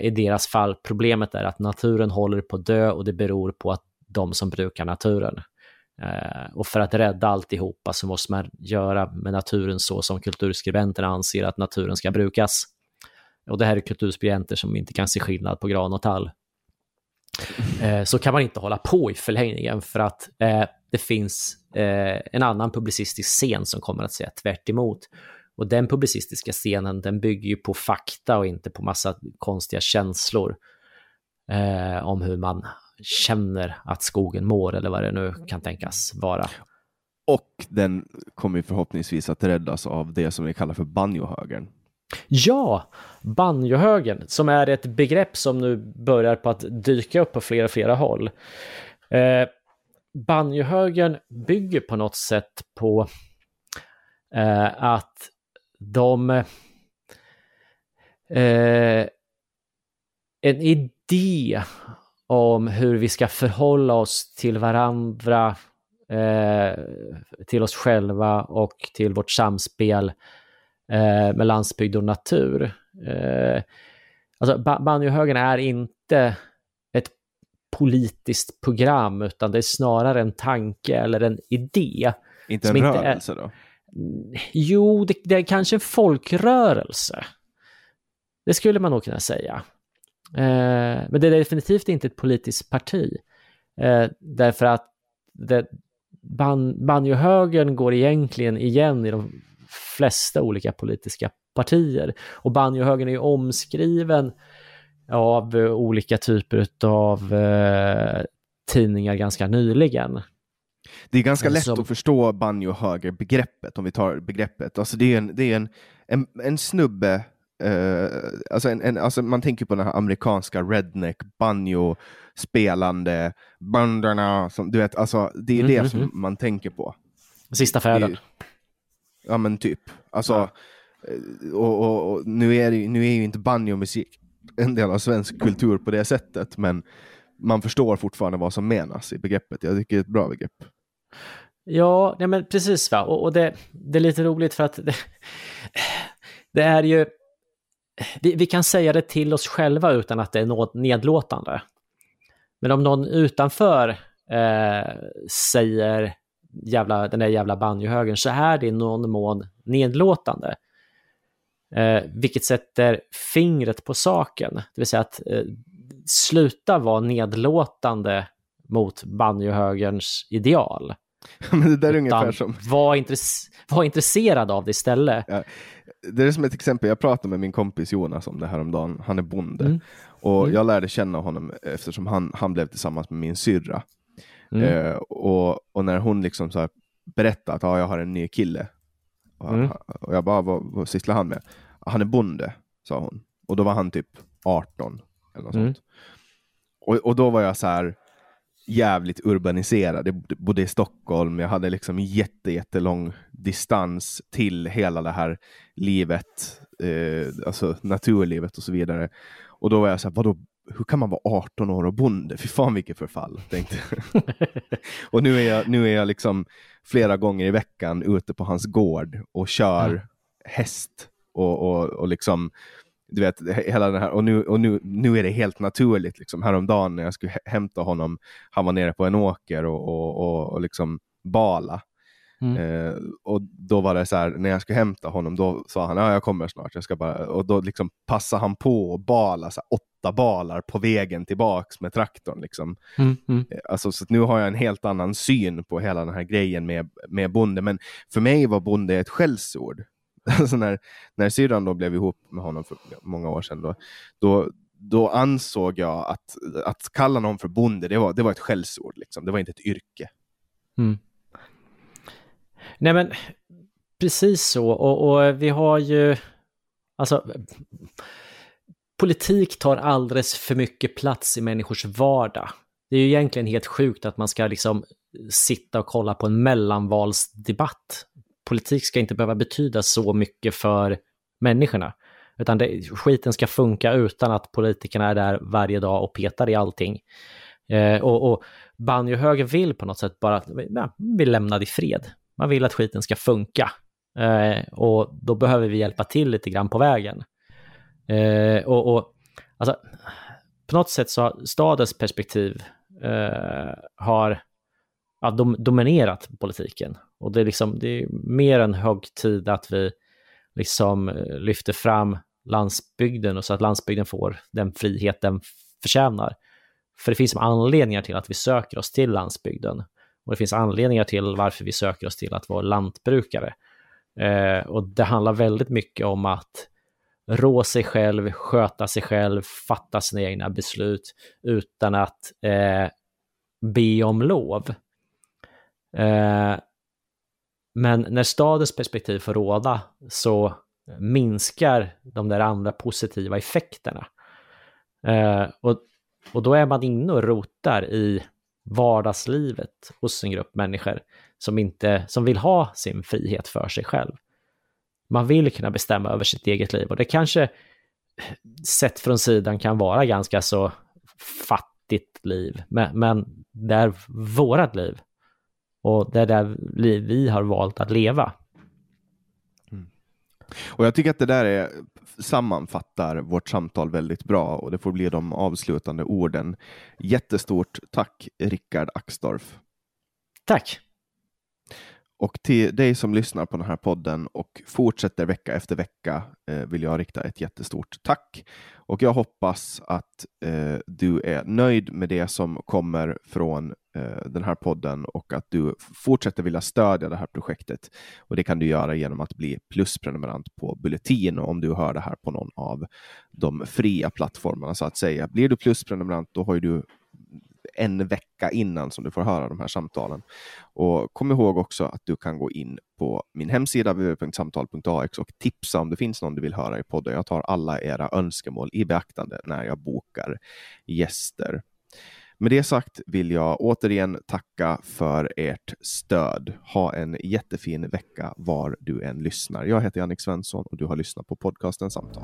I deras fall, problemet är att naturen håller på att dö och det beror på att de som brukar naturen. Och för att rädda alltihopa så måste man göra med naturen så som kulturskribenterna anser att naturen ska brukas. Och det här är kulturskribenter som inte kan se skillnad på gran och tall. Eh, så kan man inte hålla på i förlängningen för att eh, det finns eh, en annan publicistisk scen som kommer att säga tvärt emot. Och den publicistiska scenen den bygger ju på fakta och inte på massa konstiga känslor eh, om hur man känner att skogen mår eller vad det nu kan tänkas vara. Och den kommer förhoppningsvis att räddas av det som vi kallar för banjohögern. Ja, banjohögen, som är ett begrepp som nu börjar på att dyka upp på flera, flera håll. Eh, banjohögen bygger på något sätt på eh, att de... Eh, en idé om hur vi ska förhålla oss till varandra, eh, till oss själva och till vårt samspel eh, med landsbygd och natur. Eh, alltså banjohögern är inte ett politiskt program utan det är snarare en tanke eller en idé. Inte en rörelse är... då? Jo, det, det, är kanske en folkrörelse. Det skulle man nog kunna säga. Eh, men det är definitivt inte ett politiskt parti. Eh, därför att det, ban, banjohögern går egentligen igen i de flesta olika politiska partier. Och banjohögern är ju omskriven av olika typer av eh, tidningar ganska nyligen. Det är ganska lätt Som... att förstå banjohöger-begreppet, om vi tar begreppet. Alltså det är en, det är en, en, en snubbe, eh, alltså, en, en, alltså man tänker på den här amerikanska redneck banjo spelande bandarna, som, du vet, alltså det är mm, det mm, som mm. man tänker på. Sista färden. Ja men typ. Alltså. Eh, och, och, och, nu, är det, nu är ju inte banjomusik en del av svensk kultur på det sättet, men man förstår fortfarande vad som menas i begreppet. Jag tycker det är ett bra begrepp. Ja, nej men precis va. Och, och det, det, är lite roligt för att det, det är ju... Vi, vi, kan säga det till oss själva utan att det är något nedlåtande. Men om någon utanför eh, säger jävla, den där jävla banjohögern så är det i någon mån nedlåtande. Eh, vilket sätter fingret på saken, det vill säga att eh, sluta vara nedlåtande mot banjohögerns ideal. Men det där är ungefär som... Var, intress var intresserad av det istället. Ja, det är som ett exempel, jag pratade med min kompis Jonas om det här om dagen. han är bonde. Mm. Och mm. jag lärde känna honom eftersom han, han blev tillsammans med min syrra. Mm. Eh, och, och, när hon liksom så berättade att ah, jag har en ny kille. Och, mm. och jag bara, vad, vad sysslar han med? Han är bonde, sa hon. Och då var han typ 18 eller något mm. sånt. Och, och då var jag så här, jävligt urbaniserad. Jag bodde i Stockholm, jag hade liksom jätte, jättelång distans till hela det här livet, eh, alltså naturlivet och så vidare. Och då var jag så här, vadå, hur kan man vara 18 år och bonde? Fy fan vilket förfall, tänkte Och nu är, jag, nu är jag liksom flera gånger i veckan ute på hans gård och kör mm. häst och, och, och liksom du vet, hela den här, och nu, och nu, nu är det helt naturligt. Liksom. Häromdagen när jag skulle hämta honom, han var nere på en åker och, och, och, och liksom bala. Mm. Eh, och då var det så här, när jag skulle hämta honom, då sa han ja, jag kommer snart. Jag ska bara, och då liksom passade han på att bala så här, balar på vägen tillbaks med traktorn. Liksom. Mm. Mm. Eh, alltså, så nu har jag en helt annan syn på hela den här grejen med, med bonde. Men för mig var bonde ett skällsord. Alltså när, när syrran då blev ihop med honom för många år sedan, då, då, då ansåg jag att, att kalla någon för bonde, det var, det var ett skällsord. Liksom. Det var inte ett yrke. Mm. Nej men, precis så. Och, och vi har ju, alltså, politik tar alldeles för mycket plats i människors vardag. Det är ju egentligen helt sjukt att man ska liksom sitta och kolla på en mellanvalsdebatt politik ska inte behöva betyda så mycket för människorna. Utan det, skiten ska funka utan att politikerna är där varje dag och petar i allting. Eh, och, och banjohöger vill på något sätt bara ja, vill lämna det i fred. Man vill att skiten ska funka. Eh, och då behöver vi hjälpa till lite grann på vägen. Eh, och, och alltså, på något sätt så har stadens perspektiv eh, har ja, dom, dominerat politiken. Och det är, liksom, det är mer än hög tid att vi liksom eh, lyfter fram landsbygden och så att landsbygden får den frihet den förtjänar. För det finns anledningar till att vi söker oss till landsbygden. Och det finns anledningar till varför vi söker oss till att vara lantbrukare. Eh, och det handlar väldigt mycket om att rå sig själv, sköta sig själv, fatta sina egna beslut utan att eh, be om lov. Eh, men när stadens perspektiv får råda så minskar de där andra positiva effekterna. Eh, och, och då är man inne och rotar i vardagslivet hos en grupp människor som, inte, som vill ha sin frihet för sig själv. Man vill kunna bestämma över sitt eget liv och det kanske sett från sidan kan vara ganska så fattigt liv, men, men det är vårat liv och det är där vi har valt att leva. Mm. Och jag tycker att det där är, sammanfattar vårt samtal väldigt bra och det får bli de avslutande orden. Jättestort tack Rickard Axdorff. Tack. Och till dig som lyssnar på den här podden och fortsätter vecka efter vecka eh, vill jag rikta ett jättestort tack. Och jag hoppas att eh, du är nöjd med det som kommer från eh, den här podden och att du fortsätter vilja stödja det här projektet. Och det kan du göra genom att bli plusprenumerant på Bulletin om du hör det här på någon av de fria plattformarna så att säga. Blir du plusprenumerant, då har du en vecka innan som du får höra de här samtalen. Och kom ihåg också att du kan gå in på min hemsida www.samtal.ax och tipsa om det finns någon du vill höra i podden. Jag tar alla era önskemål i beaktande när jag bokar gäster. Med det sagt vill jag återigen tacka för ert stöd. Ha en jättefin vecka var du än lyssnar. Jag heter Jannik Svensson och du har lyssnat på podcasten Samtal.